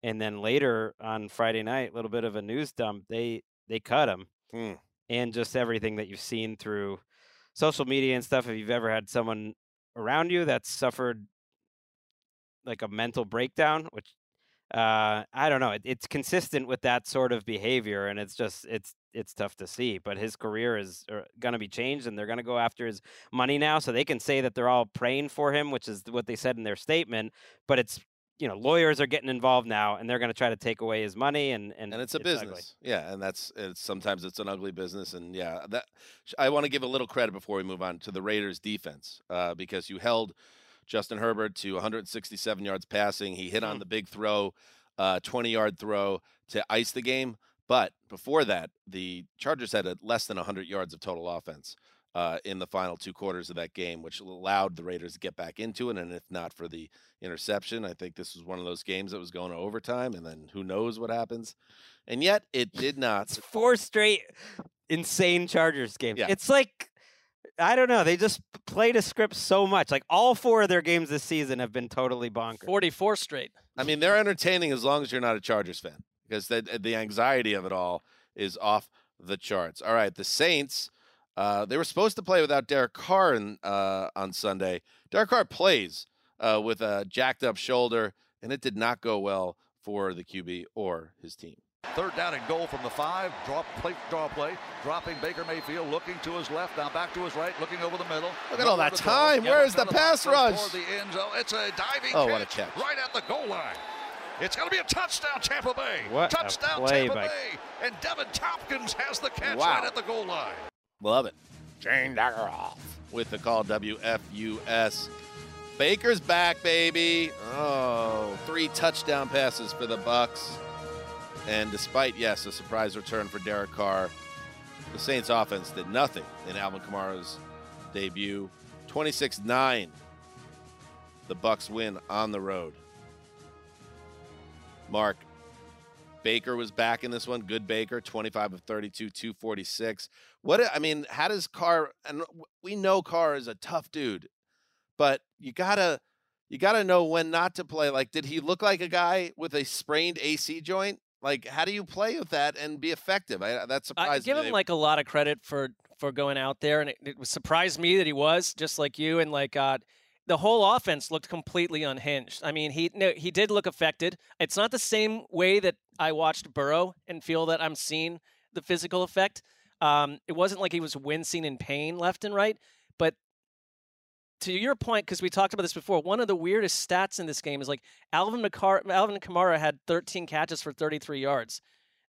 [SPEAKER 3] and then later on Friday night, a little bit of a news dump. They they cut him,
[SPEAKER 2] Hmm.
[SPEAKER 3] and just everything that you've seen through social media and stuff. If you've ever had someone around you that's suffered like a mental breakdown, which uh, I don't know, it, it's consistent with that sort of behavior, and it's just it's it's tough to see. But his career is going to be changed, and they're going to go after his money now, so they can say that they're all praying for him, which is what they said in their statement. But it's you know lawyers are getting involved now, and they're going to try to take away his money, and and,
[SPEAKER 2] and it's a
[SPEAKER 3] ugly.
[SPEAKER 2] business. Yeah, and that's it's sometimes it's an ugly business, and yeah, that I want to give a little credit before we move on to the Raiders defense uh, because you held Justin Herbert to 167 yards passing. He hit on the big throw, uh, 20 yard throw to ice the game. But before that, the Chargers had a less than 100 yards of total offense uh, in the final two quarters of that game, which allowed the Raiders to get back into it. And if not for the interception, I think this was one of those games that was going to overtime, and then who knows what happens. And yet, it did not.
[SPEAKER 3] four straight insane Chargers games.
[SPEAKER 2] Yeah.
[SPEAKER 3] It's like I don't know. They just played a script so much. Like all four of their games this season have been totally bonkers.
[SPEAKER 4] Forty-four straight.
[SPEAKER 2] I mean, they're entertaining as long as you're not a Chargers fan, because the the anxiety of it all is off the charts. All right, the Saints. Uh, they were supposed to play without Derek Carr in, uh, on Sunday. Derek Carr plays uh, with a jacked up shoulder, and it did not go well for the QB or his team.
[SPEAKER 33] Third down and goal from the five. Draw play, draw play. Dropping Baker Mayfield, looking to his left, now back to his right, looking over the middle.
[SPEAKER 2] Look at all that
[SPEAKER 33] Over the throw.
[SPEAKER 2] time. Where is Where
[SPEAKER 33] the
[SPEAKER 2] pass rush?
[SPEAKER 33] the end zone. It's a diving
[SPEAKER 2] Oh,
[SPEAKER 33] catch,
[SPEAKER 2] what a catch.
[SPEAKER 33] right at the goal line. It's going to be a touchdown, Tampa Bay.
[SPEAKER 2] What a
[SPEAKER 33] touchdown,
[SPEAKER 2] play
[SPEAKER 33] Tampa
[SPEAKER 2] by-
[SPEAKER 33] Bay. And Deven Thompkins has the catch
[SPEAKER 2] Wow.
[SPEAKER 33] right at the goal line.
[SPEAKER 2] Love it. Gene Deckerhoff with the call WFUS. Baker's back, baby. Oh, three touchdown passes for the Bucs. And despite, yes, a surprise return for Derek Carr, the Saints offense did nothing in Alvin Kamara's debut. 26-9. The Bucs win on the road. Marc, Baker was back in this one. Good Baker, 25 of 32, 246. What I mean, how does Carr and we know Carr is a tough dude, but you gotta you gotta know when not to play. Like, did he look like a guy with a sprained AC joint? Like, how do you play with that and be effective? I, that
[SPEAKER 4] I
[SPEAKER 2] surprised
[SPEAKER 4] give
[SPEAKER 2] me.
[SPEAKER 4] him like a lot of credit for for going out there, and it, it surprised me that he was just like you, and like uh, the whole offense looked completely unhinged. I mean, he no, he did look affected. It's not the same way that I watched Burrow and feel that I'm seeing the physical effect. Um, it wasn't like he was wincing in pain left and right, but to your point, because we talked about this before, one of the weirdest stats in this game is like Alvin, McCar- Alvin Kamara had 13 catches for 33 yards.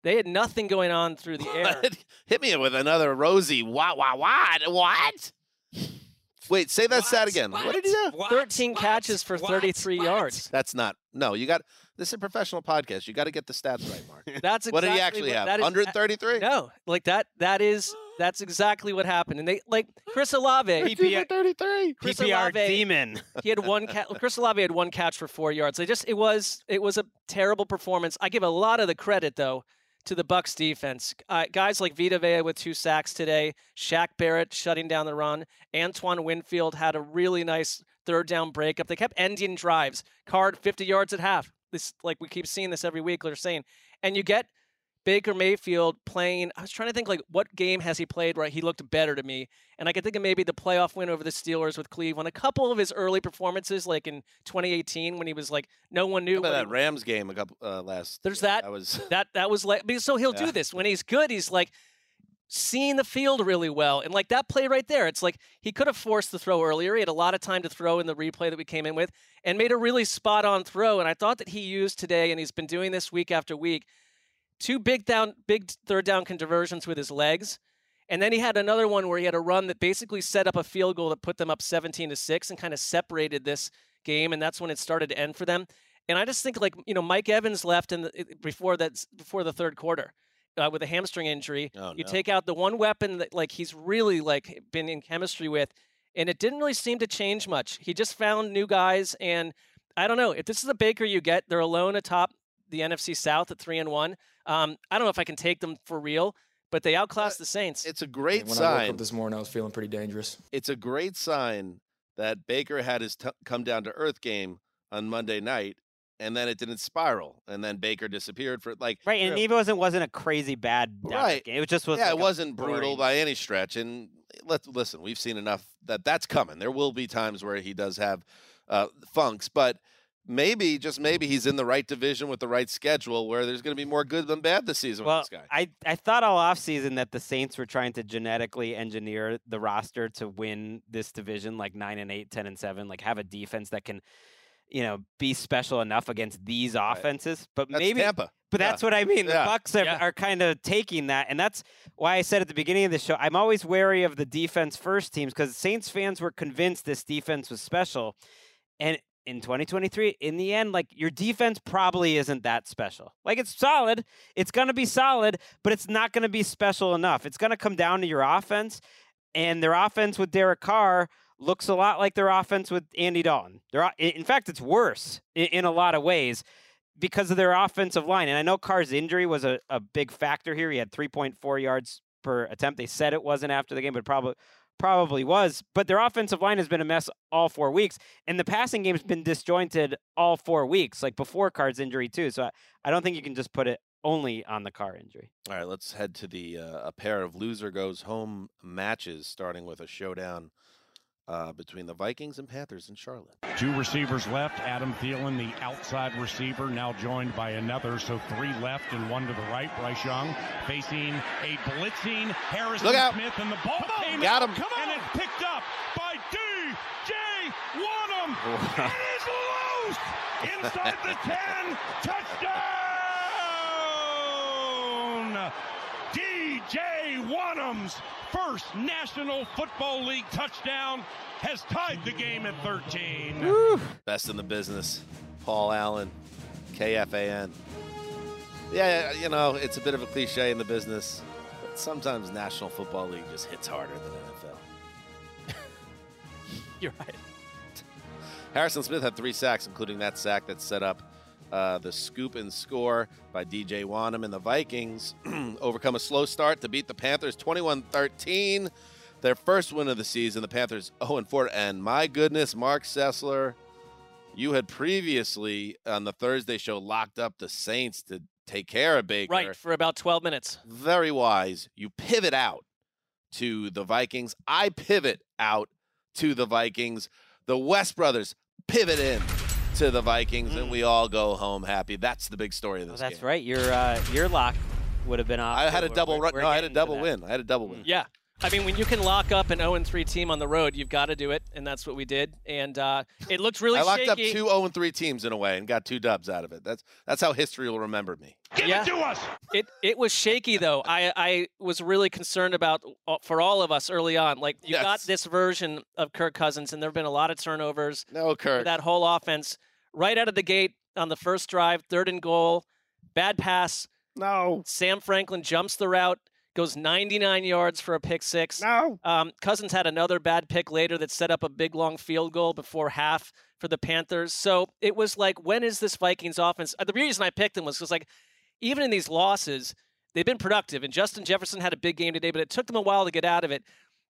[SPEAKER 4] They had nothing going on through the air. <laughs>
[SPEAKER 2] Hit me with another Rosie. What? What? What? What? Wait, say that stat again. What, did he do?
[SPEAKER 4] 13 catches for 33 yards.
[SPEAKER 2] That's not. No, you got. This is a professional podcast. You got to get the stats right, Marc. <laughs> <laughs>
[SPEAKER 4] That's exactly
[SPEAKER 2] what did he actually
[SPEAKER 4] what-
[SPEAKER 2] have? 133.
[SPEAKER 4] No, like that. That is that's exactly what happened. And they like Chris Olave.
[SPEAKER 3] PPR
[SPEAKER 2] 33.
[SPEAKER 4] Chris
[SPEAKER 3] PPR
[SPEAKER 4] Olave,
[SPEAKER 3] demon.
[SPEAKER 4] He had one catch. <laughs> Chris Olave had one catch for four yards. They just it was it was a terrible performance. I give a lot of the credit though to the Bucs defense. Uh, guys like Vita Vea with two sacks today. Shaq Barrett shutting down the run. Antoine Winfield had a really nice third down breakup. They kept ending drives. Card 50 yards at half. This like we keep seeing this every week. They're saying, and you get Baker Mayfield playing. I was trying to think like what game has he played where he looked better to me, and I could think of maybe the playoff win over the Steelers with Cleveland. A couple of his early performances, like in 2018 when he was like no one knew.
[SPEAKER 2] About
[SPEAKER 4] what he-
[SPEAKER 2] that Rams game a couple uh, last?
[SPEAKER 4] There's that.
[SPEAKER 2] That was
[SPEAKER 4] that that was like so he'll <laughs>
[SPEAKER 2] Yeah.
[SPEAKER 4] do this when he's good. He's like seeing the field really well, and like that play right there, it's like he could have forced the throw earlier. He had a lot of time to throw in the replay that we came in with, and made a really spot on throw. And I thought that he used today, and he's been doing this week after week, two big down, big third down conversions with his legs. And then he had another one where he had a run that basically set up a field goal that put them up 17 to 6 and kind of separated this game and that's when it started to end for them. And I just think like, you know, Mike Evans left in the, before that before the third quarter. Uh, with a hamstring injury,
[SPEAKER 2] Oh,
[SPEAKER 4] you
[SPEAKER 2] no.
[SPEAKER 4] take out the one weapon that like he's really like been in chemistry with, and it didn't really seem to change much. He just found new guys, and I don't know if this is a Baker you get. They're alone atop the NFC South at three and one. Um, I don't know if I can take them for real, but they outclassed the Saints.
[SPEAKER 2] It's a great
[SPEAKER 34] when I woke
[SPEAKER 2] sign.
[SPEAKER 34] up this morning, I was feeling pretty dangerous.
[SPEAKER 2] It's a great sign that Baker had his t- come down to earth game on Monday night, and then it didn't spiral, and then Baker disappeared for like
[SPEAKER 3] Right, and it wasn't wasn't a crazy bad
[SPEAKER 2] right.
[SPEAKER 3] game. It just was
[SPEAKER 2] yeah.
[SPEAKER 3] Like
[SPEAKER 2] it wasn't brutal by any stretch. And let's listen, we've seen enough that that's coming. There will be times where he does have uh, funks, but maybe just maybe he's in the right division with the right schedule where there's going to be more good than bad this season
[SPEAKER 3] Well,
[SPEAKER 2] with this guy.
[SPEAKER 3] I, I thought all offseason that the Saints were trying to genetically engineer the roster to win this division like 9 and 8, 10 and 7, like have a defense that can, you know, be special enough against these offenses. But
[SPEAKER 2] That's
[SPEAKER 3] maybe
[SPEAKER 2] Tampa.
[SPEAKER 3] But
[SPEAKER 2] Yeah.
[SPEAKER 3] that's what I mean. The
[SPEAKER 2] Yeah.
[SPEAKER 3] Bucs are, are kind of taking that, and that's why I said at the beginning of the show, I'm always wary of the defense first teams because Saints fans were convinced this defense was special, and in 2023, in the end, like your defense probably isn't that special. Like it's solid, it's gonna be solid, but it's not gonna be special enough. It's gonna come down to your offense, and their offense with Derek Carr looks a lot like their offense with Andy Dalton. Their, o- in fact, it's worse in, in a lot of ways because of their offensive line. And I know Carr's injury was a, a big factor here. He had 3.4 yards per attempt. They said it wasn't after the game, but probably probably was. But their offensive line has been a mess all four weeks, and the passing game's been disjointed all four weeks, like before Carr's injury too. So I, I don't think you can just put it only on the Carr injury.
[SPEAKER 2] All right, let's head to the uh, a pair of loser goes home matches, starting with a showdown uh, between the Vikings and Panthers in Charlotte.
[SPEAKER 35] Two receivers left. Adam Thielen, the outside receiver, now joined by another. So three left and one to the right. Bryce Young facing a blitzing Harrison
[SPEAKER 2] Look out.
[SPEAKER 35] Smith, and the ball came
[SPEAKER 2] Got
[SPEAKER 35] out,
[SPEAKER 2] him.
[SPEAKER 35] and it's picked up by DJ Wonnum. it is loose inside the <laughs> 10. Touchdown! DJ Wonnum's first National Football League touchdown has tied the game at 13.
[SPEAKER 2] Best in the business, Paul Allen, KFAN. Yeah, you know, it's a bit of a cliche in the business, but sometimes National Football League just hits harder than NFL. <laughs>
[SPEAKER 4] You're right.
[SPEAKER 2] Harrison Smith had three sacks, including that sack that set up uh, the scoop and score by DJ Wonnum. And the Vikings <clears throat> overcome a slow start to beat the Panthers 21 13. Their first win of the season. The Panthers 0 4. And my goodness, Marc Sessler, you had previously on the Thursday show locked up the Saints to take care of Baker.
[SPEAKER 4] Right, for about 12 minutes.
[SPEAKER 2] Very wise. You pivot out to the Vikings. I pivot out to the Vikings. The West brothers pivot in to the Vikings, and we all go home happy. That's the big story of
[SPEAKER 3] Oh,
[SPEAKER 2] this
[SPEAKER 3] that's
[SPEAKER 2] game.
[SPEAKER 3] right. Your uh, your lock would have been off.
[SPEAKER 2] I had a double
[SPEAKER 3] we're-
[SPEAKER 2] run.
[SPEAKER 3] we're
[SPEAKER 2] No, I had a double win. I had a double win.
[SPEAKER 4] Yeah. I mean, when you can lock up an 0 3 team on the road, you've got to do it, and that's what we did. And uh, it looked really
[SPEAKER 2] I locked
[SPEAKER 4] shaky.
[SPEAKER 2] up two 0 3 teams in a way and got two dubs out of it. That's that's how history will remember me.
[SPEAKER 4] yeah. It to us. it it was shaky though. I I was really concerned about uh, for all of us early on. Like you got this version of Kirk Cousins, and there have been a lot of turnovers.
[SPEAKER 2] No, Kirk.
[SPEAKER 4] that whole offense right out of the gate on the first drive, third and goal, bad pass.
[SPEAKER 2] No.
[SPEAKER 4] Sam Franklin jumps the route, goes 99 yards for a pick six.
[SPEAKER 2] No.
[SPEAKER 4] Um, Cousins had another bad pick later that set up a big long field goal before half for the Panthers. So it was like, when is this Vikings offense? uh, The reason I picked them was because like, even in these losses, they've been productive. And Justin Jefferson had a big game today, but it took them a while to get out of it.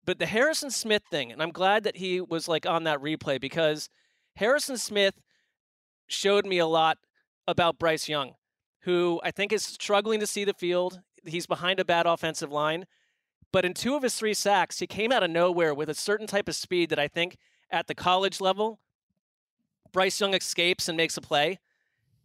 [SPEAKER 4] But the Harrison Smith thing, and I'm glad that he was like on that replay because Harrison Smith showed me a lot about Bryce Young, who I think is struggling to see the field. He's behind a bad offensive line. But in two of his three sacks, he came out of nowhere with a certain type of speed that I think at the college level, Bryce Young escapes and makes a play.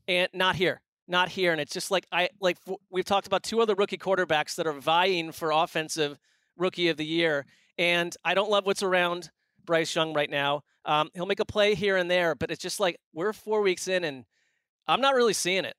[SPEAKER 4] And not here. Not here. And it's just like I like we've talked about two other rookie quarterbacks that are vying for offensive rookie of the year. And I don't love what's around Bryce Young right now. Um, he'll make a play here and there, but it's just like we're four weeks in and I'm not really seeing it.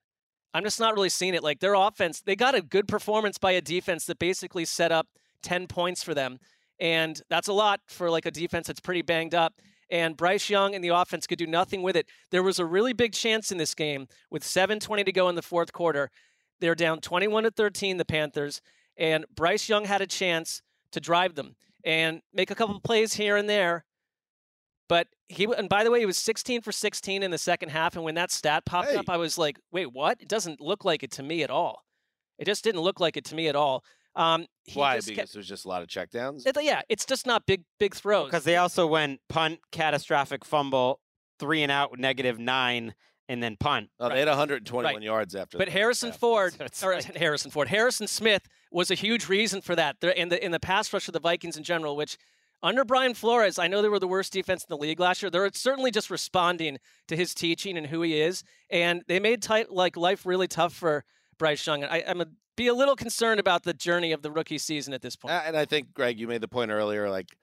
[SPEAKER 4] I'm just not really seeing it. Like their offense, they got a good performance by a defense that basically set up 10 points for them. And that's a lot for like a defense that's pretty banged up. And Bryce Young and the offense could do nothing with it. There was a really big chance in this game with 7:20 to go in the fourth quarter. They're down 21 to 13 the Panthers and Bryce Young had a chance to drive them and make a couple plays here and there. But he and by the way, he was 16 for 16 in the second half and when that stat popped up, I was like, "Wait, what? It doesn't look like it to me at all." It just didn't look like it to me at all. Um, he
[SPEAKER 2] Why?
[SPEAKER 4] just
[SPEAKER 2] Because
[SPEAKER 4] kept-
[SPEAKER 2] there's just a lot of checkdowns.
[SPEAKER 4] it- yeah, it's just not big big throws.
[SPEAKER 3] Because they also went punt, catastrophic fumble, three and out, negative nine, and then punt.
[SPEAKER 2] Oh, they had 121
[SPEAKER 4] Right.
[SPEAKER 2] yards after.
[SPEAKER 4] But
[SPEAKER 2] the
[SPEAKER 4] Harrison
[SPEAKER 2] half.
[SPEAKER 4] Ford, or Harrison Ford, Harrison Smith was a huge reason for that. In the in the pass rush of the Vikings in general, which under Brian Flores, I know they were the worst defense in the league last year. They're certainly just responding to his teaching and who he is, and they made tight, like life really tough for Bryce Young. I, I'm a, be a little concerned about the journey of the rookie season at this point.
[SPEAKER 2] And I think, Gregg, you made the point earlier. Like,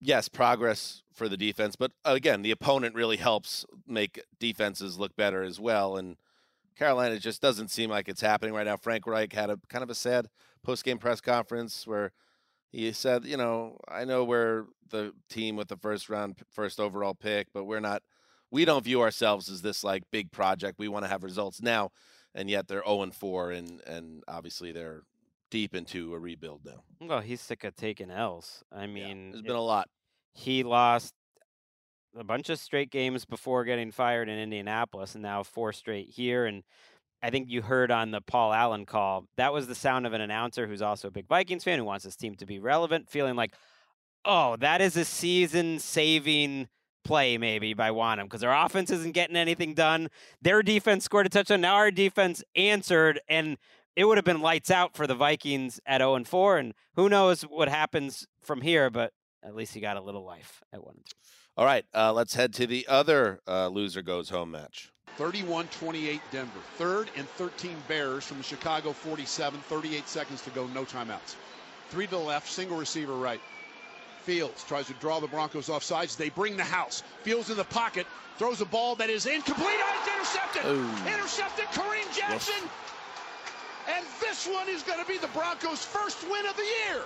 [SPEAKER 2] yes, progress for the defense, but again, the opponent really helps make defenses look better as well. And Carolina just doesn't seem like it's happening right now. Frank Reich had a kind of a sad post-game press conference where he said, you know, I know we're the team with the first round, first overall pick, but we're not. We don't view ourselves as this like big project. We want to have results now, and yet they're 0 and 4, and and obviously they're deep into a rebuild now.
[SPEAKER 3] Well, he's sick of taking L's. I mean,
[SPEAKER 2] There's been a lot.
[SPEAKER 3] He lost a bunch of straight games before getting fired in Indianapolis, and now four straight here. And I think you heard on the Paul Allen call that was the sound of an announcer who's also a big Vikings fan who wants his team to be relevant, feeling like, oh, that is a season-saving play maybe by Wonnum because our offense isn't getting anything done. Their defense scored a touchdown. Now our defense answered, and it would have been lights out for the Vikings at 0 and 4. And who knows what happens from here, but at least he got a little life at 1 and 3.
[SPEAKER 2] All right, uh, let's head to the other uh, loser goes home match.
[SPEAKER 36] 31 28 Denver. Third and 13 Bears from the Chicago 47. 38 seconds to go, no timeouts. Three to the left, single receiver right. Fields tries to draw the Broncos off sides. They bring the house. Fields in the pocket, throws a ball that is incomplete. Oh, it's intercepted.
[SPEAKER 2] Ooh.
[SPEAKER 36] Intercepted Kareem Jackson. And this one is going to be the Broncos' first win of the year.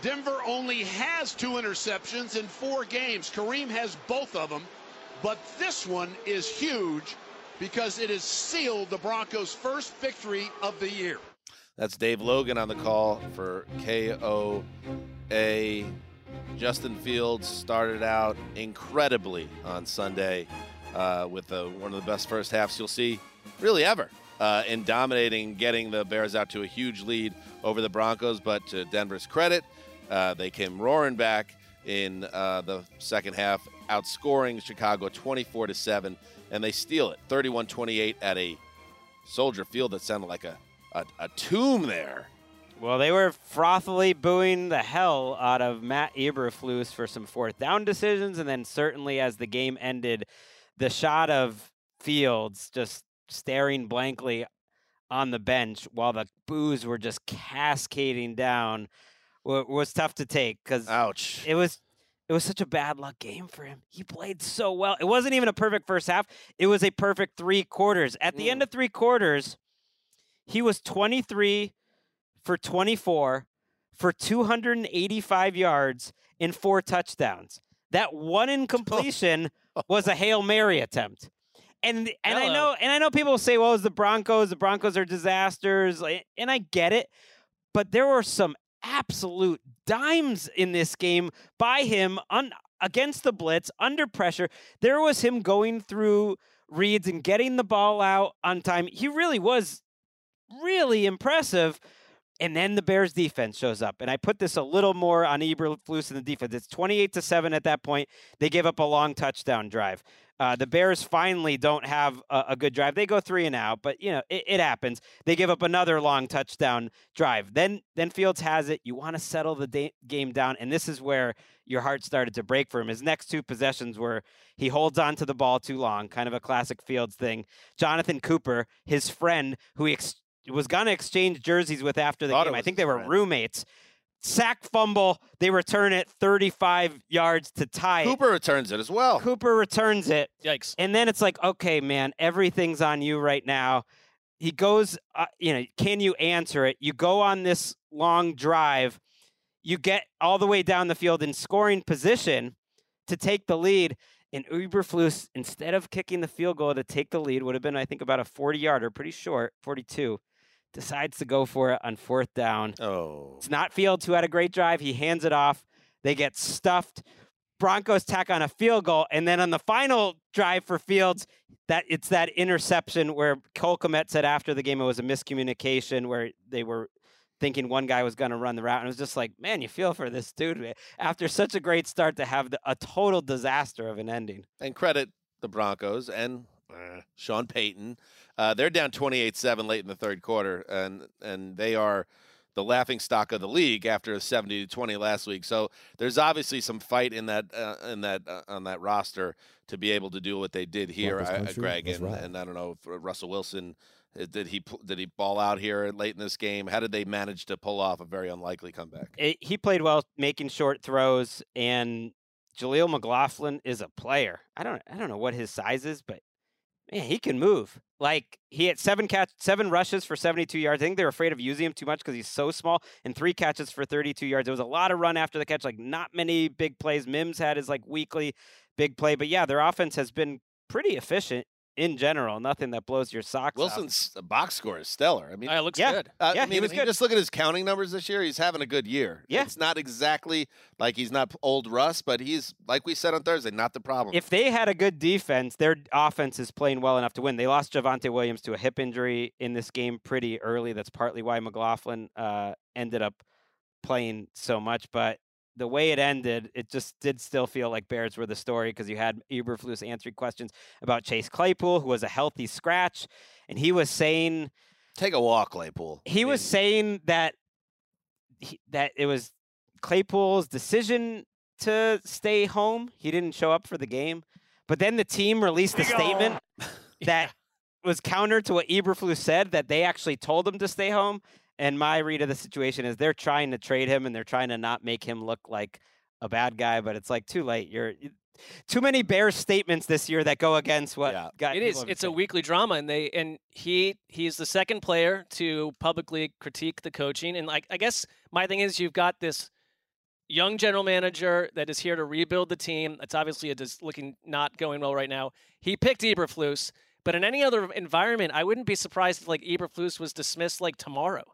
[SPEAKER 36] Denver only has two interceptions in four games. Kareem has both of them. But this one is huge because it has sealed the Broncos' first victory of the year.
[SPEAKER 2] That's Dave Logan on the call for KOA. Justin Fields started out incredibly on Sunday uh, with uh one of the best first halves you'll see really ever uh, in dominating, getting the Bears out to a huge lead over the Broncos. But to Denver's credit, uh, they came roaring back in uh, the second half, outscoring Chicago 24 to 7, and they steal it 31 28 at a Soldier Field that sounded like a, a, a tomb there.
[SPEAKER 3] Well, they were frothily booing the hell out of Matt Eberflus for some fourth down decisions, and then certainly as the game ended, the shot of Fields just staring blankly on the bench while the boos were just cascading down was tough to take because
[SPEAKER 2] ouch.
[SPEAKER 3] it was it was such a bad luck game for him. He played so well. It wasn't even a perfect first half. It was a perfect three quarters. At the end mm. of three quarters he was 23 for 24 for 285 yards and four touchdowns. That one incompletion <laughs> was a hail mary attempt. And and I know and I know people say, well, it's the Broncos. The Broncos are disasters, and I get it. But there were some absolute dimes in this game by him un, against the blitz, under pressure. There was him going through reads and getting the ball out on time. He really was really impressive. And then the Bears defense shows up. And I put this a little more on Eberflus and the defense. It's 28 to 7 at that point. They give up a long touchdown drive. Uh, the Bears finally don't have a, a good drive. They go three and out, but you know it, it happens. They give up another long touchdown drive. Then then Fields has it. You want to settle the da- game down, and this is where your heart started to break for him. His next two possessions were he holds on to the ball too long, kind of a classic Fields thing. Jonathan Cooper, his friend, who he ex- was going to exchange jerseys with after the
[SPEAKER 2] Thought it
[SPEAKER 3] game. I think they were
[SPEAKER 2] friend.
[SPEAKER 3] roommates. Sack fumble. They return it 35 yards to tie it.
[SPEAKER 2] Cooper returns it as well.
[SPEAKER 3] Cooper returns it.
[SPEAKER 4] Yikes.
[SPEAKER 3] And then it's like, okay, man, everything's on you right now. He goes, uh, you know, can you answer it? You go on this long drive. You get all the way down the field in scoring position to take the lead. And Eberflus, instead of kicking the field goal to take the lead, would have been, I think, about a 40 yarder, pretty short, 42, decides to go for it on fourth down.
[SPEAKER 2] Oh.
[SPEAKER 3] It's not Fields who had a great drive. He hands it off. They get stuffed. Broncos tack on a field goal, and then on the final drive for Fields, that it's that interception where Cole Kmet said after the game it was a miscommunication where they were thinking one guy was going to run the route, and it was just like, man, you feel for this dude after such a great start to have the, a total disaster of an ending.
[SPEAKER 2] and credit the Broncos and uh, Sean Payton. Uh, they're down 28-7 late in the third quarter, and and they are the laughing stock of the league after a 70 to 20 last week. So there's obviously some fight in that uh, in that uh, on that roster to be able to do what they did here, I, uh,
[SPEAKER 37] country, Gregg.
[SPEAKER 2] And,
[SPEAKER 37] ride.
[SPEAKER 2] and I don't know if uh, Russell Wilson did he did he ball out here late in this game? How did they manage to pull off a very unlikely comeback?
[SPEAKER 3] It, he played well making short throws, and Jaleel McLaughlin is a player. I don't I don't know what his size is, but man, he can move. Like he had seven catch, seven rushes for 72 yards. I think they were afraid of using him too much because he's so small, and three catches for 32 yards. There was a lot of run after the catch, like not many big plays. Mims had his like weekly big play, but yeah, their offense has been pretty efficient in general. Nothing that blows your socks off.
[SPEAKER 2] Wilson's box score is stellar. I mean,
[SPEAKER 4] it looks
[SPEAKER 3] Yeah.
[SPEAKER 4] good.
[SPEAKER 2] Uh,
[SPEAKER 3] Yeah,
[SPEAKER 2] I
[SPEAKER 3] he
[SPEAKER 2] mean,
[SPEAKER 3] was
[SPEAKER 2] if you
[SPEAKER 3] good.
[SPEAKER 2] just look at his counting numbers this year, he's having a good year.
[SPEAKER 3] Yeah.
[SPEAKER 2] It's not exactly like he's not old Russ, but he's, like we said on Thursday, not the problem.
[SPEAKER 3] If they had a good defense, their offense is playing well enough to win. They lost Javonte Williams to a hip injury in this game pretty early. That's partly why McLaughlin uh, ended up playing so much. But the way it ended, it just did still feel like Bears were the story because you had Eberflus answering questions about Chase Claypool, who was a healthy scratch, and he was saying,
[SPEAKER 2] "Take a walk, Claypool."
[SPEAKER 3] He was saying that he, that it was Claypool's decision to stay home. He didn't show up for the game, but then the team released a statement <laughs> that was counter to what Eberflus said that they actually told him to stay home. And my read of the situation is they're trying to trade him and they're trying to not make him look like a bad guy, but it's like too late. You're too many Bears statements this year that go against what guy,
[SPEAKER 4] It is. It's a weekly drama, and they and he he's the second player to publicly critique the coaching. And like I guess my thing is, you've got this young general manager that is here to rebuild the team. It's obviously a dis- looking not going well right now. He picked Eberflus, but in any other environment, I wouldn't be surprised if like Eberflus was dismissed like tomorrow.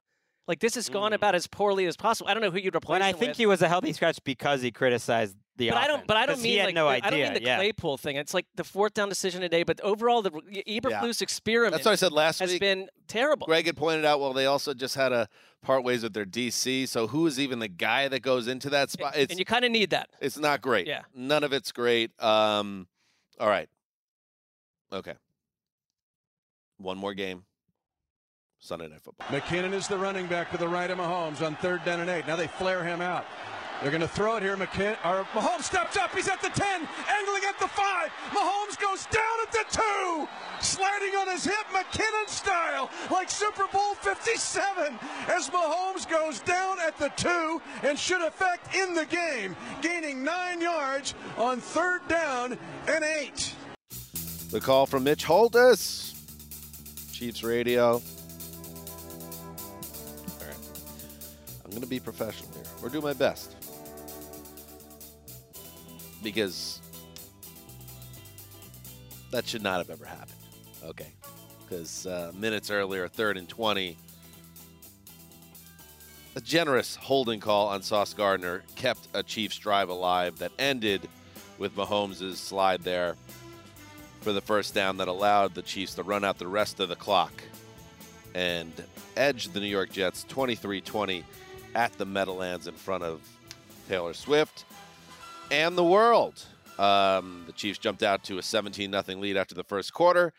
[SPEAKER 4] Like this has gone about as poorly as possible. I don't know who you'd replace.
[SPEAKER 3] When I think
[SPEAKER 4] with.
[SPEAKER 3] he was a healthy scratch because he criticized the
[SPEAKER 4] But I don't. But I don't mean like
[SPEAKER 3] no
[SPEAKER 4] the,
[SPEAKER 3] idea.
[SPEAKER 4] I don't mean the
[SPEAKER 3] yeah.
[SPEAKER 4] Claypool thing. It's like the fourth down decision today. But overall, the Eberflus experiment.
[SPEAKER 2] That's what I said last
[SPEAKER 4] has
[SPEAKER 2] week.
[SPEAKER 4] Has been terrible.
[SPEAKER 2] Gregg had pointed out, well, they also just had to part ways with their DC. So who is even the guy that goes into that spot? It's,
[SPEAKER 4] and you kind of need that.
[SPEAKER 2] it's not great.
[SPEAKER 4] Yeah.
[SPEAKER 2] None of it's great. Um, all right. Okay. One more game. Sunday Night Football.
[SPEAKER 30] McKinnon is the running back to the right of Mahomes on third down and eight. Now they flare him out. They're going to throw it here. McKinnon, or Mahomes steps up. He's at the 10, angling at the 5. Mahomes goes down at the 2, sliding on his hip, McKinnon style, like Super Bowl 57, as Mahomes goes down at the 2 and should affect in the game, gaining nine yards on third down and eight.
[SPEAKER 2] The call from Mitch Holtis, Chiefs Radio. Going to be professional here, or do my best. Because that should not have ever happened. Okay. Because uh, minutes earlier, third and 20, a generous holding call on Sauce Gardner kept a Chiefs drive alive that ended with Mahomes' slide there for the first down that allowed the Chiefs to run out the rest of the clock and edge the New York Jets 23 20 at the Meadowlands in front of Taylor Swift and the world. Um, the Chiefs jumped out to a 17 0 lead after the first quarter.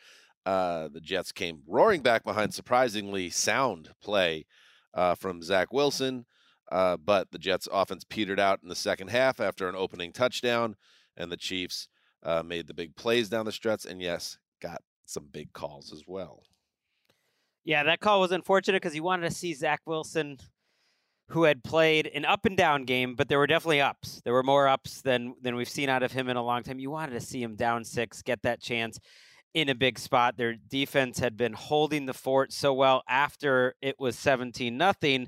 [SPEAKER 2] Uh, the Jets came roaring back behind surprisingly sound play uh, from Zach Wilson, uh, but the Jets' offense petered out in the second half after an opening touchdown, and the Chiefs uh, made the big plays down the stretch, and yes, got some big calls as well.
[SPEAKER 3] Yeah, that call was unfortunate because you wanted to see Zach Wilson, who had played an up and down game, but there were definitely ups. There were more ups than than we've seen out of him in a long time. You wanted to see him down six, get that chance in a big spot. Their defense had been holding the fort so well after it was seventeen nothing,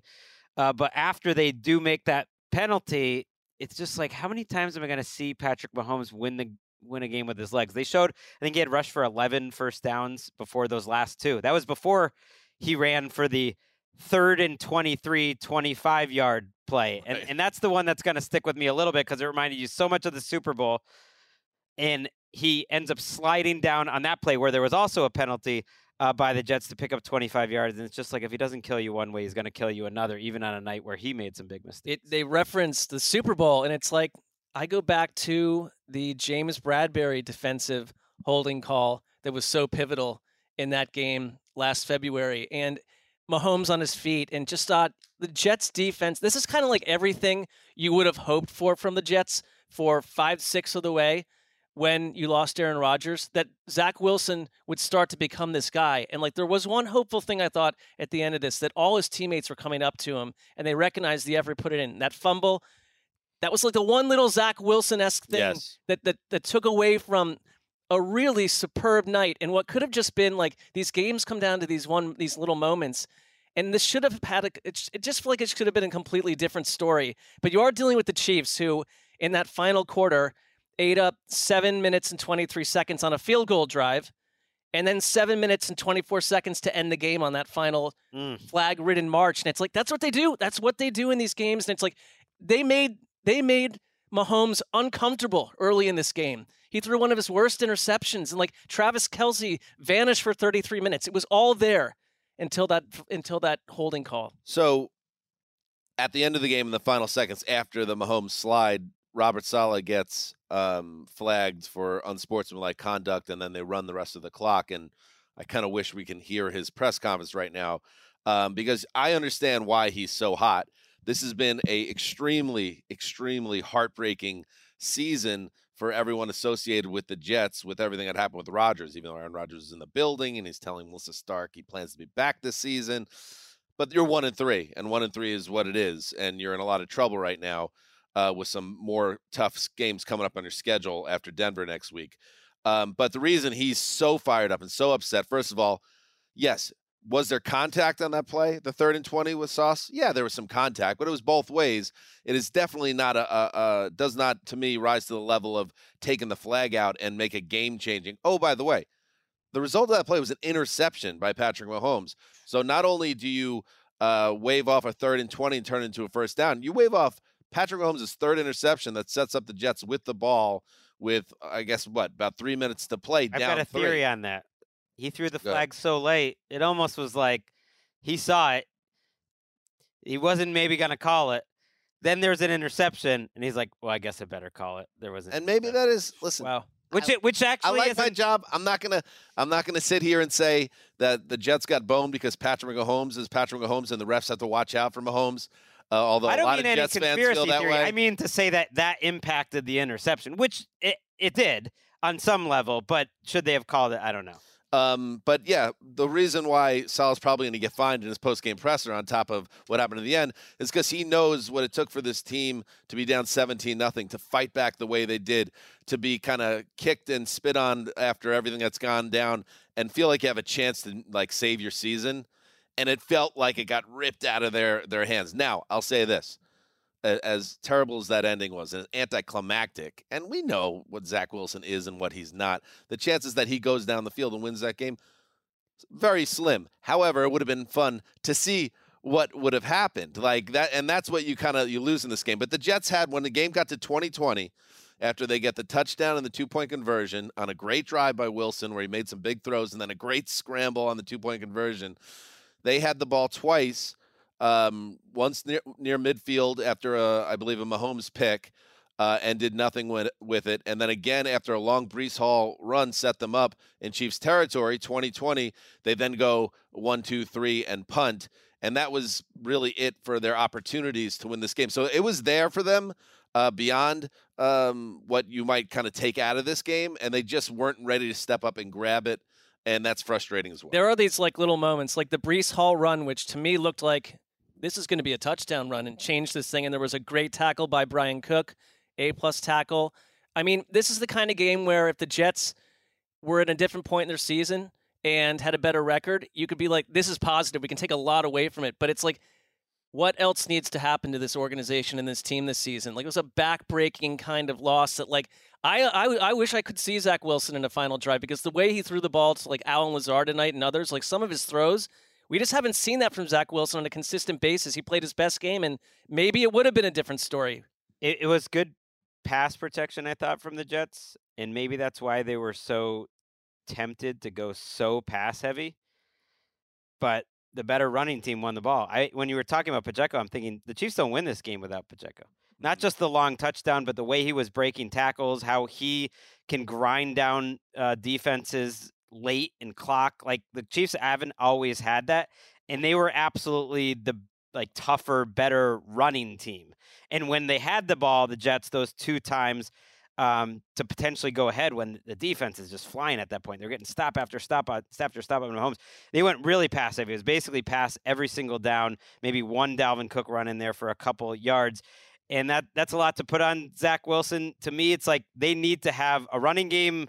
[SPEAKER 3] uh, but after they do make that penalty, it's just like how many times am I going to see Patrick Mahomes win the win a game with his legs? They showed I think he had rushed for 11 first downs before those last two. That was before he ran for the third and 23 25 yard play. And, and that's the one that's going to stick with me a little bit because it reminded you so much of the super bowl and he ends up sliding down on that play where there was also a penalty uh, by the jets to pick up 25 yards and it's just like if he doesn't kill you one way he's going to kill you another even on a night where he made some big mistakes.
[SPEAKER 4] It, they referenced the Super Bowl, and it's like I go back to the James Bradberry defensive holding call that was so pivotal in that game last February, and Mahomes on his feet, and just thought the Jets defense. This is kind of like everything you would have hoped for from the Jets for five, six of the way when you lost Aaron Rodgers, that Zach Wilson would start to become this guy. And like there was one hopeful thing I thought at the end of this that all his teammates were coming up to him and they recognized the effort put it in. That fumble, that was like the one little Zach Wilson esque thing
[SPEAKER 2] Yes.
[SPEAKER 4] that, that that took away from a really superb night and what could have just been like these games come down to these one these little moments. And this should have had a, it, it just like it should have been a completely different story. But you are dealing with the Chiefs, who in that final quarter ate up seven minutes and 23 seconds on a field goal drive, and then seven minutes and 24 seconds to end the game on that final mm. flag ridden march. And it's like, that's what they do. That's what they do in these games. And it's like, they made, they made Mahomes uncomfortable early in this game. He threw one of his worst interceptions, and like Travis Kelce vanished for 33 minutes. It was all there until that until that holding call.
[SPEAKER 2] So at the end of the game in the final seconds after the Mahomes slide, Robert Saleh gets um, flagged for unsportsmanlike conduct, and then they run the rest of the clock. And I kind of wish we can hear his press conference right now um, because I understand why he's so hot. This has been a extremely, extremely heartbreaking season for everyone associated with the Jets, with everything that happened with Rodgers, even though Aaron Rodgers is in the building and he's telling Melissa Stark he plans to be back this season. But you're one and three, and one and three is what it is, and you're in a lot of trouble right now uh, with some more tough games coming up on your schedule after Denver next week. Um, but the reason he's so fired up and so upset, first of all, yes, was there contact on that play, the third and 20 with Sauce? Yeah, there was some contact, but it was both ways. It is definitely not a, a, a does not, to me, rise to the level of taking the flag out and make a game changing. Oh, by the way, the result of that play was an interception by Patrick Mahomes. So not only do you uh, wave off a third and 20 and turn it into a first down, you wave off Patrick Mahomes' third interception that sets up the Jets with the ball with, I guess, what, about three minutes to play.
[SPEAKER 3] I've
[SPEAKER 2] down
[SPEAKER 3] got a
[SPEAKER 2] three.
[SPEAKER 3] theory on that. He threw the flag so late, it almost was like he saw it. He wasn't maybe going to call it. Then there's an interception, and he's like, "Well, I guess I better call it." There was, an
[SPEAKER 2] And maybe that is listen.
[SPEAKER 4] Wow.
[SPEAKER 3] which it, which actually I
[SPEAKER 2] like my job. I'm not gonna. I'm not gonna sit here and say that the Jets got boned because Patrick Mahomes is Patrick Mahomes, and the refs have to watch out for Mahomes. Uh, although
[SPEAKER 3] I don't
[SPEAKER 2] lot
[SPEAKER 3] mean
[SPEAKER 2] of
[SPEAKER 3] any
[SPEAKER 2] Jets fans
[SPEAKER 3] conspiracy
[SPEAKER 2] feel that
[SPEAKER 3] theory.
[SPEAKER 2] way.
[SPEAKER 3] I mean to say that that impacted the interception, which it, it did on some level. But should they have called it? I don't know.
[SPEAKER 2] Um, but yeah, the reason why Sal's probably going to get fined in his post-game presser, on top of what happened in the end, is because he knows what it took for this team to be down 17 nothing, to fight back the way they did, to be kind of kicked and spit on after everything that's gone down, and feel like you have a chance to like save your season. And it felt like it got ripped out of their their hands. Now, I'll say this: as terrible as that ending was, and anticlimactic, and we know what Zach Wilson is and what he's not. The chances that he goes down the field and wins that game very slim. However, it would have been fun to see what would have happened like that, and that's what you kind of you lose in this game. But the Jets had when the game got to 2020. After they get the touchdown and the two point conversion on a great drive by Wilson, where he made some big throws, and then a great scramble on the two point conversion, they had the ball twice um, once near, near midfield after a, I believe a Mahomes pick, uh, and did nothing with, with it. And then again after a long Breece Hall run set them up in Chiefs territory. 2020, they then go one, two, three, and punt. And that was really it for their opportunities to win this game. So it was there for them uh, beyond um, what you might kind of take out of this game, and they just weren't ready to step up and grab it. And that's frustrating as well.
[SPEAKER 4] There are these like little moments, like the Breece Hall run, which to me looked like this is going to be a touchdown run and change this thing. And there was a great tackle by Bryan Cook, A plus tackle. I mean, this is the kind of game where if the Jets were at a different point in their season and had a better record, you could be like, this is positive. We can take a lot away from it. But it's like, what else needs to happen to this organization and this team this season? Like it was a back-breaking kind of loss that, like, I, I I wish I could see Zach Wilson in a final drive because the way he threw the ball to like Allen Lazard tonight and others, like some of his throws, we just haven't seen that from Zach Wilson on a consistent basis. He played his best game, and maybe it would have been a different story.
[SPEAKER 3] It, it was good pass protection, I thought, from the Jets, and maybe that's why they were so tempted to go so pass heavy. But the better running team won the ball. I when you were talking about Pacheco, I'm thinking the Chiefs don't win this game without Pacheco. Not just the long touchdown, but the way he was breaking tackles, how he can grind down uh, defenses late and clock. Like the Chiefs haven't always had that, and they were absolutely the like tougher, better running team. And when they had the ball, the Jets those two times um, to potentially go ahead when the defense is just flying at that point. They're getting stop after stop, uh, stop after stop on Mahomes. They went really passive. It was basically pass every single down, maybe one Dalvin Cook run in there for a couple yards. And that that's a lot to put on Zach Wilson. To me, it's like they need to have a running game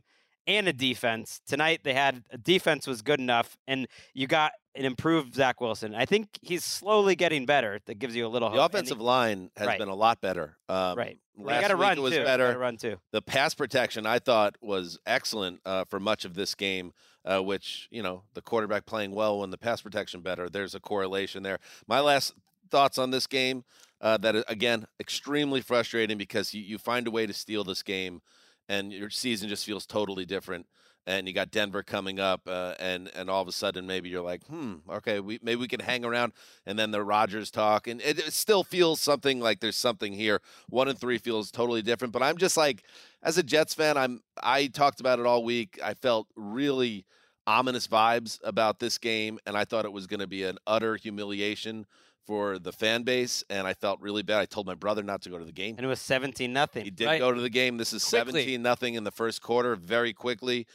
[SPEAKER 3] and a defense. Tonight they had a defense was good enough, and you got an improved Zach Wilson. I think he's slowly getting better. That gives you a little
[SPEAKER 2] The
[SPEAKER 3] hope.
[SPEAKER 2] Offensive
[SPEAKER 3] he-
[SPEAKER 2] line has
[SPEAKER 3] Right.
[SPEAKER 2] been a lot better. Um,
[SPEAKER 3] Right. Well,
[SPEAKER 2] Last
[SPEAKER 3] gotta
[SPEAKER 2] week
[SPEAKER 3] run
[SPEAKER 2] it was
[SPEAKER 3] too.
[SPEAKER 2] Better.
[SPEAKER 3] run too.
[SPEAKER 2] The pass protection I thought was excellent uh, for much of this game, uh, which you know the quarterback playing well when the pass protection better. There's a correlation there. My last thoughts on this game uh, that is, again extremely frustrating because you, you find a way to steal this game and your season just feels totally different. And you got Denver coming up, uh, and and all of a sudden maybe you're like, hmm, okay, we maybe we can hang around, and then the Rodgers talk, and it, it still feels something like there's something here. One and three feels totally different, but I'm just like, as a Jets fan, I'm I talked about it all week. I felt really ominous vibes about this game, and I thought it was going to be an utter humiliation for the fan base, and I felt really bad. I told my brother not to go to the game.
[SPEAKER 3] And it was 17 nothing.
[SPEAKER 2] He did go to the game. This is 17 nothing in the first quarter, very quickly.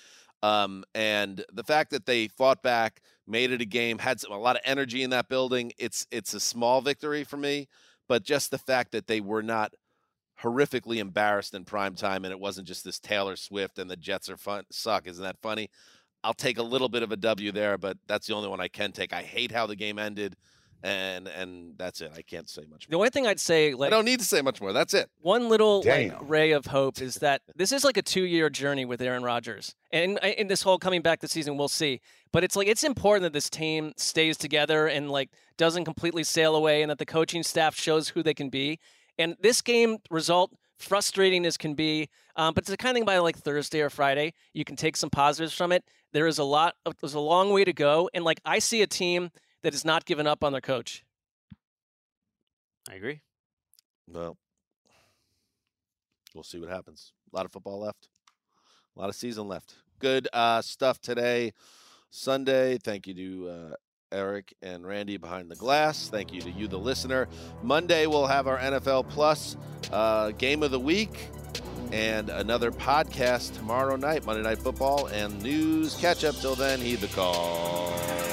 [SPEAKER 2] Um, and the fact that they fought back, made it a game, had some, a lot of energy in that building. It's it's a small victory for me, but just the fact that they were not horrifically embarrassed in prime time, and it wasn't just this Taylor Swift and the Jets are fun suck. Isn't that funny? I'll take a little bit of a W there, but that's the only one I can take. I hate how the game ended, and and that's it. I can't say much. More.
[SPEAKER 4] The only thing I'd say, like,
[SPEAKER 2] I don't need to say much more. That's it.
[SPEAKER 4] One little like, ray of hope is that <laughs> this is like a two-year journey with Aaron Rodgers, and in this whole coming back this season, we'll see. But it's like it's important that this team stays together and like doesn't completely sail away, and that the coaching staff shows who they can be. And this game result, frustrating as can be, um, but it's the kind of thing by like Thursday or Friday, you can take some positives from it. There is a lot. Of, there's a long way to go, and like I see a team that has not given up on their coach.
[SPEAKER 3] I agree.
[SPEAKER 2] Well, we'll see what happens. A lot of football left. A lot of season left. Good uh, stuff today, Sunday. Thank you to uh, Eric and Randy behind the glass. Thank you to you, the listener. Monday we'll have our NFL Plus uh, game of the week and another podcast tomorrow night, Monday Night Football and news catch up. Till then, heed the call.